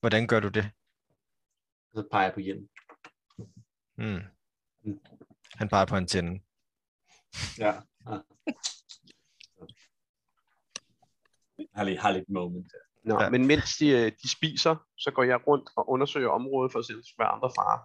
Hvordan gør du det? Og så peger jeg på hjelmen. Hmm. Mm. Han peger på antennen. Ja. ja. Har lidt, har lidt moment. Nå, Ja. men mens de, øh, de spiser, så går jeg rundt og undersøger området for at se, om der være andre farer.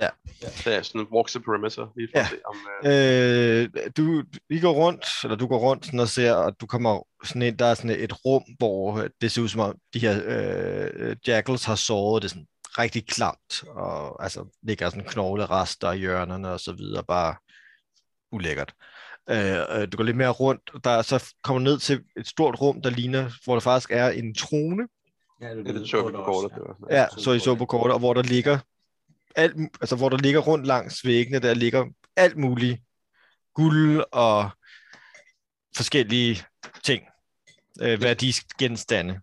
Ja. Så jeg sådan walks the perimeter, lige for Ja. at se, om... Øh, Øh, du, I går rundt, eller du går rundt sådan og ser, og du kommer sådan ind, der er sådan et rum, hvor øh, det ser ud som om, de her øh, jackals har såret det sådan rigtig klamt, og altså ligger sådan knoglerester i hjørnerne og så videre, bare ulækkert. Øh, øh, du går lidt mere rundt, og der er så kommer du ned til et stort rum, der ligner, hvor der faktisk er en trone, Ja, det, ja, det så vi på kortet. Det var. Ja, så I så på kortet, og hvor der ligger alt, altså hvor der ligger rundt langs væggene, der ligger alt muligt guld og forskellige ting. Øh, værdigenstande.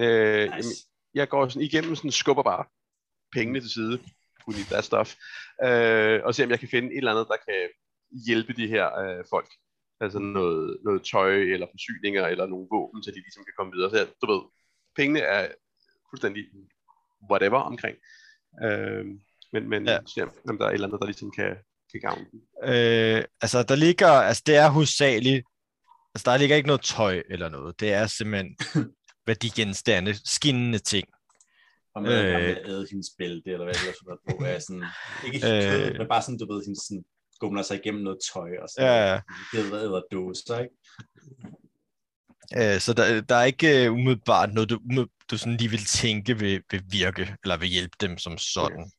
Øh, jamen, jeg går sådan igennem, sådan skubber bare pengene til side, who need that stuff, øh, og ser om jeg kan finde et eller andet, der kan hjælpe de her øh, folk. Altså noget, noget tøj, eller forsyninger, eller nogle våben, så de ligesom kan komme videre. Så jeg, du ved, pengene er fuldstændig whatever omkring. Øh, men men Ja. ja. om der er et eller andet, der ligesom kan, kan gavne dem. Øh, altså der ligger, altså det er hovedsageligt, altså der ligger ikke noget tøj eller noget. Det er simpelthen værdigenstande, skinnende ting. Og med Øh. øh, æde hendes bælte, eller hvad det ellers var på, er sådan, ikke Øh. øh, kød, men bare sådan, du ved, hendes sådan, gumler sig igennem noget tøj, og så Ja, ja. givet æder dåser, ikke? Øh, så der, der er ikke uh, umiddelbart noget, du, du sådan lige vil tænke vil, vil virke, eller vil hjælpe dem som sådan.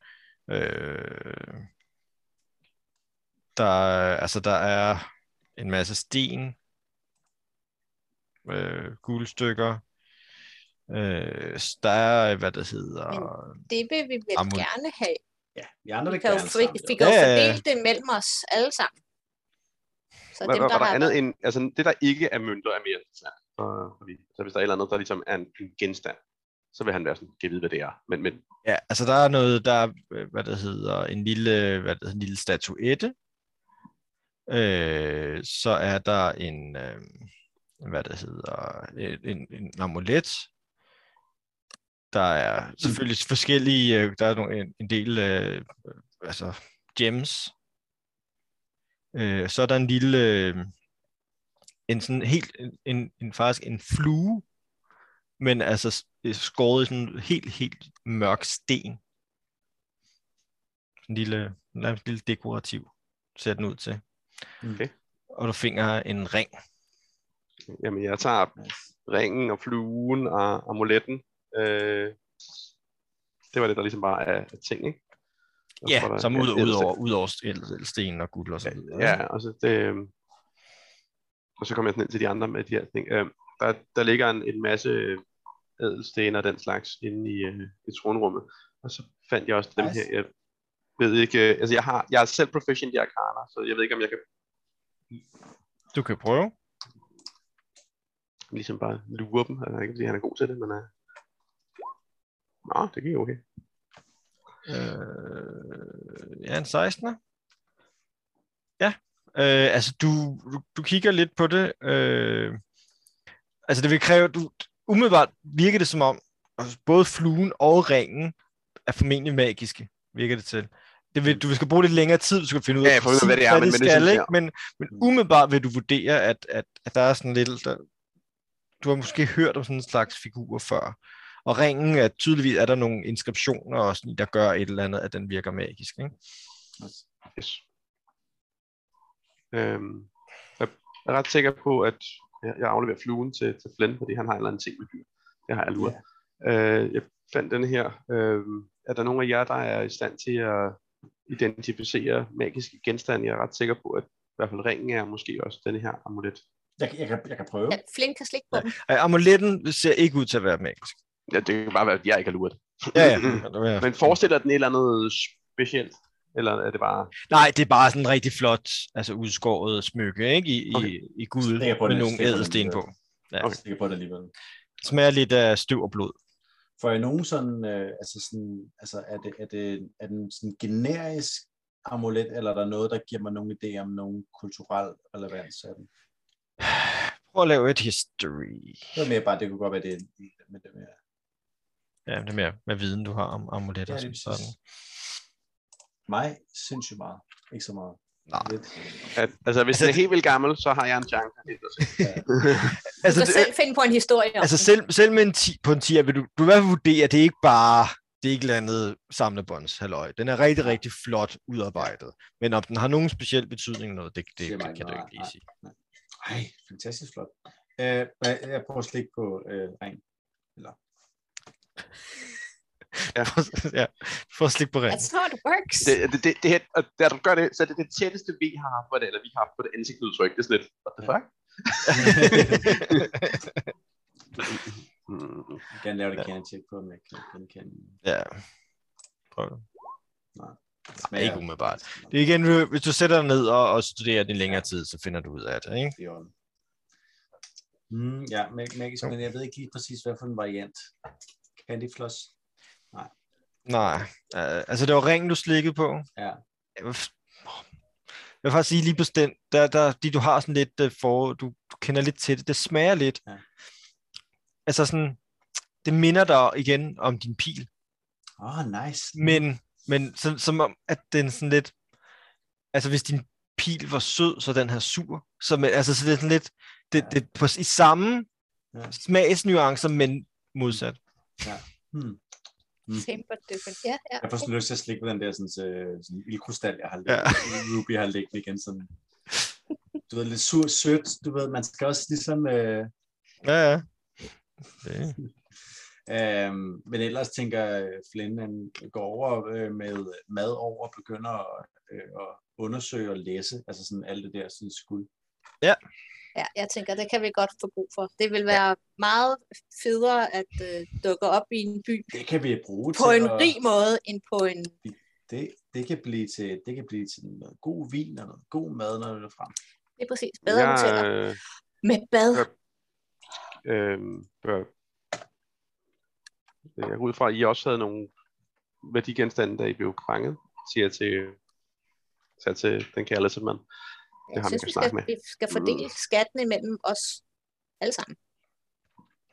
Øh, der, er- altså, der er en masse sten, øh, guldstykker. Øh, der er, hvad det hedder... det vil vi vel gerne have. Ja, vi andre Vi kan jo kan jo Ja, fordele det mellem os alle sammen. Så Hvad, dem, der var der har andet været- end, altså det der ikke er mønter, er mere interessant. Fordi, så hvis der er et eller andet, der ligesom er en, en genstand, så vil han være sådan, kan vide, hvad det er. Men, men Ja, altså der er noget, der er, øh, hvad det hedder, en lille, hvad det hedder, en lille statuette. Øh, så er der en, øh, hvad det hedder, en, en, en amulet. Der er selvfølgelig forskellige, øh, der er nogle, en, en del, øh, altså gems. Øh, så er der en lille, øh, en sådan helt, en, en, en faktisk en flue, men altså øh, skåret i sådan en helt, helt mørk sten. En lille, nærmest en lille dekorativ, ser den ud til. Okay. Og du finder en ring. jamen, jeg tager ringen og fluen og amuletten. Øh, det var det, der ligesom bare er, er ting, ikke? Og så Ja, var der- som ud, ud over, ud over sten- og guld og så videre. Ja, og så, det, øh, og så kommer jeg sådan ind til de andre med de her ting. Øh, der, der ligger en, en masse ædelsten og den slags inde i, øh, i tronrummet. Og så fandt jeg også dem Nice. her. Jeg ved ikke, øh, altså jeg har, jeg er selv proficient i Arcana, så jeg ved ikke, om jeg kan Du kan prøve. Ligesom bare lure dem. Altså, ikke fordi han er god til det, men... Uh... Nå, det gik okay. Øh, ja, en 16'er. Ja, øh, altså du, du, du kigger lidt på det. Øh, altså det vil kræve, du, umiddelbart virker det som om, altså både fluen og ringen er formentlig magiske, virker det til. Det vil, du skal bruge lidt længere tid, du skal finde ud af, Ja, af, hvad det er, hvad men- det men det skal, jeg- ikke? Men, men umiddelbart vil du vurdere, at, at, at der er sådan lidt, der, du har måske hørt om sådan en slags figur før. Og ringen er tydeligvis, er der nogle inskriptioner og sådan, der gør et eller andet, at den virker magisk. Ikke? Yes. Øhm, jeg er ret sikker på, at jeg, afleverer fluen til, til Flynn, fordi han har en eller anden ting med dyr. Det har jeg luret. Øh, jeg fandt den her. Øh, er der nogen af jer, der er i stand til at identificere magiske genstande? Jeg er ret sikker på, at i hvert fald ringen er måske også den her amulet. Jeg, jeg, kan, jeg kan prøve. Ja, Flink kan slikke på. Øh, Amuletten ser ikke ud til at være magisk. Ja, det kan bare være, at jeg ikke har luret. Ja, ja. det jeg- Men forestiller den et eller andet specielt? Eller er det bare... Nej, det er bare sådan en rigtig flot, altså udskåret smykke, ikke? I, Okay. i, i guld med den, nogle ædelsten på. Ja. Jeg er sikker på det alligevel. Smager lidt af støv og blod. Får jeg nogen sådan, øh, altså sådan, altså er det, er det, er den sådan generisk amulet, eller er der noget, der giver mig nogle idéer om nogen kulturel relevans af den? Prøv at lave et history. Det var mere bare, det kunne godt være det, med det mere. Ja, det er mere med viden, du har om amuletter. Ja, Ja, som sådan. Mig sindssygt meget. Ikke så meget. Nej. Lidt. At, altså, hvis Altså, den er helt vildt gammel, så har jeg en chance. At se. Du Altså, kan det, selv finde på en historie om altså selv, selv med en 10, på en 10 vil du, du i hvert fald vurdere, at det er ikke bare det er ikke et eller andet samlebånds halløj. Den er rigtig, rigtig flot udarbejdet. Men om den har nogen speciel betydning, noget, det, det, det mig kan du ikke ikke lige sige. Ej, fantastisk flot. Øh, jeg, prøver at slikke på øh, ring. Ja, for at slikke på ringen. That's how it works. det, det, det, det, her, og da du gør det, så er det det tætteste, vi har haft på det, eller vi har haft på det ansigtsudtryk. Det er sådan lidt, what the fuck? Mm. Jeg kan lave det can check på, men jeg kan genkende. ja. Prøv det. Smager- Ikke umiddelbart. Det er igen, hvis du sætter dig ned og, og studerer den i længere tid, så finder du ud af det, ikke? i orden. Mm, ja, mag- magisk, men jeg ved ikke lige præcis, hvad for en variant. Candy Floss? Nej, uh, altså det var ringen, du slikkede på. Ja. Jeg vil, f- jeg vil faktisk sige lige på den, der, der, de du har sådan lidt uh, for, du, du kender lidt til det, det smager lidt. Ja. Altså sådan, det minder dig igen om din pil, Åh, oh, nice. men, men som, som om, at den sådan lidt, altså hvis din pil var sød, så den her sur. Så, med, altså, så det er sådan lidt, det, Ja. det, på, i samme Ja. smagsnuancer, men modsat. Hmm. Same but different. Ja, ja. Jeg får sådan lyst til at slikke på den der sådan, øh, sådan ildkrystal, jeg har Ja. ja. Ruby har liggende igen. Sådan, du ved, lidt sur, sødt. Du ved, man skal også ligesom... Øh, Ja, ja. Det. Øhm, men ellers tænker jeg, Flynn han går over øh, med mad over og begynder at, øh, at undersøge og læse, altså sådan alt det der sådan skud. Ja, jeg tænker, det kan vi godt få brug for. Det vil være meget federe at øh, dukke op i en by Det kan vi bruge på til en at, rig måde, end på en... det, det, kan blive til, det kan blive til noget god vin og noget god mad, når det er frem. Det er præcis bedre ja, hoteller. Jeg, øh, Med bad. Ja. øh, bør, jeg går ud fra, at I også havde nogle værdigenstande, da I blev fanget, siger jeg til, siger jeg til den kære mand. Det Jeg har vi synes, vi skal, med. vi skal fordele skatten imellem os alle sammen.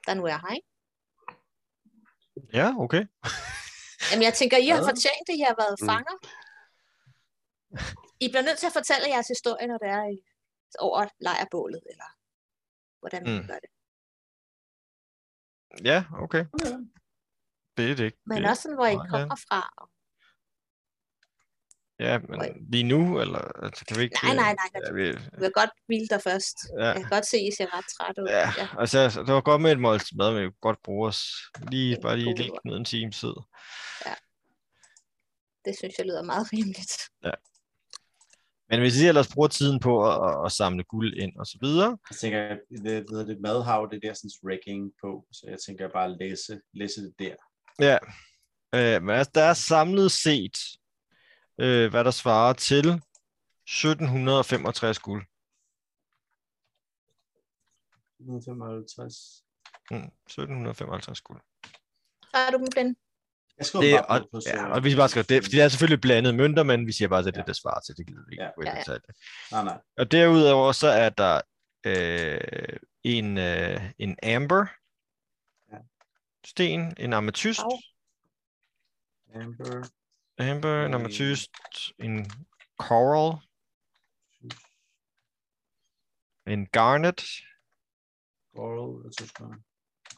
Der nu er her, ikke? Ja, okay. Jamen, jeg tænker, I har fortjent det, I har været Mm. fanger. I bliver nødt til at fortælle jeres historie, når det er i, over lejrbålet, eller hvordan man Mm. gør det. Ja, okay. Det er det ikke. Men det, også sådan, hvor I kommer fra. Ja, men lige nu, eller altså, kan vi ikke... Nej, øh, nej, nej. Ja, nej. vi, Du vil godt hvile dig først. ja, Jeg kan godt se, at I ser ret træt ud. ja, ja. altså, altså, det var godt med et måltid mad, men vi kunne godt bruge os lige, En bare lige lur. ned en time tid. Det synes jeg lyder meget rimeligt. Men hvis I ellers bruger tiden på at, at, samle guld ind og så videre, Jeg tænker, det, det, det madhav, det er der sådan rigging på, så jeg tænker bare at læse, læse det der. Ja, øh, men altså, der er samlet set, øh, hvad der svarer til 1765 guld. 155. Mm, 1755 guld. Så er du dem, Flynn. Jeg Det, det, og, bare på, ja, og vi skal bare skrive det, fordi det er selvfølgelig blandet mønter, men vi siger bare, at det er det, der svarer til. Det gider vi ikke Ja. Ja, det. Nej, nej. Og derudover så er der øh, en, øh, en amber Ja. sten, en ametyst, Au. Amber. Amber, en Øh. ametyst, en coral, en garnet, Coral. Jeg skal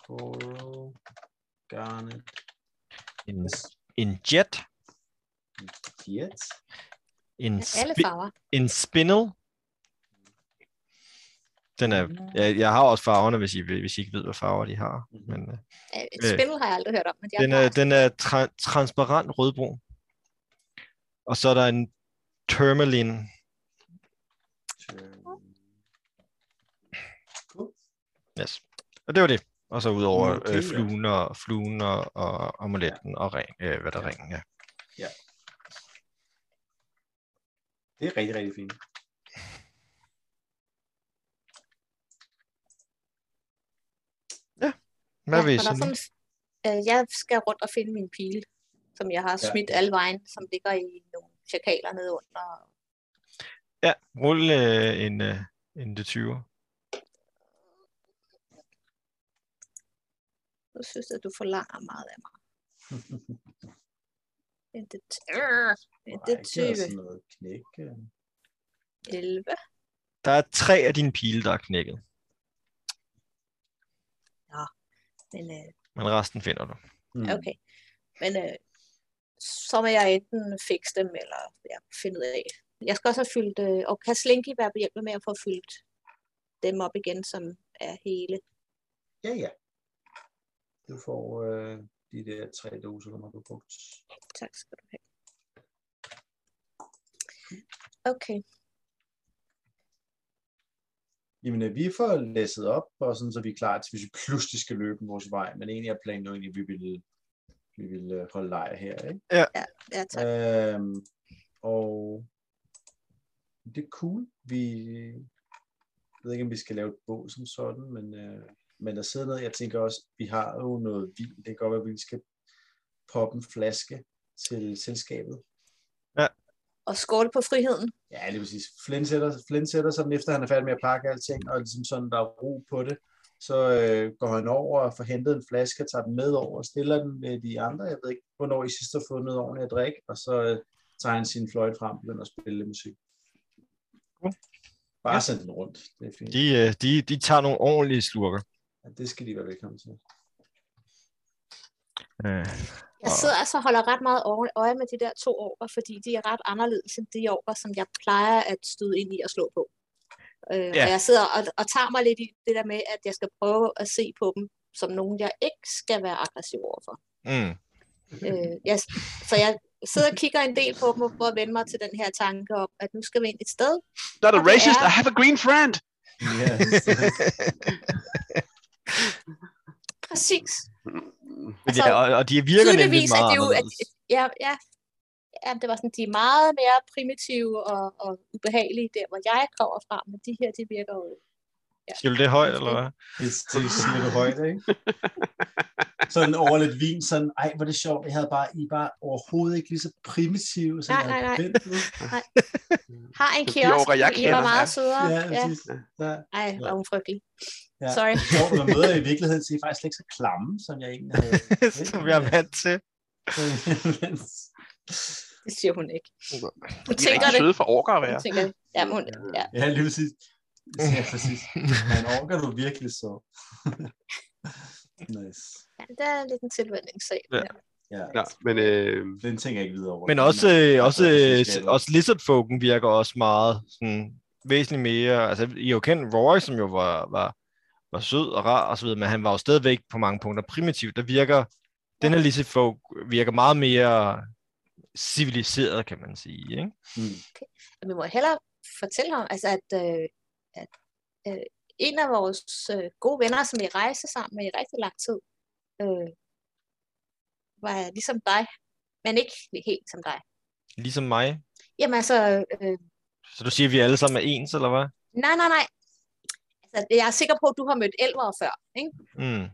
Coral. Garnet. en, en jet, Jet. en, spi- en spindle. Den er, jeg, jeg har også farverne, hvis I, hvis I ikke ved, hvad farver de har. Mhm. Men, øh, Øh, Spindle har jeg aldrig hørt om, men de Den er, den er tra- transparent rødbrun. Og så er der en tourmaline. Yes. Og det var det. Og så udover Okay, okay, øh, ja. fluen, og, fluen og, og amuletten og ring, øh, hvad der Ja. ringen er. Det er rigtig, rigtig fint. Hvad ja, vil I er sådan, øh, jeg skal rundt og finde min pile, som jeg har Ja. smidt alle vejen, som ligger i nogle chakaler nede under. Ja, rul øh, en, øh, en D20. Jeg synes, at du forlanger meget af mig. En det, øh, en det 20, sådan noget knæk. øh. 11. Der er tre af dine pile, der er knækket. Men øh, Men resten finder du. Mm. okay. Men øh, så må jeg enten fikse dem, eller ja, finde ud af. Jeg skal også have fyldt, øh, og kan Slinky være behjælpelig med at få fyldt dem op igen, som er hele. Ja, ja. Du får øh, de der tre doser, der må du brugt. Tak skal du have. Okay. Jamen, øh, vi får læsset op, og sådan, så vi er klar til, hvis vi pludselig skal løbe vores vej. Men egentlig er planen jo egentlig, at vi vil, vi vil øh, holde lejr her, ikke? Ja, tak. Øhm, og det er cool. Vi jeg ved ikke, om vi skal lave et bål som sådan, men, øh, men der sidder noget. Jeg tænker også, vi har jo noget vin. Det kan godt være, at vi skal poppe en flaske til selskabet. Og skål på friheden. Ja, det vil sige, Flynn sætter, Flynn sætter sig den efter, han er færdig med at pakke alting, og ligesom sådan, der er ro på det. Så øh, går han over og får hentet en flaske, tager den med over og stiller den med de andre. Jeg ved ikke, hvornår I sidst har fået noget ordentligt at drikke, og så øh, tager han sin fløjt frem og begynder at spille musik. Cool. Bare Ja. send den rundt. Det er fint. De, øh, de, de tager nogle ordentlige slurker. Ja, det skal de være velkommen til. Øh, Jeg Og- sidder altså og holder ret meget øje- med de der to orker, fordi de er ret anderledes end de orker, som jeg plejer at støde ind i og slå på. Øh, Ja. Og jeg sidder og, og tager mig lidt i det der med, at jeg skal prøve at se på dem som nogen, jeg ikke skal være aggressiv overfor. mm. Øh, jeg, så jeg sidder og kigger en del på dem og prøver at vende mig til den her tanke om, at nu skal vi ind et sted. Not a racist. ja. I have a green friend. Yes. Præcis. Altså, ja, og, og de virker nemlig er meget de jo, at, ja, ja, ja, det var sådan, de er meget mere primitive og, og ubehagelige der, hvor jeg kommer fra, men de her, de virker jo, ja. Siger du det højt, eller hvad? Det, det siger du højt, ikke? Sådan over lidt vin, sådan, ej, hvor er det sjovt, jeg havde bare, I bare overhovedet ikke lige så primitive, som Nej, jeg havde nej, nej. forventet. har en kiosk, jeg hvor I var meget sødere. Ja, Ja, præcis. Ja. Ej, hvor er hun frygtelig. Ja. Sorry. Når man møder i virkeligheden, så er I faktisk slet ikke så klamme, som jeg egentlig havde. Som jeg er vant til. Det siger hun ikke. Hun er tænker det. søde for orker at Hun være. tænker, ja, men hun, ja. ja, lige præcis. Ja, præcis. Man orker du virkelig så. nice. ja, det er lidt en tilvændingssag. Ja. Ja. Ja, Ja, men øh, den tænker jeg ikke videre over. Men også, øh, også, øh, også lizardfolken virker også meget sådan, væsentligt mere, altså I har jo kendt Roy, som jo var, var, var sød og rar og så videre, men han var jo stadigvæk på mange punkter primitiv. Der virker, den her lizardfolk virker meget mere civiliseret, kan man sige, ikke? Mm. vi må hellere fortælle ham, altså at, øh, at øh, en af vores øh, gode venner, som vi rejste sammen med i rigtig lang tid, øh, var ligesom dig, men ikke helt som dig. Ligesom mig. Jamen altså, øh, Så du siger, at vi alle sammen er ens, eller hvad? nej, nej, nej. Så jeg er sikker på, at du har mødt elver før. Ikke? Mm.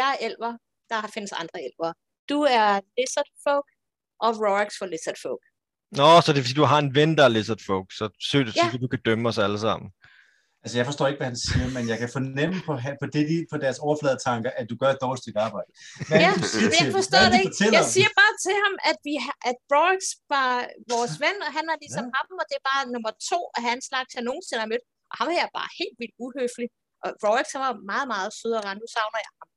Jeg er elver. Der findes andre elver. Du er lizard folk, og Rorax for lizard folk. Nå, så det er fordi, du har en ven, der er lizard folk, så sødt, Ja. så du kan dømme os alle sammen. Altså, jeg forstår ikke, hvad han siger, men jeg kan fornemme på, på, det, de, på deres overfladetanker, at du gør et dårligt stykke arbejde. Hvad Ja, det, siger jeg forstår det ikke. Jeg siger bare til ham, at, vi, at Rorax var vores ven, og han er ligesom Ja. ham, og det er bare nummer to af hans slags, jeg nogensinde har mødt. Og ham her er bare helt vildt uhøflig. Og han var meget, meget sød og ren. Nu savner jeg ham.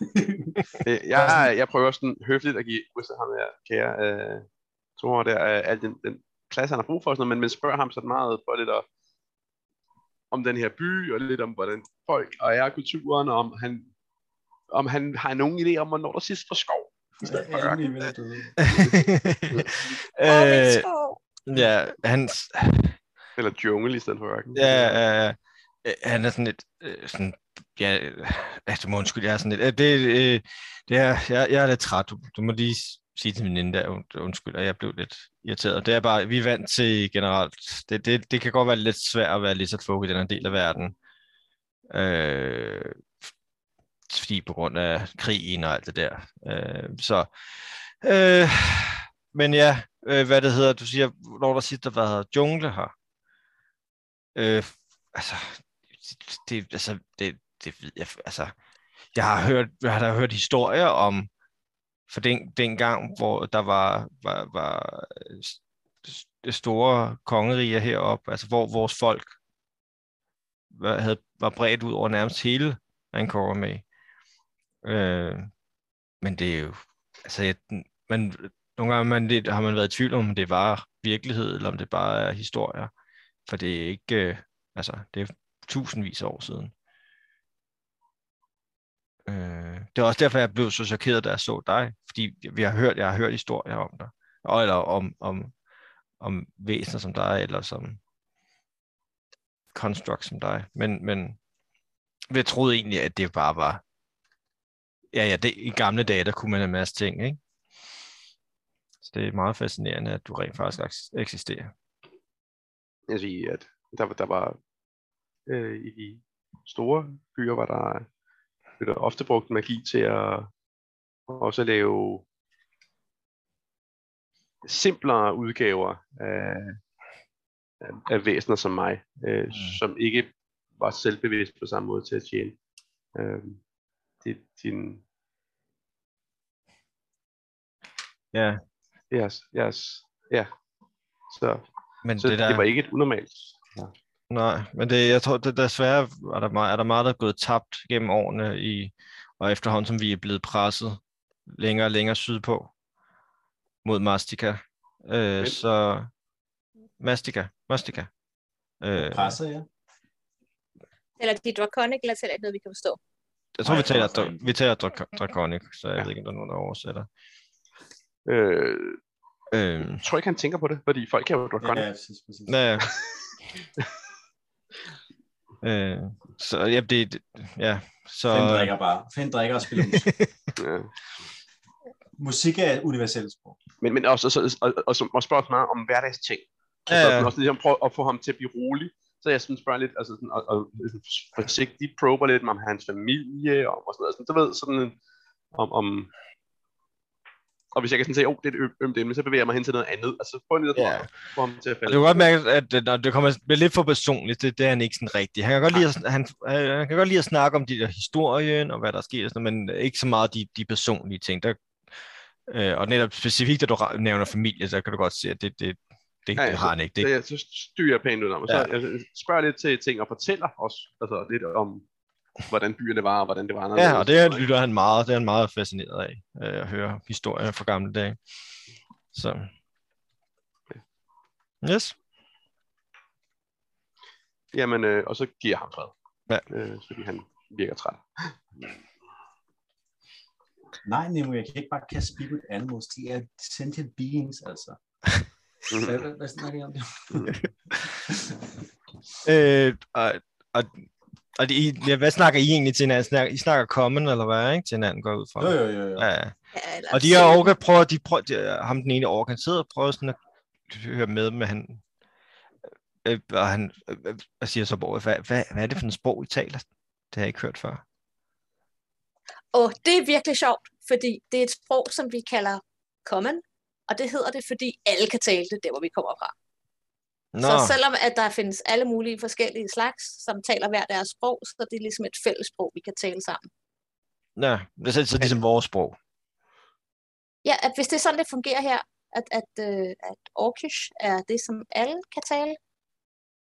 Jeg, jeg prøver sådan høfligt at give Wizard ham der kære øh, Thor der, øh, al den, den plads, han har brug for, sådan noget, men man spørger ham sådan meget for lidt at, om den her by, og lidt om, hvordan folk og er kulturen, og om han, om han har nogen idé om, hvornår der sidst var skov. Åh, min øh, skov. ja, hans, Eller jungle i stedet for ørken. Ja, ja, ja. Øh, han er sådan lidt, øh, sådan, ja, altså må undskyld, jeg er sådan lidt, øh, det, øh, det er, jeg, jeg er lidt træt, du, du må lige sige til min veninde der, und- undskyld, og jeg blev lidt irriteret. Det er bare, vi er vant til generelt, det, det, det kan godt være lidt svært at være lizard folk i den her del af verden. Øh, fordi på grund af krigen og alt det der. Øh, så, øh, men ja, øh, hvad det hedder, du siger, når der sidder, hvad hedder, jungle her. Øh, altså, det, altså, det, det ved jeg, altså, jeg har hørt, jeg har da hørt historier om, for den, den gang, hvor der var, var, var øh, store kongeriger heroppe, altså hvor vores folk var, havde, var bredt ud over nærmest hele Angkor med. Øh, men det er jo, altså, jeg, man, nogle gange man, det, har man været i tvivl om, det var virkelighed, eller om det bare er historier. For det er ikke, øh, altså, det tusindvis af år siden. Øh, det er også derfor, jeg blev så chokeret, da jeg så dig, fordi vi har hørt, jeg har hørt historier om dig, og, eller om, om, om væsener som dig, eller som construct som dig, men, men jeg troede egentlig, at det bare var, ja, ja, det, i gamle dage, der kunne man en masse ting, ikke? Så det er meget fascinerende, at du rent faktisk eksisterer. Jeg vil sige, at der, var- der var øh, i de store byer, var der, blev der ofte brugt magi til at også lave simplere udgaver af, af, af væsener som mig, øh, mm. som ikke var selvbevidst på samme måde til at tjene. Øh, det, din, Ja, yes, yes, ja. Så, men så det der... det var ikke et unormalt. Nej, men det, jeg tror, det desværre er der, meget, er der meget, der er gået tabt gennem årene, i, og efterhånden som vi er blevet presset længere og længere sydpå mod Mastika. Øh, så Mastika, Mastika. Øh, Presser, ja. Eller de draconic, eller selv noget, vi kan forstå. jeg tror, Nej, vi taler, dra- vi taler dra- Draconic, så jeg Ja. ved ikke, om der er nogen, der oversætter. Øh, Øh, jeg tror ikke, han tænker på det, fordi folk kan jo draconic. Ja, præcis, præcis. ja. øh, så ja, det, det- ja, så... Find drikker bare. Find drikker og spiller musik. Ja. musik er et universelt sprog. Men, men også, så, og, og, og, og spørger også meget om hverdagsting. Ja, Ja, så sådan også ligesom prøve at få ham til at blive rolig. Så jeg sådan spørger lidt, altså sådan, og, og forsigtigt prober lidt om hans familie, og, og sådan noget. Sådan, du ved, sådan om, om og hvis jeg kan sådan sige, åh, oh, det er et ømt emne, så bevæger jeg mig hen til noget andet. Altså, prøv lige at Ja. få ham til at falde. du kan godt mærke, at når det kommer bliver lidt for personligt, det, det er han ikke sådan rigtigt. Han kan godt lide at, han, øh, han kan godt lide at snakke om de der historien og hvad der er sket, og sådan, men ikke så meget de, de personlige ting. Der, øh, og netop specifikt, da du nævner familie, så kan du godt se, at det, det, det, Ja, det har han ikke. Så, Det, jeg, så styrer jeg pænt ud om, og så Ja. jeg spørger lidt til ting og fortæller også altså, lidt om, hvordan byerne var, og hvordan det var. ja, anderledes og det lytter han meget, det er han meget fascineret af, øh, at høre historier fra gamle dage. Så. Yes. Jamen, øh, og så giver jeg ham fred. Ja. Øh, fordi han virker træt. Nej, Nemo, jeg kan ikke bare kaste with animals. De er sentient beings, altså. Hvad, hvad, hvad snakker I om det? Øh, og, og, og det, I- ja, hvad snakker I egentlig til hinanden? Snakker, I snakker common, eller hvad, ikke? Til hinanden går ud fra. Jo, jo, jo. jo. Ja, ja. Og de her selv- orker prøver, de prøver, de, ham den ene orker, han sidder og prøver sådan at høre med, men han, øh, og han øh, øh, og siger så borget, hvad, hvad, hvad er det for en sprog, I taler? Det har jeg ikke hørt før. Og det er virkelig sjovt, fordi det er et sprog, som vi kalder common, og det hedder det, fordi alle kan tale det, der hvor vi kommer fra. Nå, Så selvom at der findes alle mulige forskellige slags, som taler hver deres sprog, så er det ligesom et fælles sprog, vi kan tale sammen. ja, det er så, ligesom vores sprog. Ja, at hvis det er sådan, det fungerer her, at, at, øh, at Orkish er det, som alle kan tale,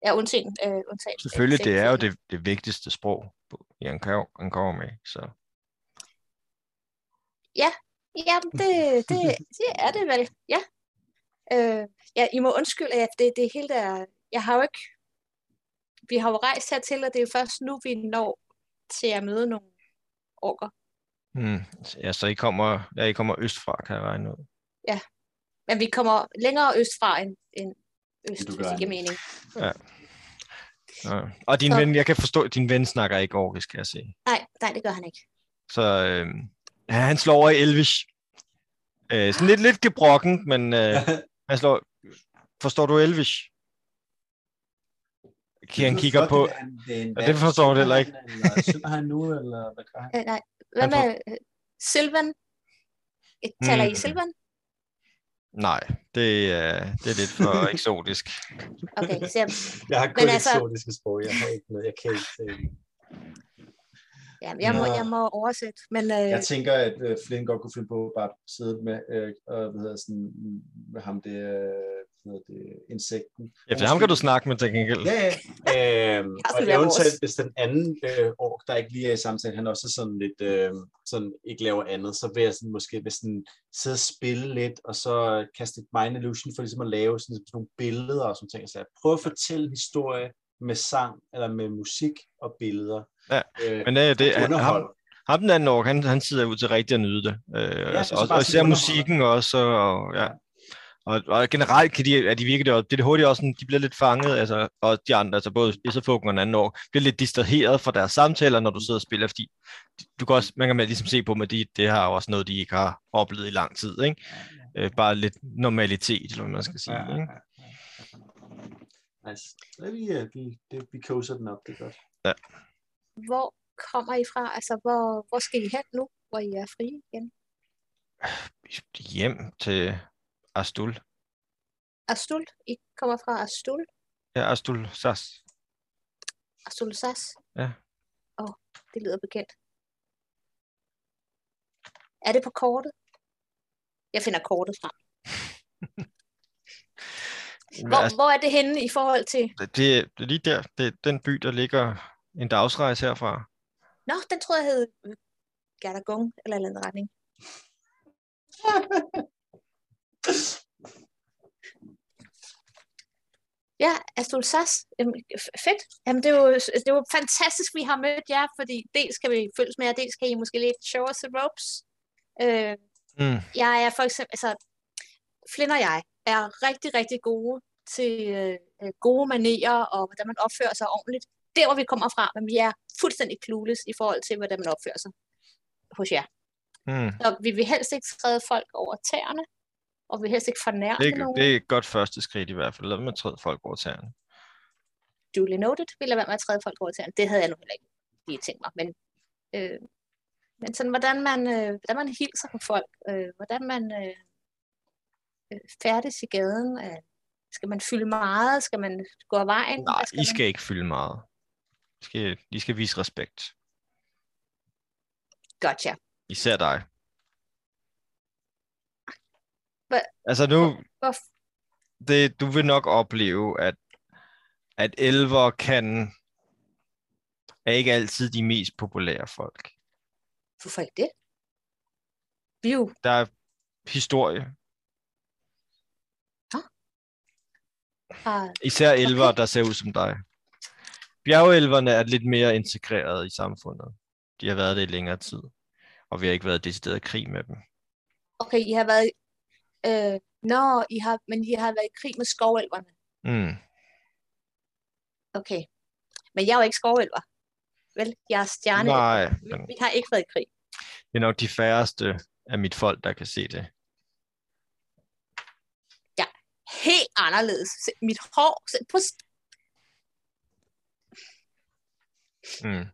ja, undtagen, øh, undtagen Selvfølgelig, det er jo det, det vigtigste sprog i Ankara med, så Ja, det, det, det er det vel, ja. Øh, ja, I må undskylde, at det, det hele der, jeg har jo ikke, vi har jo rejst hertil, og det er jo først nu, vi når til at møde nogle orker. hmm, ja, så I kommer, ja, I kommer østfra, kan jeg regne ud. Men vi kommer længere østfra end, end øst, du hvis det giver mening. Ja. Og din Så- ven, jeg kan forstå, at din ven snakker ikke orkisk, kan jeg se. Nej, nej, det gør han ikke. Så øh, ja, han slår over i Elvish. Øh, sådan lidt, lidt gebrokken, men øh, han slår... Forstår du Elvish? Han kigger på... Ja, det forstår du heller ikke. Eller synger han nu, eller hvad gør han? Øh, nej, hvad Han med øh, Sylvan? Øh, Taler I Mm. Sylvan? Nej, det, er det er lidt for eksotisk. Okay, så jeg, har kun Men altså... altså- eksotiske sprog. Jeg har ikke noget. Jeg kan ikke. Øh... ja, jeg, må, Nå. jeg må oversætte. Men øh, Jeg tænker, at øh, Flynn godt kunne finde på bare at sidde med, øh, og, hvad hedder, sådan, med ham det, øh, hvad det, insekten. Ja, for ham kan du snakke med til gengæld. Ja, ja. Øhm, og eventuelt, hvis den anden øh, ork, der ikke lige er i samtale, han også er sådan lidt, øh, sådan ikke laver andet, så vil jeg sådan, måske hvis sådan, sidde og spille lidt, og så kaste et mind illusion for ligesom at lave sådan, sådan nogle billeder og sådan ting. Så jeg prøver at fortælle historie med sang, eller med musik og billeder. Ja, øh, Men det, han, underhold. ham, ham den anden ork, han, han sidder ud til rigtig at nyde det. Øh, altså, så og, og især underholder. musikken også. Og, ja. og, og generelt kan de, er de virkelig det, det er hurtigt også sådan, de bliver lidt fanget, altså, og de andre, altså både Isserfolken og den anden år, bliver lidt distraheret fra deres samtaler, når du sidder og spiller, fordi du kan også, man kan ligesom se på at de, det har jo også noget, de ikke har oplevet i lang tid, ikke? Øh, bare lidt normalitet, eller hvad man skal sige. Ja, ja, Ikke? Ja, ja. Nice. Så vi, øh, vi, det, vi koser den op, det er godt. hvor kommer I fra? Altså, hvor, hvor skal I hen nu, hvor I er frie igen? Hjem til Astul. Astul? I kommer fra Astul? Ja, Astul Sas. Astul Sas? Ja. Åh, oh, det lyder bekendt. Er det på kortet? Jeg finder kortet frem. Hvor, Altså, hvor er det henne i forhold til... det, det er lige der. Det er den by, der ligger en dagsrejse herfra. Nå, den tror jeg hed øh, Gerdagung, eller en anden retning. Ja, Astol Sass. Fedt. Jamen, det er, jo, det er jo fantastisk, vi har mødt jer, fordi dels kan vi følges med jer, dels kan I måske lidt show us the ropes. Øh, Mm. jeg er for eksempel, altså, Flynn og jeg er rigtig, rigtig gode til øh, øh, gode manerer og hvordan man opfører sig ordentligt. Der, hvor vi kommer fra, men vi er fuldstændig clueless i forhold til, hvordan man opfører sig hos jer. Mm. Så vi vil helst ikke træde folk over tæerne, og vi vil helst ikke fornærme Det, er, nogen. det er et godt første skridt i hvert fald. Lad mig træde folk over tæerne. duly noted, vi lader være med at træde folk over tæerne. Det havde jeg nu heller ikke lige tænkt mig. Men, øh, men sådan, hvordan man, øh, hvordan man hilser på folk, øh, hvordan man øh, færdes i gaden. Øh, skal man fylde meget? Skal man gå af vejen? Nej, Hvad I man? skal ikke fylde meget. I skal, I skal vise respekt. Gotcha. Især dig. Hvad? Altså nu, Hvor, det, du vil nok opleve, at, at elver kan er ikke altid de mest populære folk. hvorfor ikke det? Vi er jo Der er historie. Har Især elver, der ser ud som dig. Bjergelverne er lidt mere integreret i samfundet. De har været det i længere tid. Og vi har ikke været decideret i krig med dem. Okay, I har været... Øh, nå, I har, men I har været i krig med skovelverne. Mm. Okay. Men jeg er jo ikke skovelver. Vel, jeg er stjerne. Nej, Vi, vi har ikke været i krig. det er nok de færreste af mit folk, der kan se det helt anderledes. Mit hår, på Mm.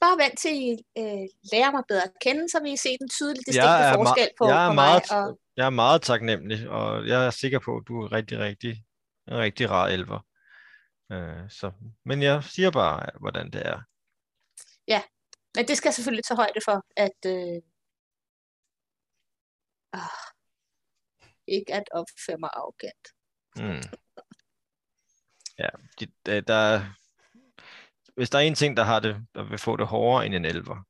Bare vant til at øh, lære mig bedre at kende, så vi I se den tydelige distinkte forskel på, jeg er på meget, mig. Og... Jeg er meget taknemmelig, og jeg er sikker på, at du er rigtig, rigtig, en rigtig rar elver. Øh, så, men jeg siger bare, hvordan det er. Ja, men det skal jeg selvfølgelig tage højde for, at... Øh... Oh ikke at opføre mig arrogant. Mm. Ja, de, der, hvis der er en ting, der har det, der vil få det hårdere end en elver,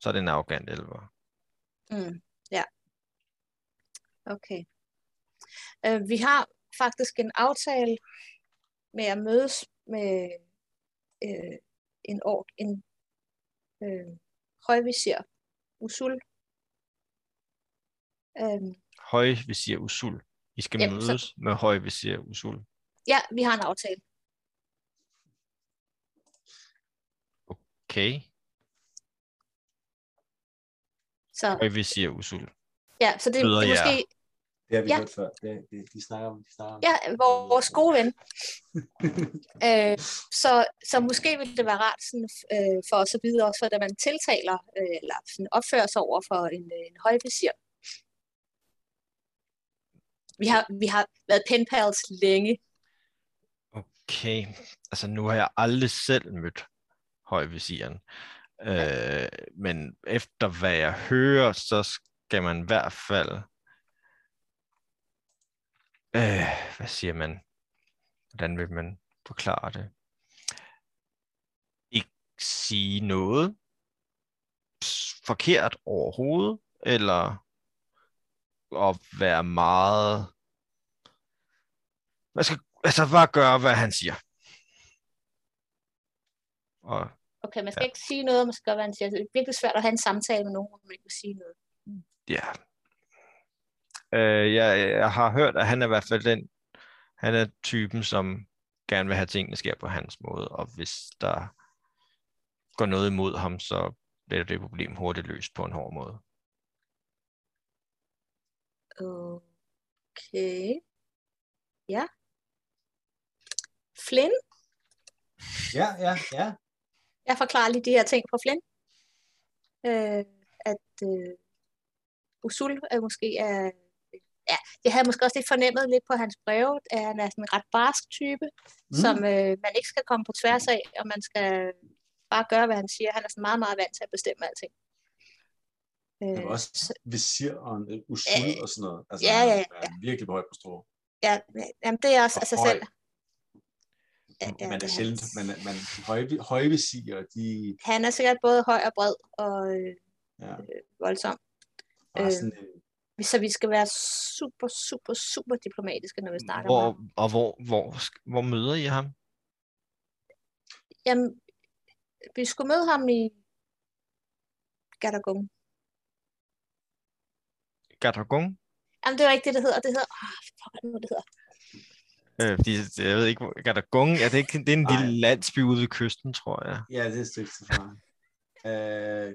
så er det en arrogant elver. Mm, ja. Okay. Øh, vi har faktisk en aftale med at mødes med øh, en år, en øh, højvisir, Usul. Øhm, Høj visir usul. I skal Jamen, så- mødes med høj visir usul. ja, vi har en aftale. Okay. Så, Høj visir usul. ja, så det, Byder det er jer. måske Det har vi Ja. hørt før. Det, det, de snakker om. De snakker om. ja, vores gode ven. øh, så, så måske ville det være rart sådan, øh, for os at vide også, hvordan man tiltaler øh, eller sådan opfører sig over for en, øh, en højvisir. Vi har, vi har været penpals længe. Okay. Altså, nu har jeg aldrig selv mødt højvisiren. Øh, men efter hvad jeg hører, så skal man i hvert fald... Øh, hvad siger man? Hvordan vil man forklare det? Ikke sige noget forkert overhovedet, eller at være meget... Man skal altså bare gøre, hvad han siger. Og Okay, man skal Ja. ikke sige noget, man skal gøre, hvad han siger. Det er virkelig svært at have en samtale med nogen, hvor man ikke vil sige noget. ja. Øh, jeg, jeg har hørt, at han er i hvert fald den, han er typen, som gerne vil have tingene sker på hans måde, og hvis der går noget imod ham, så bliver det problem hurtigt løst på en hård måde. Okay. Ja. Flynn? Ja, ja, ja. Jeg forklarer lige de her ting for Flynn. Øh, at øh, Usul er måske er... Ja, jeg havde måske også lidt fornemmet lidt på hans breve, at han er sådan en ret barsk type, mm. som øh, man ikke skal komme på tværs af, og man skal bare gøre, hvad han siger. Han er sådan meget, meget vant til at bestemme alting. Øh, var også så- visir og en usul Øh, og sådan noget. Altså, ja, ja, er virkelig på højt på strå. ja, jamen, det er også Og sig høj. selv. Ja, ja, man det er sjældent, man, man, høje, højvisirer, de Han er sikkert både høj og bred og øh, ja, voldsom. Øh, Så vi skal være super, super, super diplomatiske, når vi snakker Hvor, med ham. og hvor, hvor, hvor møder I ham? Jamen, vi skulle møde ham i Gadagung. Gatagung? Jamen, det er ikke det, det hedder. Det hedder... Ah, fuck, hvad er det det hedder? Øh, fordi, jeg ved ikke, Gatagung, er det ikke det er en Nej. lille landsby ude ved kysten, tror jeg. ja, det er et stykke til fra. Øh,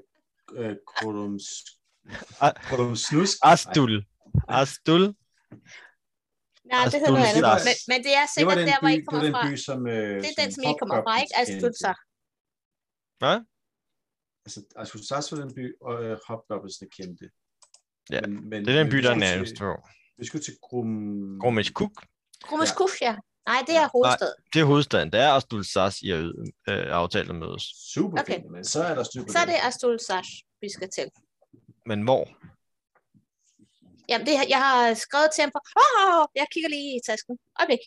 øh, Krodums, Ah. Krodums Snusk. Astul. Astul. Nej, det hedder noget andet. Men, men det er Det var sikkert den der, hvor I det var kommer den fra. by, som... Øh, Det er den, som I kommer fra, ikke? Astulsa. Hvad? Altså, Astulsas var den by, og øh, Hobgoblins kendte. Ja, men, men, Det er den by, der er nærmest. Vi skulle til Grum... Gromish Kuk. Grummeskuf, ja. Nej, det er hovedstad. Det er hovedstaden. Det er Astul Sas, I har øh, aftalt at mødes. Super Okay. fint, men så er der styr på Så er det Astul Sash, vi skal til. Men hvor? Jamen, det, her- jeg har skrevet til ham på... Åh, jeg kigger lige i tasken. Øjeblik.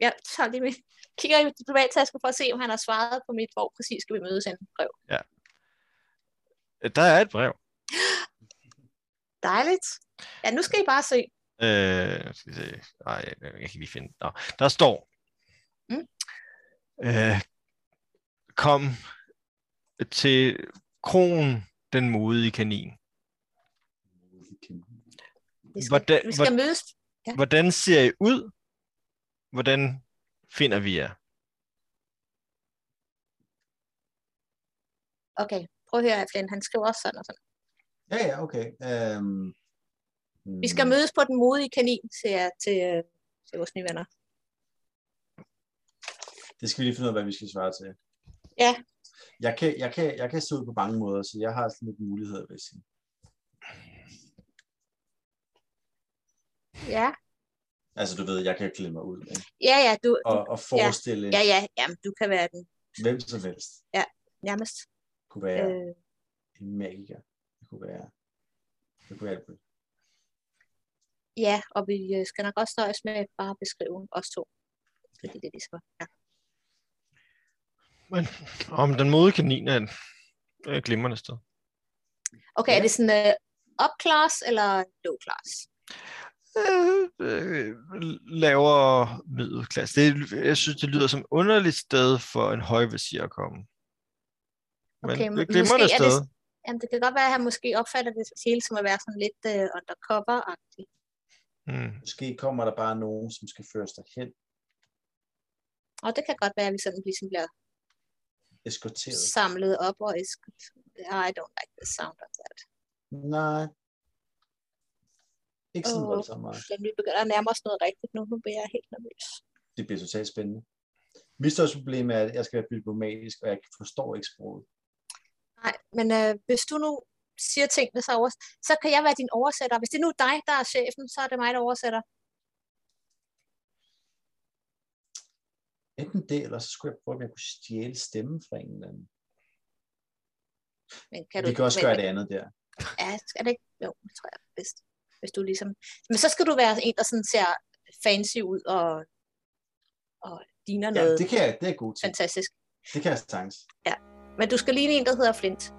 Jeg tager lige med. Kigger i diplomattasken for at se, om han har svaret på mit, hvor præcis skal vi mødes hen brev. Øh, Der er et brev. Dejligt. Ja, nu skal I bare se. Øh, skal vi se. Ej, jeg kan lige finde. Nå, der står. Mm. Øh, kom til kronen, den modige kanin. Vi skal, Hvordan- vi skal mødes. Hvordan ser I ud? Hvordan finder vi jer? Okay, prøv at høre Flynn. Han skriver også sådan og sådan. Ja, ja, okay. Um, Vi skal mødes på den modige kanin, siger jeg til, øh, til vores nye venner. Det skal vi lige finde ud af, hvad vi skal svare til. Ja. Jeg kan, jeg kan, jeg kan se ud på mange måder, så jeg har sådan lidt muligheder, vil jeg sige. Ja, Altså, du ved, jeg kan klæde mig ud ikke? ja, ja, du, Og, og forestille ja, ja, jamen, du kan være den hvem som helst. nærmest. Det kunne være Øh, en magiker. Det kunne være... Det kunne muligt. ja, og vi øh, skal nok også nøjes med bare at beskrive os to. Fordi det er ligesom, ja. Men om den mode kanin er et øh, glimrende sted. Okay, Ja. er det sådan uh, up class eller low class? Øh, øh, lavere middelklasse. Det, jeg synes, det lyder som et underligt sted for en højvesir at komme. Men Okay, det er et glimrende måske er det- sted. Jamen, det kan godt være, at han måske opfatter det hele som at være sådan lidt uh, undercover-agtigt. Mm. Måske kommer der bare nogen, som skal føres derhen, Og det kan godt være, at vi sådan ligesom bliver eskorteret. samlet op og eskort. I don't like the sound of that. Nej. Ikke sådan Åh. voldsomt meget. Men vi begynder at nærme os noget rigtigt nu. Nu bliver jeg helt nervøs. Det bliver totalt spændende. Mit største problem er, at jeg skal være diplomatisk, og jeg forstår ikke sproget. Nej, men øh, hvis du nu siger tingene så over, så kan jeg være din oversætter. Hvis det nu er dig, der er chefen, så er det mig, der oversætter. Enten det, eller så skulle jeg prøve, om jeg kunne stjæle stemmen fra en eller anden. Men kan du, Vi kan også men, gøre det andet der. Ja, skal det ikke? Jo, det tror jeg bedst. Hvis du ligesom... Men så skal du være en, der sådan ser fancy ud og, og ligner Ja, noget det kan jeg, det er god til. fantastisk. Det kan jeg sagtens. Men du skal ligne en, der hedder Flint.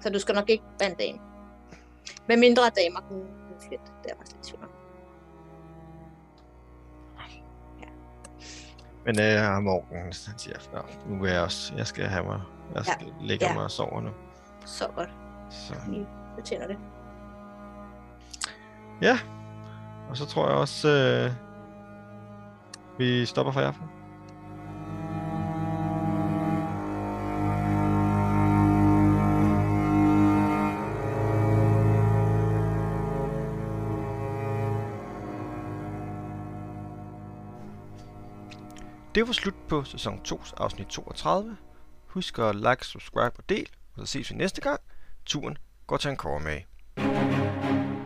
Så du skal nok ikke en dame. Med mindre damer kunne Flint. Det er også lidt tvivl om. Men øh, ham Morgen, han siger, Nå, nu er jeg også, jeg skal have mig, jeg skal ja. lægge ja. mig og sove nu. Så godt. Så, I fortjener det. ja, og så tror jeg også, øh, vi stopper for i aften. Det var slut på sæson 2's afsnit 32. Husk at like, subscribe og del, og så ses vi næste gang. Turen går til en med.